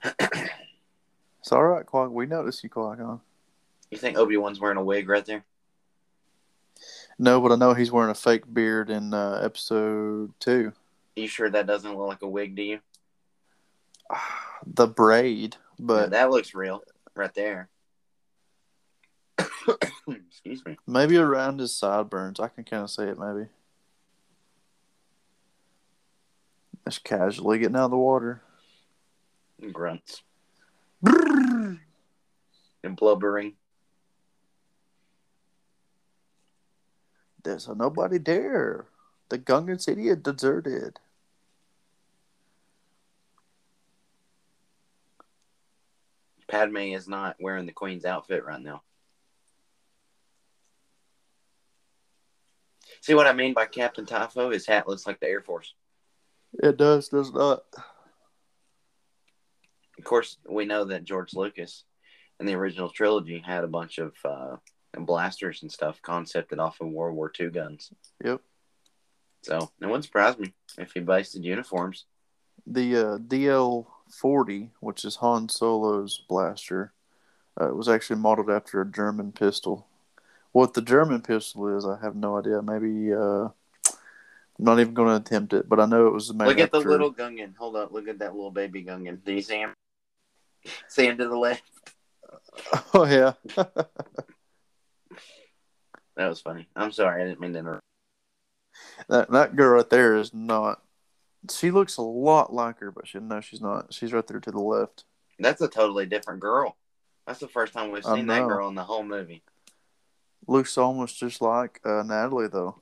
Speaker 3: It's all right, Qui. We notice you, Qui Gon.
Speaker 2: You think Obi Wan's wearing a wig right there?
Speaker 3: No, but I know he's wearing a fake beard in uh, episode two.
Speaker 2: you sure that doesn't look like a wig to you?
Speaker 3: The braid,
Speaker 2: Yeah,
Speaker 3: but
Speaker 2: that looks real right there. Excuse me.
Speaker 3: Maybe around his sideburns. I can kind of see it. Maybe. Just casually getting out of the water.
Speaker 2: Grunts. And blubbering.
Speaker 3: There's nobody there. The Gungan city is deserted.
Speaker 2: Padme is not wearing the queen's outfit right now. See what I mean by Captain Typho? His hat looks like the Air Force.
Speaker 3: It does, does not.
Speaker 2: Of course, we know that George Lucas in the original trilogy had a bunch of uh, blasters and stuff concepted off of World War II guns.
Speaker 3: Yep.
Speaker 2: So it wouldn't surprise me if he based uniforms.
Speaker 3: The uh, DL 40, which is Han Solo's blaster, uh, was actually modeled after a German pistol. What the German pistol is, I have no idea. Maybe uh, I'm not even going to attempt it, but I know it was made
Speaker 2: Look at the
Speaker 3: after-
Speaker 2: little Gungan. Hold up. Look at that little baby Gungan. Do you see him? See him to the left?
Speaker 3: Oh yeah,
Speaker 2: That was funny. I'm sorry. I didn't mean to interrupt.
Speaker 3: that that girl right there is not. She looks a lot like her, but she no, she's not. She's right there to the left.
Speaker 2: That's a totally different girl. That's the first time we've seen that girl in the whole movie.
Speaker 3: Looks almost just like uh, Natalie though.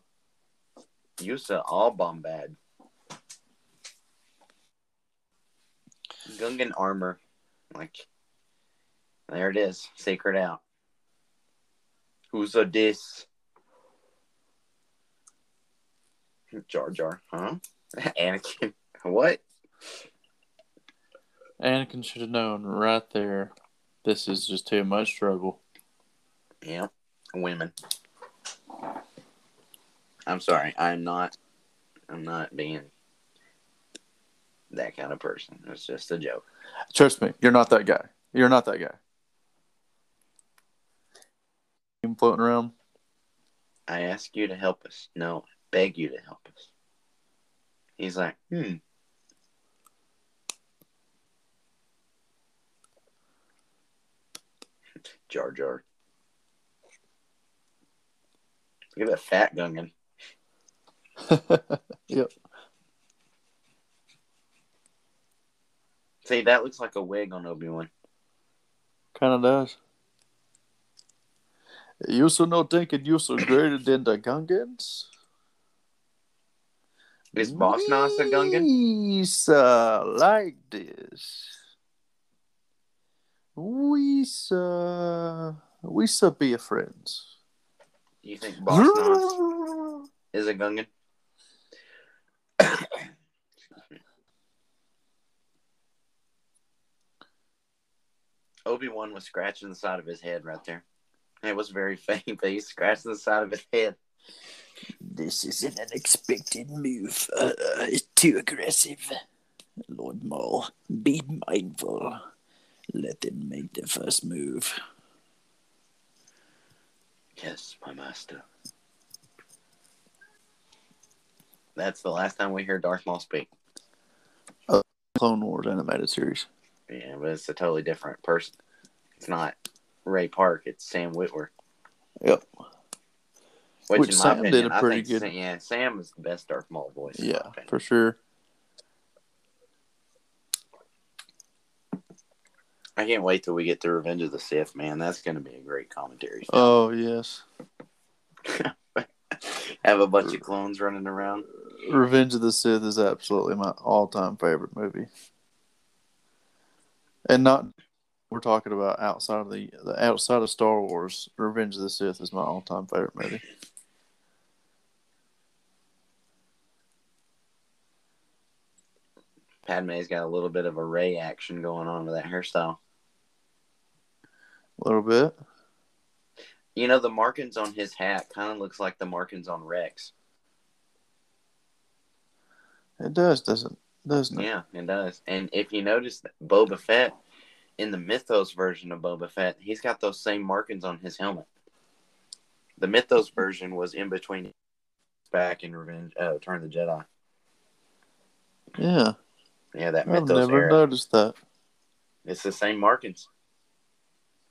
Speaker 2: You said all bombad. Gungan armor. Like, there it is. Secret out. Who's a dis? Jar Jar, huh? Anakin. What?
Speaker 3: Anakin should have known right there. This is just too much trouble.
Speaker 2: Yeah, women. I'm sorry. I'm not. I'm not being that kind of person. It's just a joke.
Speaker 3: Trust me, you're not that guy. You're not that guy. Him floating around.
Speaker 2: I ask you to help us. No, I beg you to help us. He's like, hmm. Jar Jar. Look at that fat Gungan.
Speaker 3: yep.
Speaker 2: See, that looks like a wig on Obi Wan.
Speaker 3: Kind of does. You so not thinking you so greater than the Gungans?
Speaker 2: Is Boss Nass a Gungan?
Speaker 3: Uh, like this. We uh, we shall be friends.
Speaker 2: You think Boss Nass is a Gungan? Obi Wan was scratching the side of his head right there. It was very faint, but he's scratching the side of his head.
Speaker 4: This is an unexpected move. Uh, it's too aggressive. Lord Maul, be mindful. Let them make the first move.
Speaker 2: Yes, my master. That's the last time we hear Darth Maul speak.
Speaker 3: Clone Wars animated series.
Speaker 2: Yeah, but it's a totally different person. It's not Ray Park. It's Sam Witwer.
Speaker 3: Yep.
Speaker 2: Which,
Speaker 3: Which
Speaker 2: in my
Speaker 3: Sam did
Speaker 2: opinion,
Speaker 3: a
Speaker 2: I
Speaker 3: pretty good-
Speaker 2: Sam, yeah, Sam is the best Darth Maul voice.
Speaker 3: Yeah, for sure.
Speaker 2: I can't wait till we get to Revenge of the Sith, man. That's going to be a great commentary.
Speaker 3: Oh yes,
Speaker 2: Have a bunch of clones running around.
Speaker 3: Revenge of the Sith is absolutely my all-time favorite movie, and not we're talking about outside of the, the outside of Star Wars. Revenge of the Sith is my all-time favorite movie.
Speaker 2: Padme's got a little bit of a Rey action going on with that hairstyle.
Speaker 3: A little bit.
Speaker 2: You know, the markings on his hat kind of looks like the markings on Rex.
Speaker 3: It does, doesn't doesn't it?
Speaker 2: Yeah, it does. And if you notice, that Boba Fett in the Mythos version of Boba Fett, he's got those same markings on his helmet. The Mythos version was in between back in Revenge, uh, Return of the Jedi.
Speaker 3: Yeah,
Speaker 2: Yeah, that Mythos I've
Speaker 3: never
Speaker 2: era.
Speaker 3: noticed that.
Speaker 2: It's the same markings.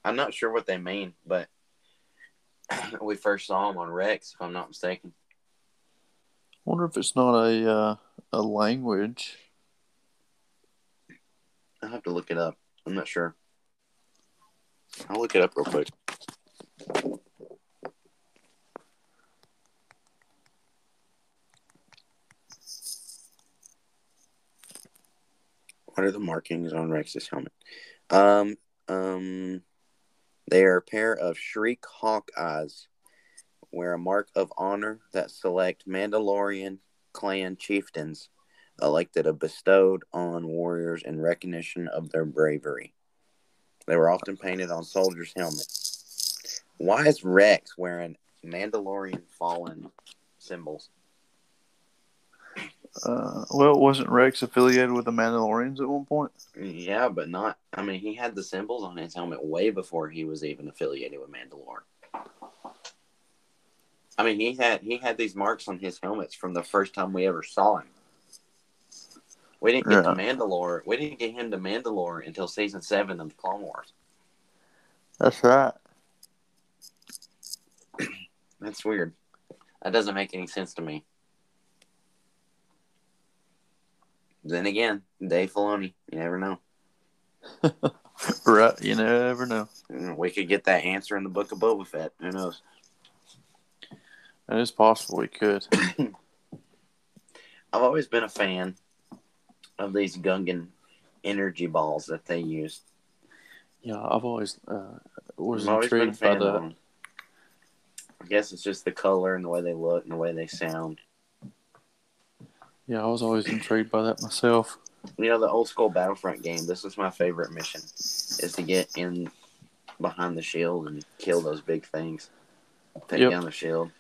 Speaker 2: I'm not sure what they mean, but we first saw him on Rex, if I'm not mistaken.
Speaker 3: Wonder if it's not a uh, a language.
Speaker 2: I'll have to look it up. I'm not sure. I'll look it up real quick. What are the markings on Rex's helmet? Um, um, they are a pair of Shriek Hawk eyes, wear a mark of honor that select Mandalorian clan chieftains elected or bestowed on warriors in recognition of their bravery. They were often painted on soldiers' helmets. Why is Rex wearing Mandalorian fallen symbols?
Speaker 3: Uh, well, wasn't Rex affiliated with the Mandalorians at one point?
Speaker 2: Yeah, but not. I mean, he had the symbols on his helmet way before he was even affiliated with Mandalore. I mean, he had he had these marks on his helmets from the first time we ever saw him. We didn't get
Speaker 3: Yeah.
Speaker 2: to Mandalore. We didn't get him to Mandalore until season seven of the Clone Wars.
Speaker 3: That's right.
Speaker 2: That's weird. That doesn't make any sense to me. Then again, Dave Filoni, you never know.
Speaker 3: Right. You never know.
Speaker 2: Mm, We could get that answer in the book of Boba Fett. Who knows?
Speaker 3: It is possible we could.
Speaker 2: I've always been a fan of these Gungan energy balls that they used.
Speaker 3: Yeah, I've always uh, was
Speaker 2: I've always been a
Speaker 3: intrigued by
Speaker 2: them. I guess it's just the color and the way they look and the way they sound.
Speaker 3: Yeah, I was always intrigued by that myself.
Speaker 2: You know, the old school Battlefront game, this is my favorite mission, is to get in behind the shield and kill those big things. Take
Speaker 3: Yep.
Speaker 2: down the shield.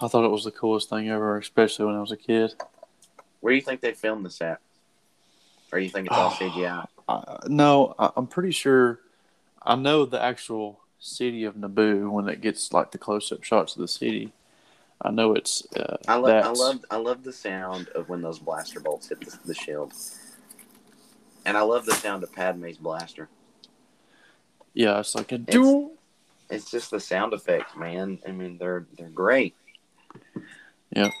Speaker 3: I thought it was the coolest thing ever, especially when I was a kid.
Speaker 2: Where do you think they filmed this at? Or you think it's all CGI?
Speaker 3: Uh, no, I, I'm pretty sure. I know the actual city of Naboo when it gets like the close-up shots of the city. I know it's. Uh,
Speaker 2: I love, I love, I love the sound of when those blaster bolts hit the, the shield, and I love the sound of Padme's blaster.
Speaker 3: Yeah, it's like a
Speaker 2: It's-
Speaker 3: duel.
Speaker 2: It's just the sound effects, man. I mean, they're they're great.
Speaker 3: Yep.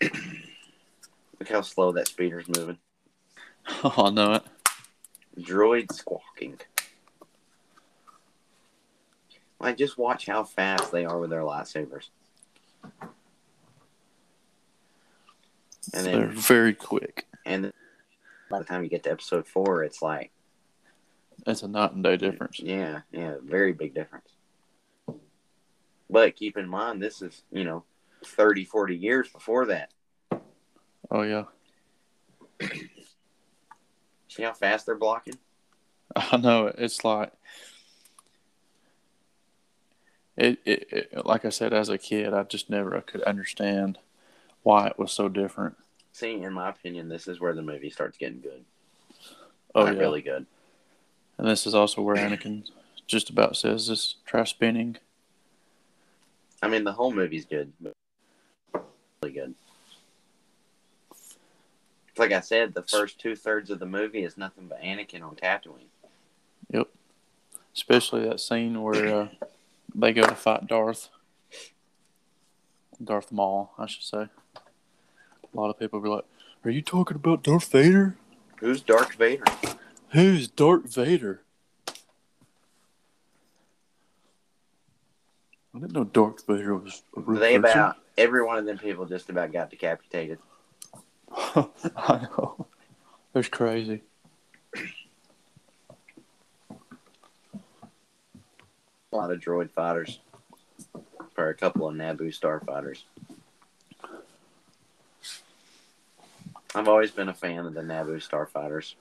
Speaker 2: Look how slow that speeder's moving.
Speaker 3: Oh, I know it.
Speaker 2: Droid squawking. Like, just watch how fast they are with their lightsabers. And
Speaker 3: They're very quick.
Speaker 2: and then by the time you get to episode four, it's like,
Speaker 3: It's a night and day difference.
Speaker 2: yeah, yeah, very big difference. But keep in mind, this is, you know, 30, 40 years before that.
Speaker 3: Oh yeah,
Speaker 2: See how fast they're blocking?
Speaker 3: I know. It's like it, it, it. Like I said, as a kid, I just never could understand why it was so different.
Speaker 2: See, in my opinion, this is where the movie starts getting good.
Speaker 3: Oh
Speaker 2: Like,
Speaker 3: yeah,
Speaker 2: really good.
Speaker 3: and this is also where Anakin just about says this try spinning.
Speaker 2: I mean, the whole movie's good, really good. Like I said, the first two thirds of the movie is nothing but Anakin on Tatooine. Yep.
Speaker 3: Especially that scene where uh, they go to fight Darth. Darth Maul, I should say. A lot of people be like, "Are you talking about Darth Vader?
Speaker 2: Who's Darth Vader?
Speaker 3: Who's Darth Vader?" I didn't know Darth Vader was a real
Speaker 2: They
Speaker 3: person.
Speaker 2: about every one of them people just about got decapitated.
Speaker 3: I know. It's crazy.
Speaker 2: A lot of droid fighters, or a couple of Naboo starfighters. I've always been a fan of the Naboo starfighters.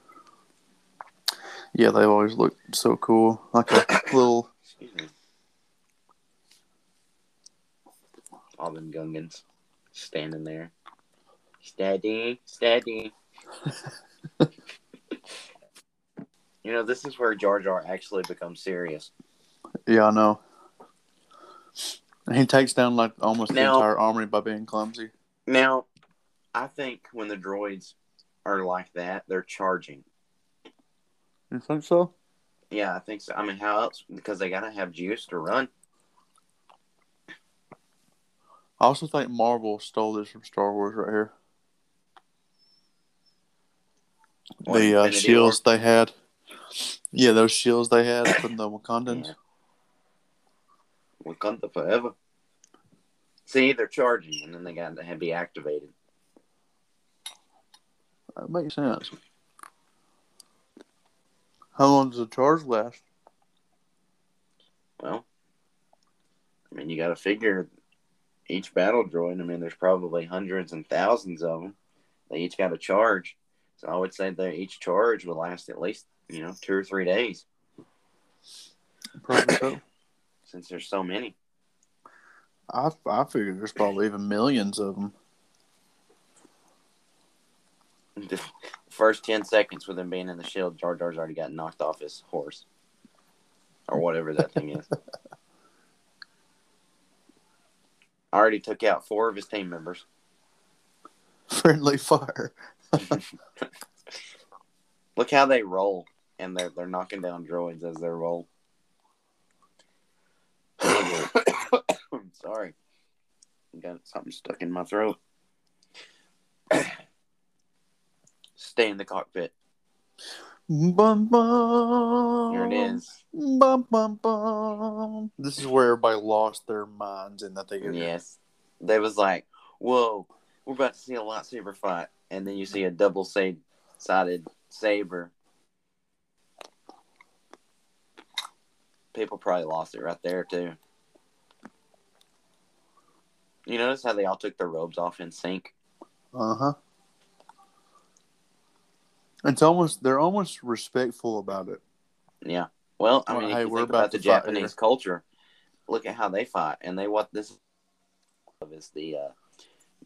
Speaker 3: Yeah, they've always looked so cool. Like a little.
Speaker 2: Excuse me. All them Gungans standing there. Steady, steady. you know, this is where Jar Jar actually becomes serious.
Speaker 3: Yeah, I know. He takes down like almost the entire army by being clumsy.
Speaker 2: Now, I think when the droids are like that, they're charging.
Speaker 3: You think so?
Speaker 2: Yeah, I think so. I mean, how else? Because they gotta have juice to run.
Speaker 3: I also think Marvel stole this from Star Wars right here. The uh, shields they had. Yeah, those shields they had from the Wakandans.
Speaker 2: Yeah. Wakanda forever. See, they're charging, and then they got to be activated.
Speaker 3: That makes sense. How long does the charge last?
Speaker 2: Well, I mean, you got to figure each battle droid. I mean, there's probably hundreds and thousands of them. They each got a charge, so I would say that each charge will last at least you know two or three days
Speaker 3: Probably so.
Speaker 2: since there's so many.
Speaker 3: I I figure there's probably even millions of them.
Speaker 2: The first ten seconds with him being in the shield, Jar Jar's already got knocked off his horse, or whatever that thing is. I already took out four of his team members.
Speaker 3: Friendly fire.
Speaker 2: Look how they roll, and they're they're knocking down droids as they roll. I'm sorry, I got something stuck in my throat. Stay in the cockpit.
Speaker 3: Bum, bum.
Speaker 2: Here it is.
Speaker 3: Bum, bum, bum. This is where everybody lost their minds in the theater.
Speaker 2: Yes, they was like, "Whoa, we're about to see a lightsaber fight," and then you see a double sided saber. People probably lost it right there too. You notice how they all took their robes off in sync?
Speaker 3: Uh huh. It's almost they're almost respectful about it.
Speaker 2: Yeah. Well, I mean,
Speaker 3: hey, we're about
Speaker 2: about the Japanese
Speaker 3: here.
Speaker 2: culture, look at how they fight, and they what this is the uh,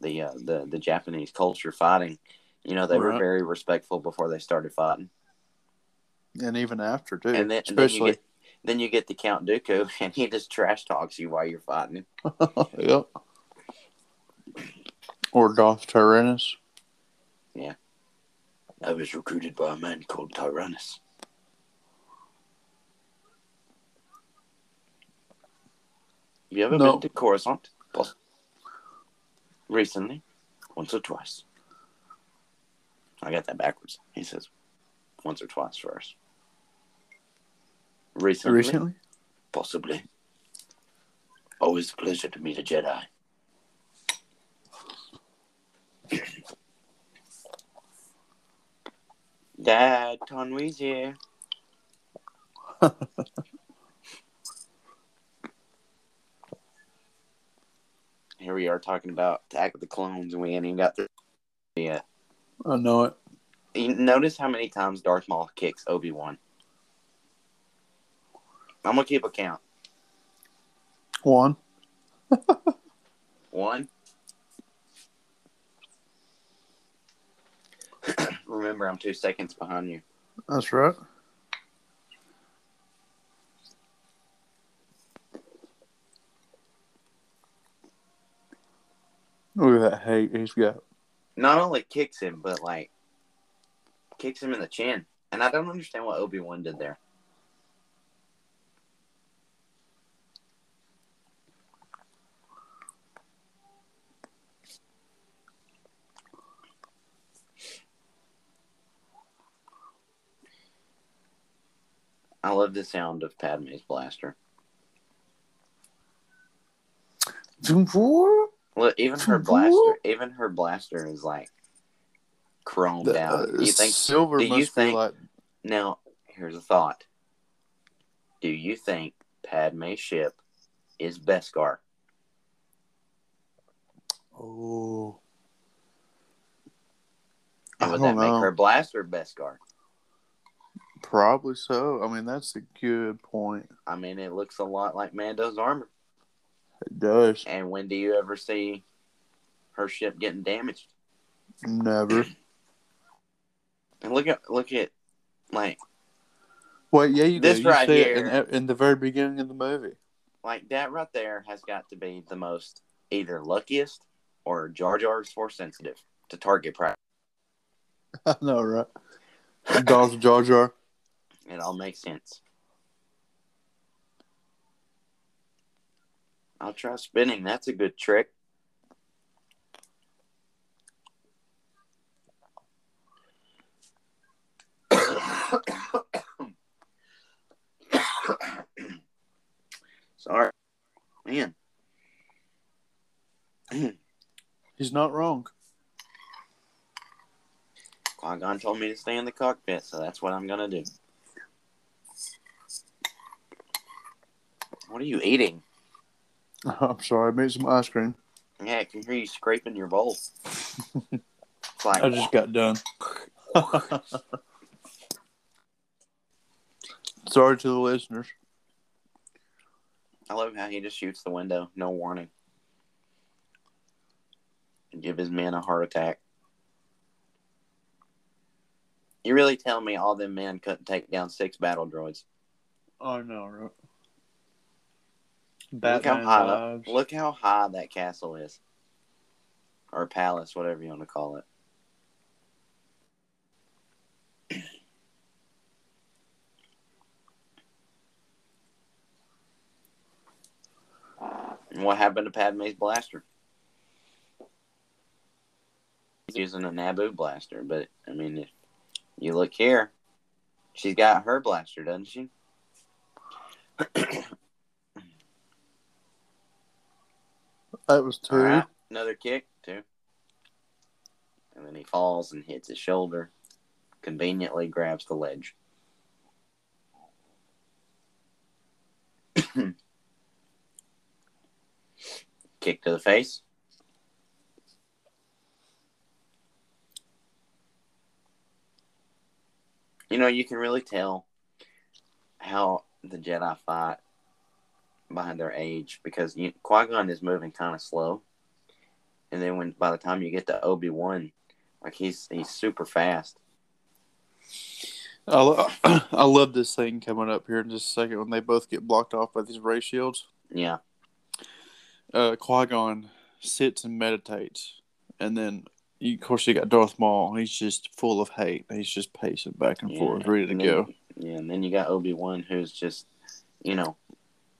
Speaker 2: the uh, the the Japanese culture fighting. You know, they were very respectful before they started fighting,
Speaker 3: And even after too.
Speaker 2: and then and then you
Speaker 3: Especially
Speaker 2: get then you get the Count Dooku, and he just trash talks you while you're fighting him.
Speaker 3: yep. Or Darth Tyrannus. Yeah.
Speaker 2: I was recruited by a man called Tyrannus. Have you ever
Speaker 3: No.
Speaker 2: been to Coruscant? Poss- Recently, once or twice. I got that backwards. He says once or twice first. Recently,
Speaker 3: Recently?
Speaker 2: possibly. Always a pleasure to meet a Jedi. Dad, Tonwi's here. Here we are talking about Attack of the Clones, and we ain't even got through yet.
Speaker 3: I know it.
Speaker 2: You notice how many times Darth Maul kicks Obi Wan. I'm gonna keep a count.
Speaker 3: One.
Speaker 2: One. Remember, I'm two seconds behind you.
Speaker 3: That's right. Look at that hate he's got.
Speaker 2: Not only kicks him, but like kicks him in the chin. And I don't understand what Obi Wan did there. I love the sound of Padme's blaster. Look, even her blaster, even her blaster is like chromed out. Uh, do you think?
Speaker 3: silver
Speaker 2: do you think-
Speaker 3: be like
Speaker 2: Now, here's a thought. Do you think Padme's ship is Beskar?
Speaker 3: oh
Speaker 2: And would that make her blaster Beskar?
Speaker 3: probably so. I mean that's a good point.
Speaker 2: I mean, it looks a lot like Mando's armor.
Speaker 3: It does.
Speaker 2: And when do you ever see her ship getting damaged?
Speaker 3: Never.
Speaker 2: And look at look at like
Speaker 3: Wait, yeah, you
Speaker 2: This
Speaker 3: do. You
Speaker 2: right here.
Speaker 3: in, in the very beginning of the movie.
Speaker 2: like that right there has got to be the most either luckiest or Jar Jar's force sensitive to target practice.
Speaker 3: I know, right? Darth Jar Jar.
Speaker 2: It all makes sense. I'll try spinning. That's a good trick. Sorry. Man.
Speaker 3: He's not wrong.
Speaker 2: Qui-Gon told me to stay in the cockpit, so that's what I'm gonna do. What are you eating?
Speaker 3: I'm sorry, I made some ice cream.
Speaker 2: Yeah, I can hear you scraping your bowl. It's like,
Speaker 3: I just got done. sorry to the listeners.
Speaker 2: I love how he just shoots the window, no warning. And give his men a heart attack. You really tell me all them men couldn't take down six battle droids?
Speaker 3: I know, right?
Speaker 2: Look how high
Speaker 3: vibes.
Speaker 2: look how high that castle is. Or palace, whatever you want to call it. And what happened to Padme's blaster? He's using a Naboo blaster, but I mean, if you look here, she's got her blaster, doesn't she?
Speaker 3: That was two.
Speaker 2: Right, another kick, two. And then he falls and hits his shoulder. Conveniently grabs the ledge. kick to the face. You know, you can really tell how the Jedi fight by their age because you, Qui Gon is moving kind of slow, and then when by the time you get to Obi Wan, like he's he's super fast.
Speaker 3: I, lo- I love this thing coming up here in just a second when they both get blocked off by these ray shields.
Speaker 2: Yeah,
Speaker 3: Uh, Qui Gon sits and meditates, and then you, of course you got Darth Maul. He's just full of hate. He's just pacing back and
Speaker 2: yeah.
Speaker 3: forth, ready to
Speaker 2: And then-
Speaker 3: go.
Speaker 2: Yeah, and then you got Obi Wan who's just, you know,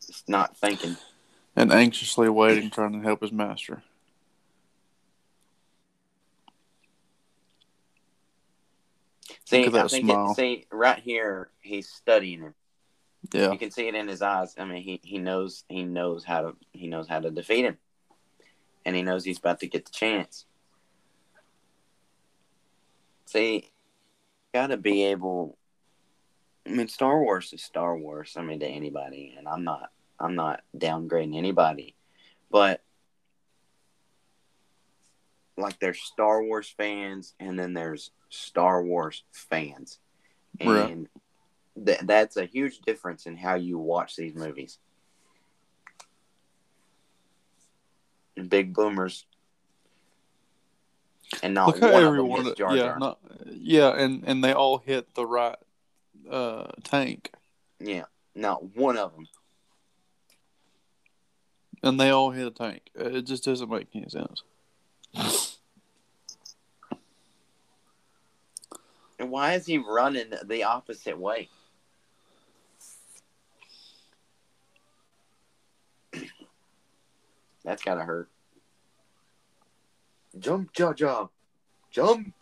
Speaker 2: just not thinking.
Speaker 3: and anxiously waiting, trying to help his master.
Speaker 2: See, I think it, see right here he's studying him.
Speaker 3: Yeah,
Speaker 2: You can see it in his eyes. I mean, he, he knows he knows how to he knows how to defeat him, and he knows he's about to get the chance. See, got to be able. I mean, Star Wars is Star Wars. I mean, to anybody, and I'm not I'm not downgrading anybody, but like there's Star Wars fans, and then there's Star Wars fans, and th- that's a huge difference in how you watch these movies. Big boomers, and not
Speaker 3: look how everyone. Yeah, not, yeah, and and they all hit the right uh, tank,
Speaker 2: yeah, not one of them.
Speaker 3: and they all hit a tank. It just doesn't make any sense.
Speaker 2: And why is he running the opposite way? That's gotta hurt. Jump, Jar. Jump.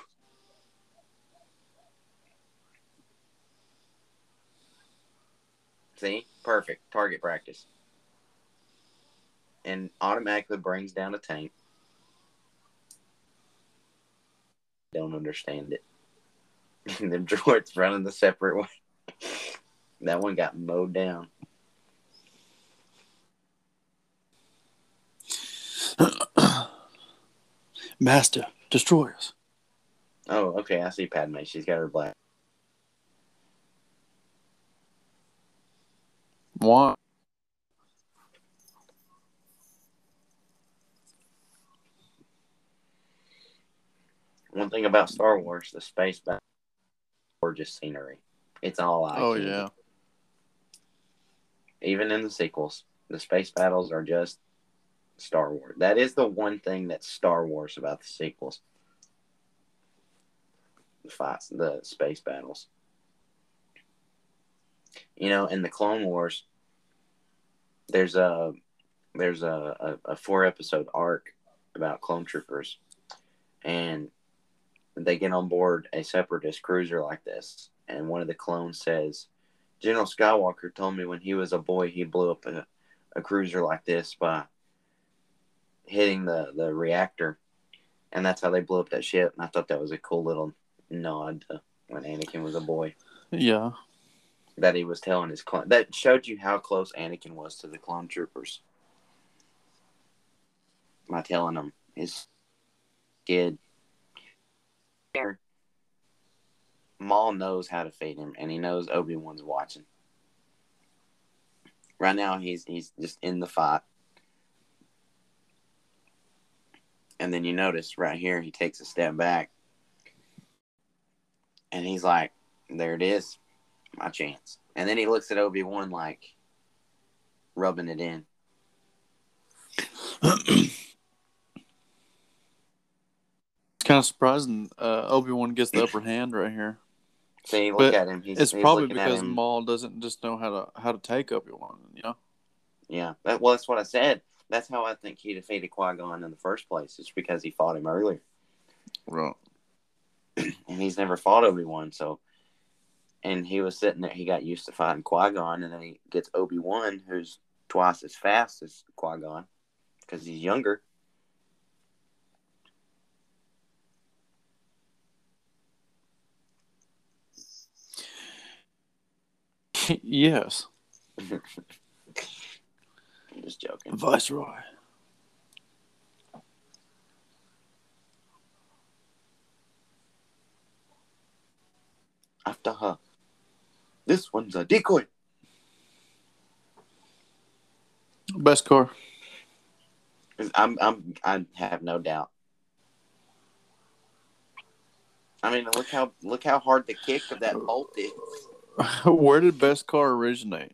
Speaker 2: See? Perfect. Target practice. And automatically brings down a tank. Don't understand it. the droid's running the separate way. that one got mowed down.
Speaker 3: Master, destroy us.
Speaker 2: Oh, okay. I see Padme. She's got her black.
Speaker 3: Why?
Speaker 2: One thing about Star Wars, the space battle, gorgeous scenery. It's all eye
Speaker 3: Oh yeah.
Speaker 2: Even in the sequels, the space battles are just Star Wars. That is the one thing that's Star Wars about the sequels. The fights, the space battles. You know, in the Clone Wars, there's a there's a, a, a four episode arc about clone troopers, and they get on board a separatist cruiser like this, and one of the clones says, General Skywalker told me when he was a boy he blew up a, a cruiser like this by hitting the the reactor, and that's how they blew up that ship. And I thought that was a cool little nod to when Anakin was a boy
Speaker 3: Yeah.
Speaker 2: That he was telling his clone. That showed you how close Anakin was to the clone troopers by telling him his kid. Maul knows how to feed him, and he knows Obi Wan's watching. Right now, he's he's just in the fight, and then you notice right here he takes a step back, and he's like, "There it is, my chance." And then he looks at Obi Wan like rubbing it in.
Speaker 3: It's kind of surprising. Uh, Obi Wan gets the upper hand right here.
Speaker 2: See, look
Speaker 3: But
Speaker 2: at him. He's,
Speaker 3: It's
Speaker 2: he's
Speaker 3: probably because. Maul doesn't just know how to how to take Obi Wan. You know.
Speaker 2: Yeah, that, well, that's what I said. That's how I think he defeated Qui Gon in the first place. It's because he fought him earlier,
Speaker 3: Right.
Speaker 2: and he's never fought Obi Wan. So, and he was sitting there. He got used to fighting Qui Gon, and then he gets Obi Wan, who's twice as fast as Qui Gon, because he's younger.
Speaker 3: yes.
Speaker 2: I'm just joking.
Speaker 3: Viceroy.
Speaker 2: After her, this one's a decoy.
Speaker 3: Beskar.
Speaker 2: I'm, I'm, I have no doubt. I mean, look how look how hard the kick of that bolt is.
Speaker 3: Where did beskar originate?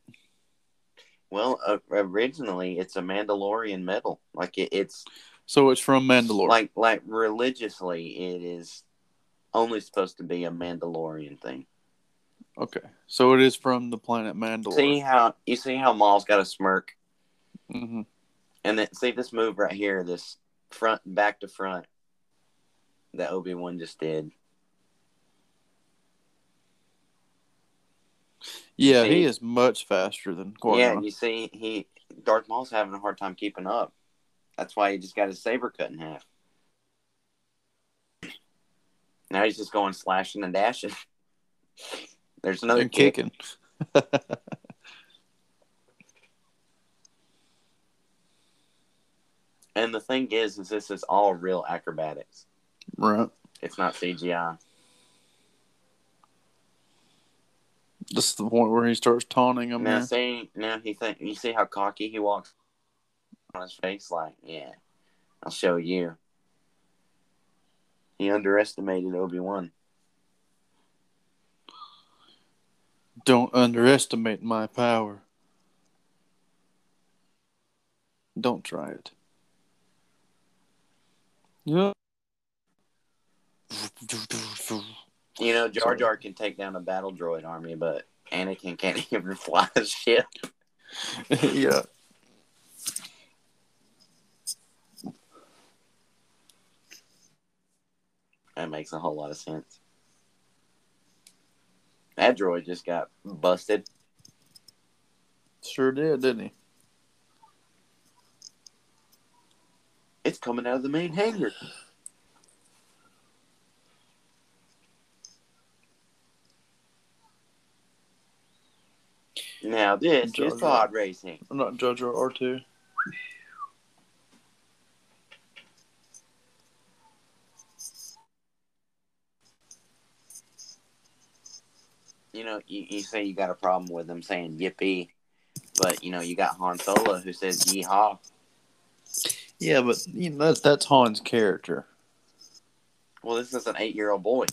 Speaker 2: Well, uh, originally it's a Mandalorian medal. Like it, it's
Speaker 3: So it's from Mandalore.
Speaker 2: like like religiously it is only supposed to be a Mandalorian thing.
Speaker 3: Okay. So it is from the planet Mandalore.
Speaker 2: See how you see how Maul's got a smirk,
Speaker 3: hmm
Speaker 2: and then see this move right here, this front back to front that Obi Wan just did.
Speaker 3: Yeah,
Speaker 2: See?
Speaker 3: he is much faster than Qui-Gon.
Speaker 2: Yeah, you see, he Darth Maul's having a hard time keeping up. That's why he just got his saber cut in half. Now he's just going slashing and dashing. There's another kick.
Speaker 3: kicking.
Speaker 2: And the thing is, is this is all real acrobatics.
Speaker 3: right.
Speaker 2: It's not CGI.
Speaker 3: This is the point where he starts taunting him.
Speaker 2: Now
Speaker 3: there.
Speaker 2: see, now he think you see how cocky he walks on his face. Like, yeah, I'll show you. He underestimated Obi Wan.
Speaker 3: Don't underestimate my power. Don't try it. Yeah.
Speaker 2: You know, Jar. Jar can take down a battle droid army, but Anakin can't even fly a ship.
Speaker 3: yeah.
Speaker 2: That makes a whole lot of sense. That droid just got busted.
Speaker 3: Sure did, didn't he?
Speaker 2: It's coming out of the main hangar. Now this is pod racing.
Speaker 3: I'm not Jar Jar R2.
Speaker 2: Know, you, you say you got a problem with them saying yippee, but you know, you got Han Solo who says yeehaw.
Speaker 3: Yeah, but you know, that's that's Han's character.
Speaker 2: Well, this is an eight year old boy.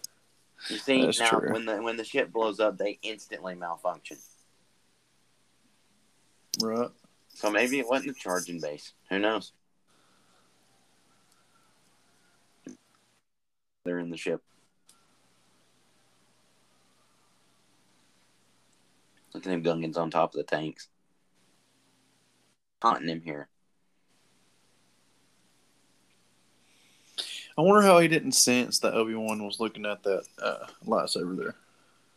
Speaker 2: You see
Speaker 3: That's
Speaker 2: now
Speaker 3: true.
Speaker 2: when the when the ship blows up, they instantly malfunction.
Speaker 3: Right.
Speaker 2: So maybe it wasn't a charging base. Who knows? They're in the ship. Look at them Gungans on top of the tanks. Haunting him here.
Speaker 3: I wonder how he didn't sense that Obi Wan was looking at that uh, lightsaber there.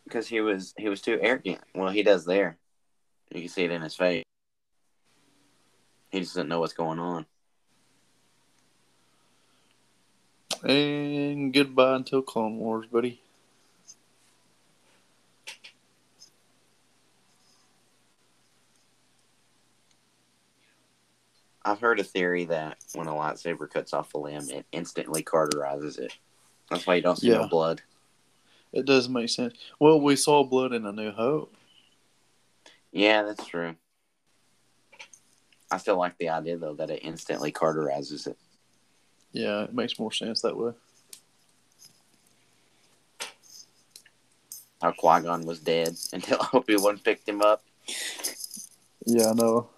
Speaker 2: Because he was he was too arrogant. Well, he does there. You can see it in his face. He just doesn't know what's going on.
Speaker 3: And goodbye until Clone Wars, buddy.
Speaker 2: I've heard a theory that when a lightsaber cuts off a limb, it instantly cauterizes it. That's why you don't see
Speaker 3: Yeah.
Speaker 2: no blood.
Speaker 3: It does make sense. Well, we saw blood in A New Hope.
Speaker 2: Yeah, that's true. I still like the idea though that it instantly cauterizes it.
Speaker 3: Yeah, it makes more sense that way.
Speaker 2: How Qui Gon was dead until Obi Wan picked him up.
Speaker 3: Yeah, I know.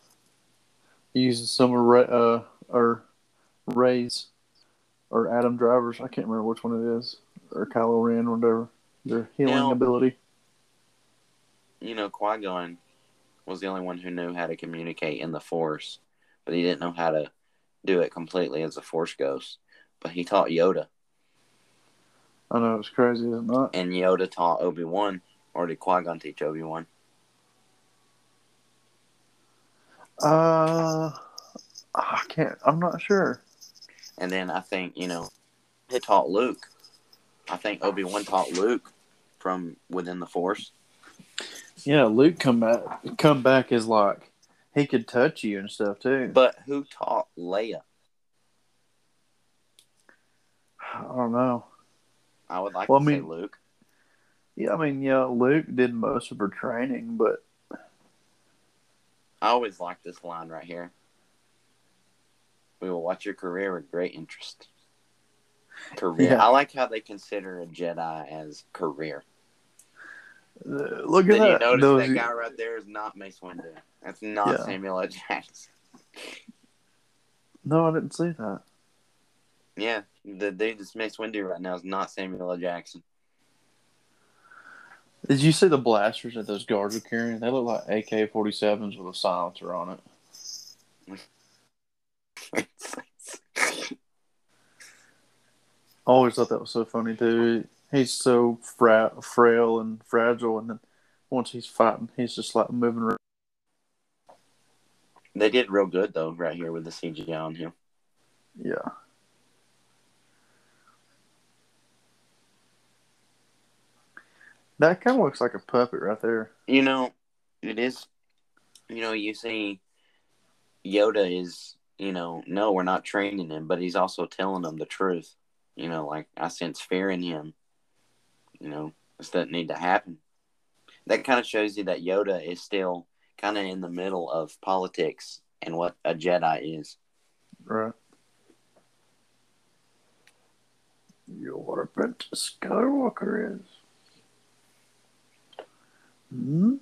Speaker 3: He uses some of Rey, uh, or Rey's or Adam Driver's. I can't remember which one it is, or Kylo Ren, or whatever. Their healing
Speaker 2: Now-
Speaker 3: ability.
Speaker 2: You know, Qui Gon was the only one who knew how to communicate in the Force, but he didn't know how to do it completely as a Force ghost. But he taught Yoda,
Speaker 3: I know it's crazy, is it not?
Speaker 2: and Yoda taught Obi Wan, or did Qui Gon teach Obi Wan?
Speaker 3: Uh, I can't. I'm not sure.
Speaker 2: And then I think you know, he taught Luke. I think Obi Wan taught Luke from within the Force.
Speaker 3: Yeah, Luke come back. Come back is like he could touch you and stuff too.
Speaker 2: But who taught Leia?
Speaker 3: I don't know.
Speaker 2: I would like
Speaker 3: Well,
Speaker 2: to
Speaker 3: I
Speaker 2: say
Speaker 3: mean-
Speaker 2: Luke.
Speaker 3: Yeah, I mean, yeah, Luke did most of her training, but
Speaker 2: I always like this line right here. We will watch your career with great interest. Career.
Speaker 3: Yeah.
Speaker 2: I like how they consider a Jedi as career.
Speaker 3: uh, look at
Speaker 2: Did you
Speaker 3: that.
Speaker 2: notice
Speaker 3: Those-
Speaker 2: that guy right there is not Mace Windu? That's not
Speaker 3: Yeah.
Speaker 2: Samuel L. Jackson.
Speaker 3: No, I didn't see that.
Speaker 2: Yeah, the dude that's Mace Windu right now is not Samuel L. Jackson.
Speaker 3: Did you see the blasters that those guards are carrying? They look like AK 47s with a silencer on it. I always thought that was so funny, too. He's so fra- frail and fragile, and then once he's fighting, he's just like moving around.
Speaker 2: they did real good though, right here with the CGI on him.
Speaker 3: Yeah. That kind of looks like a puppet right there.
Speaker 2: You know, it is. You know, you see, Yoda is. You know, no, we're not training him, but he's also telling them the truth. You know, like I sense fear in him. You know, this doesn't need to happen. That kind of shows you that Yoda is still kind of in the middle of politics and what a Jedi is.
Speaker 3: Right. You're what a Princess Skywalker is. Hmm.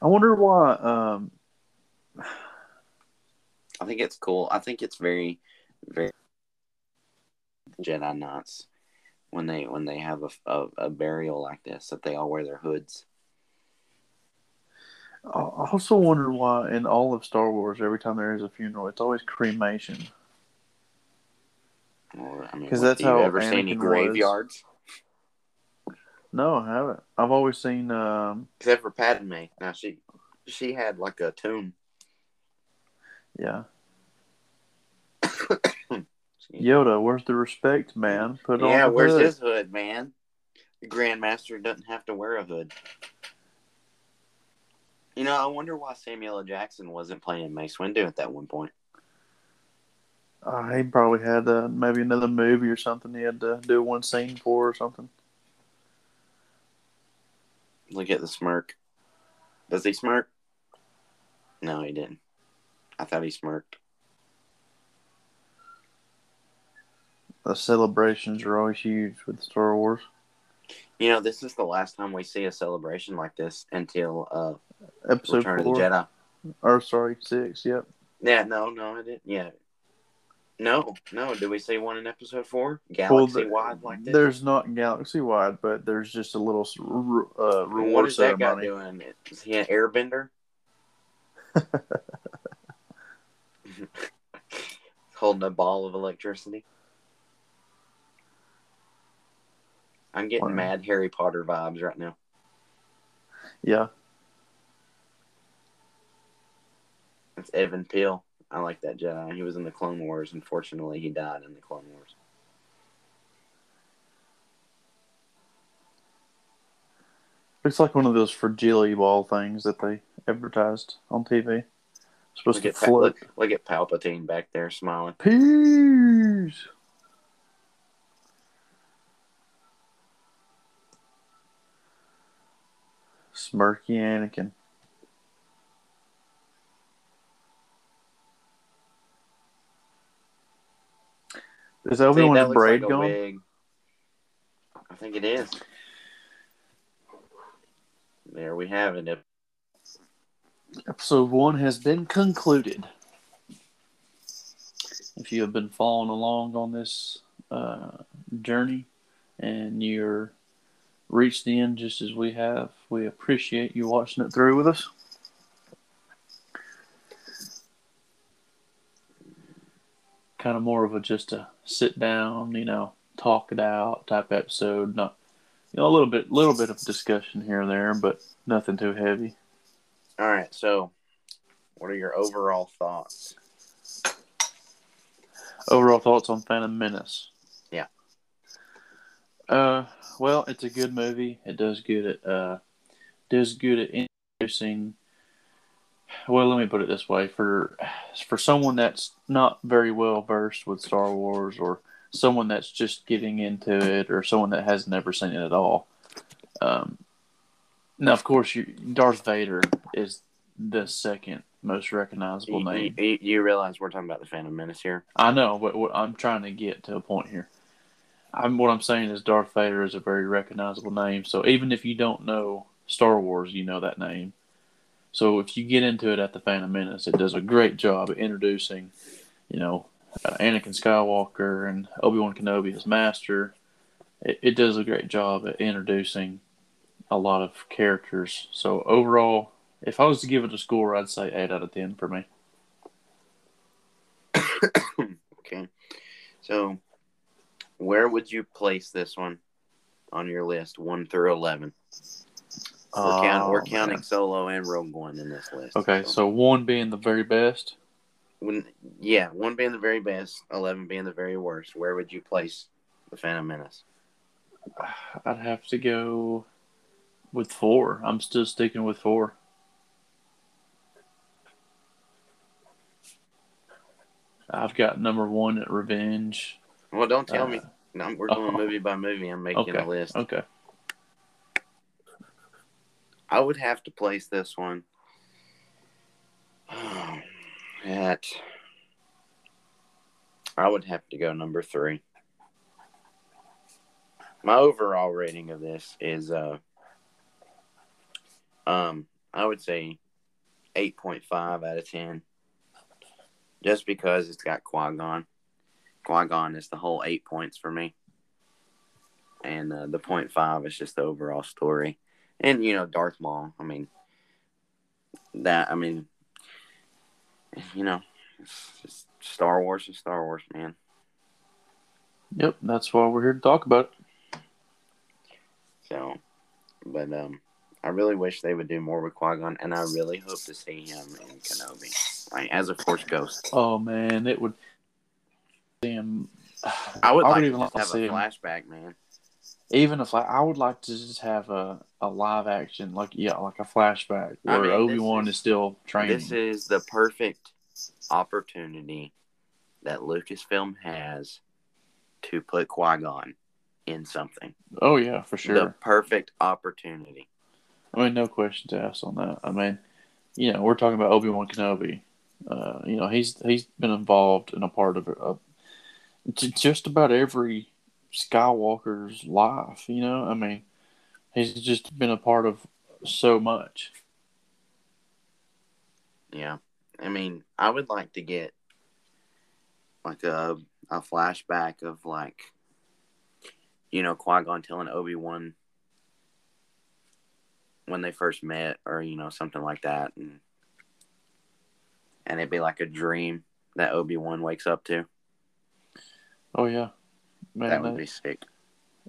Speaker 3: I wonder why. Um,
Speaker 2: I think it's cool. I think it's very, very Jedi Knights when they when they have a, a, a burial like this that they all wear their hoods.
Speaker 3: I also wonder why in all of Star Wars, every time there is a funeral, it's always cremation.
Speaker 2: Or I mean,
Speaker 3: that's
Speaker 2: do you
Speaker 3: how
Speaker 2: ever see any
Speaker 3: graveyards. was. No, I haven't. I've always seen. Um,
Speaker 2: except for Padme. Now she she had like a tomb.
Speaker 3: yeah, Yoda, where's the respect, man? Put on
Speaker 2: yeah, where's
Speaker 3: hood.
Speaker 2: his hood, man? The Grandmaster doesn't have to wear a hood. You know, I wonder why Samuel L. Jackson wasn't playing Mace Windu at that one point.
Speaker 3: Uh, he probably had uh, maybe another movie or something he had to do one scene for or something.
Speaker 2: Look at the smirk. Does he smirk? No, he didn't. I thought he smirked.
Speaker 3: The celebrations are always huge with Star Wars.
Speaker 2: You know, this is the last time we see a celebration like this until uh,
Speaker 3: Episode
Speaker 2: Return
Speaker 3: four,
Speaker 2: of the Jedi.
Speaker 3: or sorry, six. Yep.
Speaker 2: Yeah, no, no, I didn't. Yeah. No, no. Did we see one in episode four?
Speaker 3: Well,
Speaker 2: Galaxy
Speaker 3: the-
Speaker 2: wide like this?
Speaker 3: There's not galaxy wide, but there's just a little uh, reward
Speaker 2: what is that guy doing? Is he an airbender? Holding a ball of electricity. I'm getting
Speaker 3: Wow.
Speaker 2: mad Harry Potter vibes right now.
Speaker 3: Yeah.
Speaker 2: It's Even Piell. I like that Jedi. He was in the Clone Wars. Unfortunately, he died in the Clone Wars.
Speaker 3: Looks like one of those fragile ball things that they advertised on TV. Supposed
Speaker 2: Look
Speaker 3: to
Speaker 2: at, Pa- look, look at Palpatine back there smiling.
Speaker 3: Peace. Smirky Anakin. Is Obi
Speaker 2: See,
Speaker 3: Wan's
Speaker 2: that looks
Speaker 3: braid
Speaker 2: like
Speaker 3: gone?
Speaker 2: wig. I think it is. There we have it.
Speaker 3: Episode one has been concluded. If you have been following along on this uh, journey and you're reached the end just as we have, we appreciate you watching it through with us. Kind of more of a just a sit down, you know, talk it out type episode. Not, you know, a little bit, little bit of discussion here and there, but nothing too heavy.
Speaker 2: All right. So, what are your overall thoughts?
Speaker 3: Overall thoughts on Phantom Menace?
Speaker 2: Yeah.
Speaker 3: Uh, well, it's a good movie. It does good at uh, does good at introducing. Well, let me put it this way: for for someone that's not very well versed with Star Wars, or someone that's just getting into it, or someone that has never seen it at all. Um, now, of course, you, Darth Vader is the second most recognizable
Speaker 2: You,
Speaker 3: name.
Speaker 2: you, you realize we're talking about the Phantom Menace here?
Speaker 3: I know, but what I'm trying to get to a point here. I'm what I'm saying is Darth Vader is a very recognizable name. So even if you don't know Star Wars, you know that name. So if you get into it at the Phantom Menace, it does a great job introducing, you know, uh, Anakin Skywalker and Obi Wan Kenobi as Master. It, it does a great job at introducing a lot of characters. So overall, if I was to give it a score, I'd say eight out of ten for me.
Speaker 2: Okay. So, where would you place this one on your list, one through eleven? We're, count, we're
Speaker 3: Oh,
Speaker 2: counting
Speaker 3: man.
Speaker 2: Solo and Rogue One in this list.
Speaker 3: Okay, so one being the very best.
Speaker 2: when yeah, one being the very best, eleven being the very worst. Where would you place the Phantom Menace?
Speaker 3: I'd have to go with four. I'm still sticking with four. I've got number one at Revenge.
Speaker 2: Well, don't tell
Speaker 3: Uh,
Speaker 2: me. No, we're going
Speaker 3: oh.
Speaker 2: movie by movie. I'm making
Speaker 3: Okay.
Speaker 2: a list.
Speaker 3: Okay.
Speaker 2: I would have to place this one at. I would have to go number three. My overall rating of this is, uh, um, I would say eight point five out of ten, just because it's got Qui Gon. Qui Gon is the whole eight points for me, and uh, the point five is just the overall story and you know Darth Maul. I mean, that I mean, you know, it's just Star Wars is Star Wars, man.
Speaker 3: Yep, that's why we're here to talk about it.
Speaker 2: So, but um, I really wish they would do more with Qui Gon, and I really hope to see him in Kenobi, like as a Force Ghost.
Speaker 3: Oh man, it would. Damn.
Speaker 2: I would like to
Speaker 3: even
Speaker 2: just have
Speaker 3: see
Speaker 2: a
Speaker 3: him.
Speaker 2: flashback, man.
Speaker 3: Even if I, I would like to just have a, a live action, like yeah, like a flashback
Speaker 2: I
Speaker 3: where
Speaker 2: mean,
Speaker 3: Obi Wan
Speaker 2: is-
Speaker 3: is still training.
Speaker 2: This is the perfect opportunity that Lucasfilm has to put Qui Gon in something.
Speaker 3: oh yeah, for sure.
Speaker 2: The perfect opportunity.
Speaker 3: I mean, no questions asked on that. I mean, you know, we're talking about Obi Wan Kenobi. Uh, you know, he's he's been involved in a part of, j- just about every Skywalker's life. You know, I mean, he's just been a part of so much.
Speaker 2: Yeah. I mean, I would like to get like a a flashback of like you know, Qui Gon telling Obi Wan when they first met or, you know, something like that and and it'd be like a dream that Obi Wan wakes up to.
Speaker 3: Oh yeah, man,
Speaker 2: that would be sick.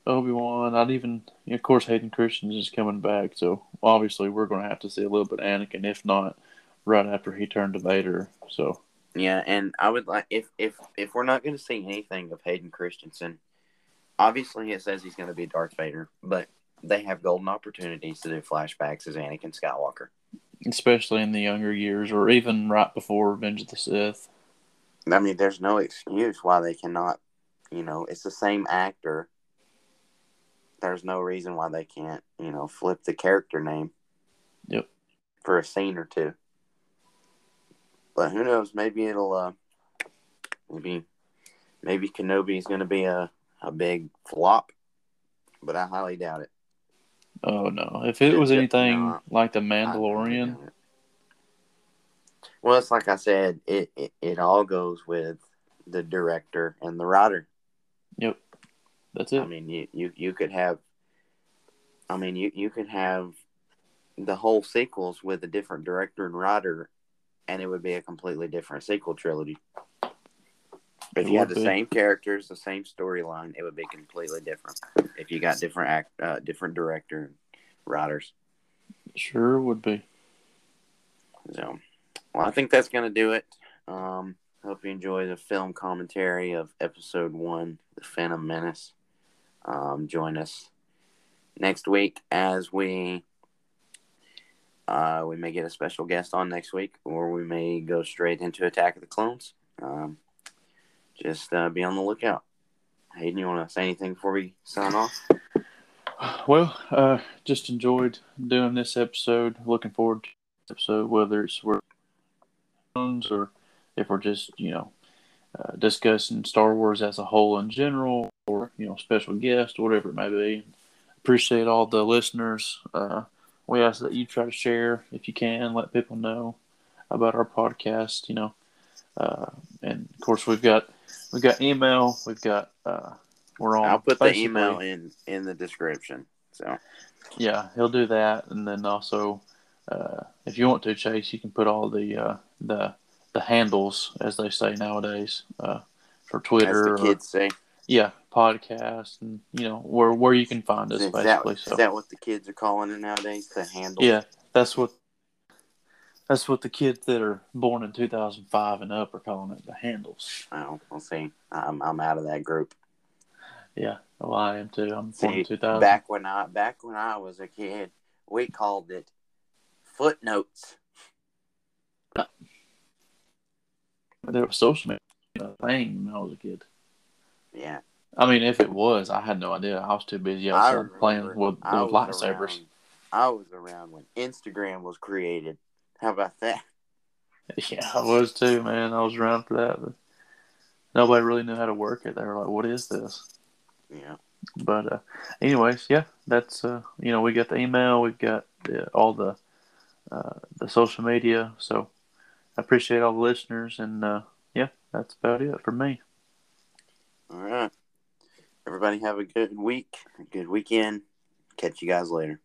Speaker 3: Obi Wan. I'd even, of course, Hayden Christensen is coming back, so obviously we're going to have to see a little bit of Anakin, if not right after he turned to Vader. So
Speaker 2: Yeah, and I would like if if if we're not going to see anything of Hayden Christensen, obviously it says he's going to be Darth Vader, but they have golden opportunities to do flashbacks as Anakin Skywalker.
Speaker 3: especially in the younger years, or even right before Revenge of the Sith.
Speaker 2: I mean, there's no excuse why they cannot. You know, it's the same actor. There's no reason why they can't, you know, flip the character name.
Speaker 3: Yep.
Speaker 2: For a scene or two. But who knows? Maybe it'll. uh Maybe, maybe Kenobi is going to be a a big flop, but I highly doubt it.
Speaker 3: Oh no! If it was anything
Speaker 2: no.
Speaker 3: like the Mandalorian.
Speaker 2: Well, it's like I said. It, it it all goes with the director and the writer.
Speaker 3: Yep, that's it.
Speaker 2: I mean, you, you, you could have, I mean, you, you could have the whole sequels with a different director and writer, and it would be a completely different sequel trilogy. If
Speaker 3: It
Speaker 2: you had the
Speaker 3: be.
Speaker 2: same characters, the same storyline, it would be completely different. If you got different act, uh, different director and writers.
Speaker 3: sure would be.
Speaker 2: So, well, I think that's gonna do it. Um, hope you enjoy the film commentary of episode one, The Phantom Menace. Um, join us next week as we uh, we may get a special guest on next week, or we may go straight into Attack of the Clones. Um, just uh, be on the lookout. Hayden, you want to say anything before we sign off?
Speaker 3: Well, uh, just enjoyed doing this episode. Looking forward to this episode, whether it's we're or if we're just you know uh, discussing Star Wars as a whole in general, or you know special guest, whatever it may be. Appreciate all the listeners. Uh, we ask that you try to share if you can, let people know about our podcast. You know, uh, and of course we've got we've got email, we've got uh, we're on.
Speaker 2: I'll put the email in in the description. So
Speaker 3: yeah, he'll do that, and then also, uh, if you want to, Chase, you can put all the uh, the the handles, as they say nowadays, uh, for
Speaker 2: as
Speaker 3: Twitter.
Speaker 2: the
Speaker 3: or-
Speaker 2: kids say,
Speaker 3: yeah, podcast, and you know where where you can find us
Speaker 2: is that,
Speaker 3: basically.
Speaker 2: is that what the kids are calling it nowadays? The handle.
Speaker 3: yeah, that's what that's what the kids that are born in 2005 and up are calling it, the handles.
Speaker 2: Oh, we'll see. I'm I'm out of that group.
Speaker 3: Yeah, well, I am too. I'm born in 2000.
Speaker 2: back when I back when I was a kid, we called it footnotes.
Speaker 3: There was social media thing when I was a kid.
Speaker 2: Yeah,
Speaker 3: I mean, if it was, I had no idea. I was too busy outside playing with, with lightsabers.
Speaker 2: around- I was around when Instagram was created. How about that?
Speaker 3: Yeah, I was too, man. I was around for that, but nobody really knew how to work it. They were like, "What is this?"
Speaker 2: Yeah.
Speaker 3: But, uh, anyways, yeah, that's uh, you know, we got the email, we've got the, all the uh, the social media. So I appreciate all the listeners, and uh, yeah, that's about it for me.
Speaker 2: All right. Everybody have a good week, a good weekend. Catch you guys later.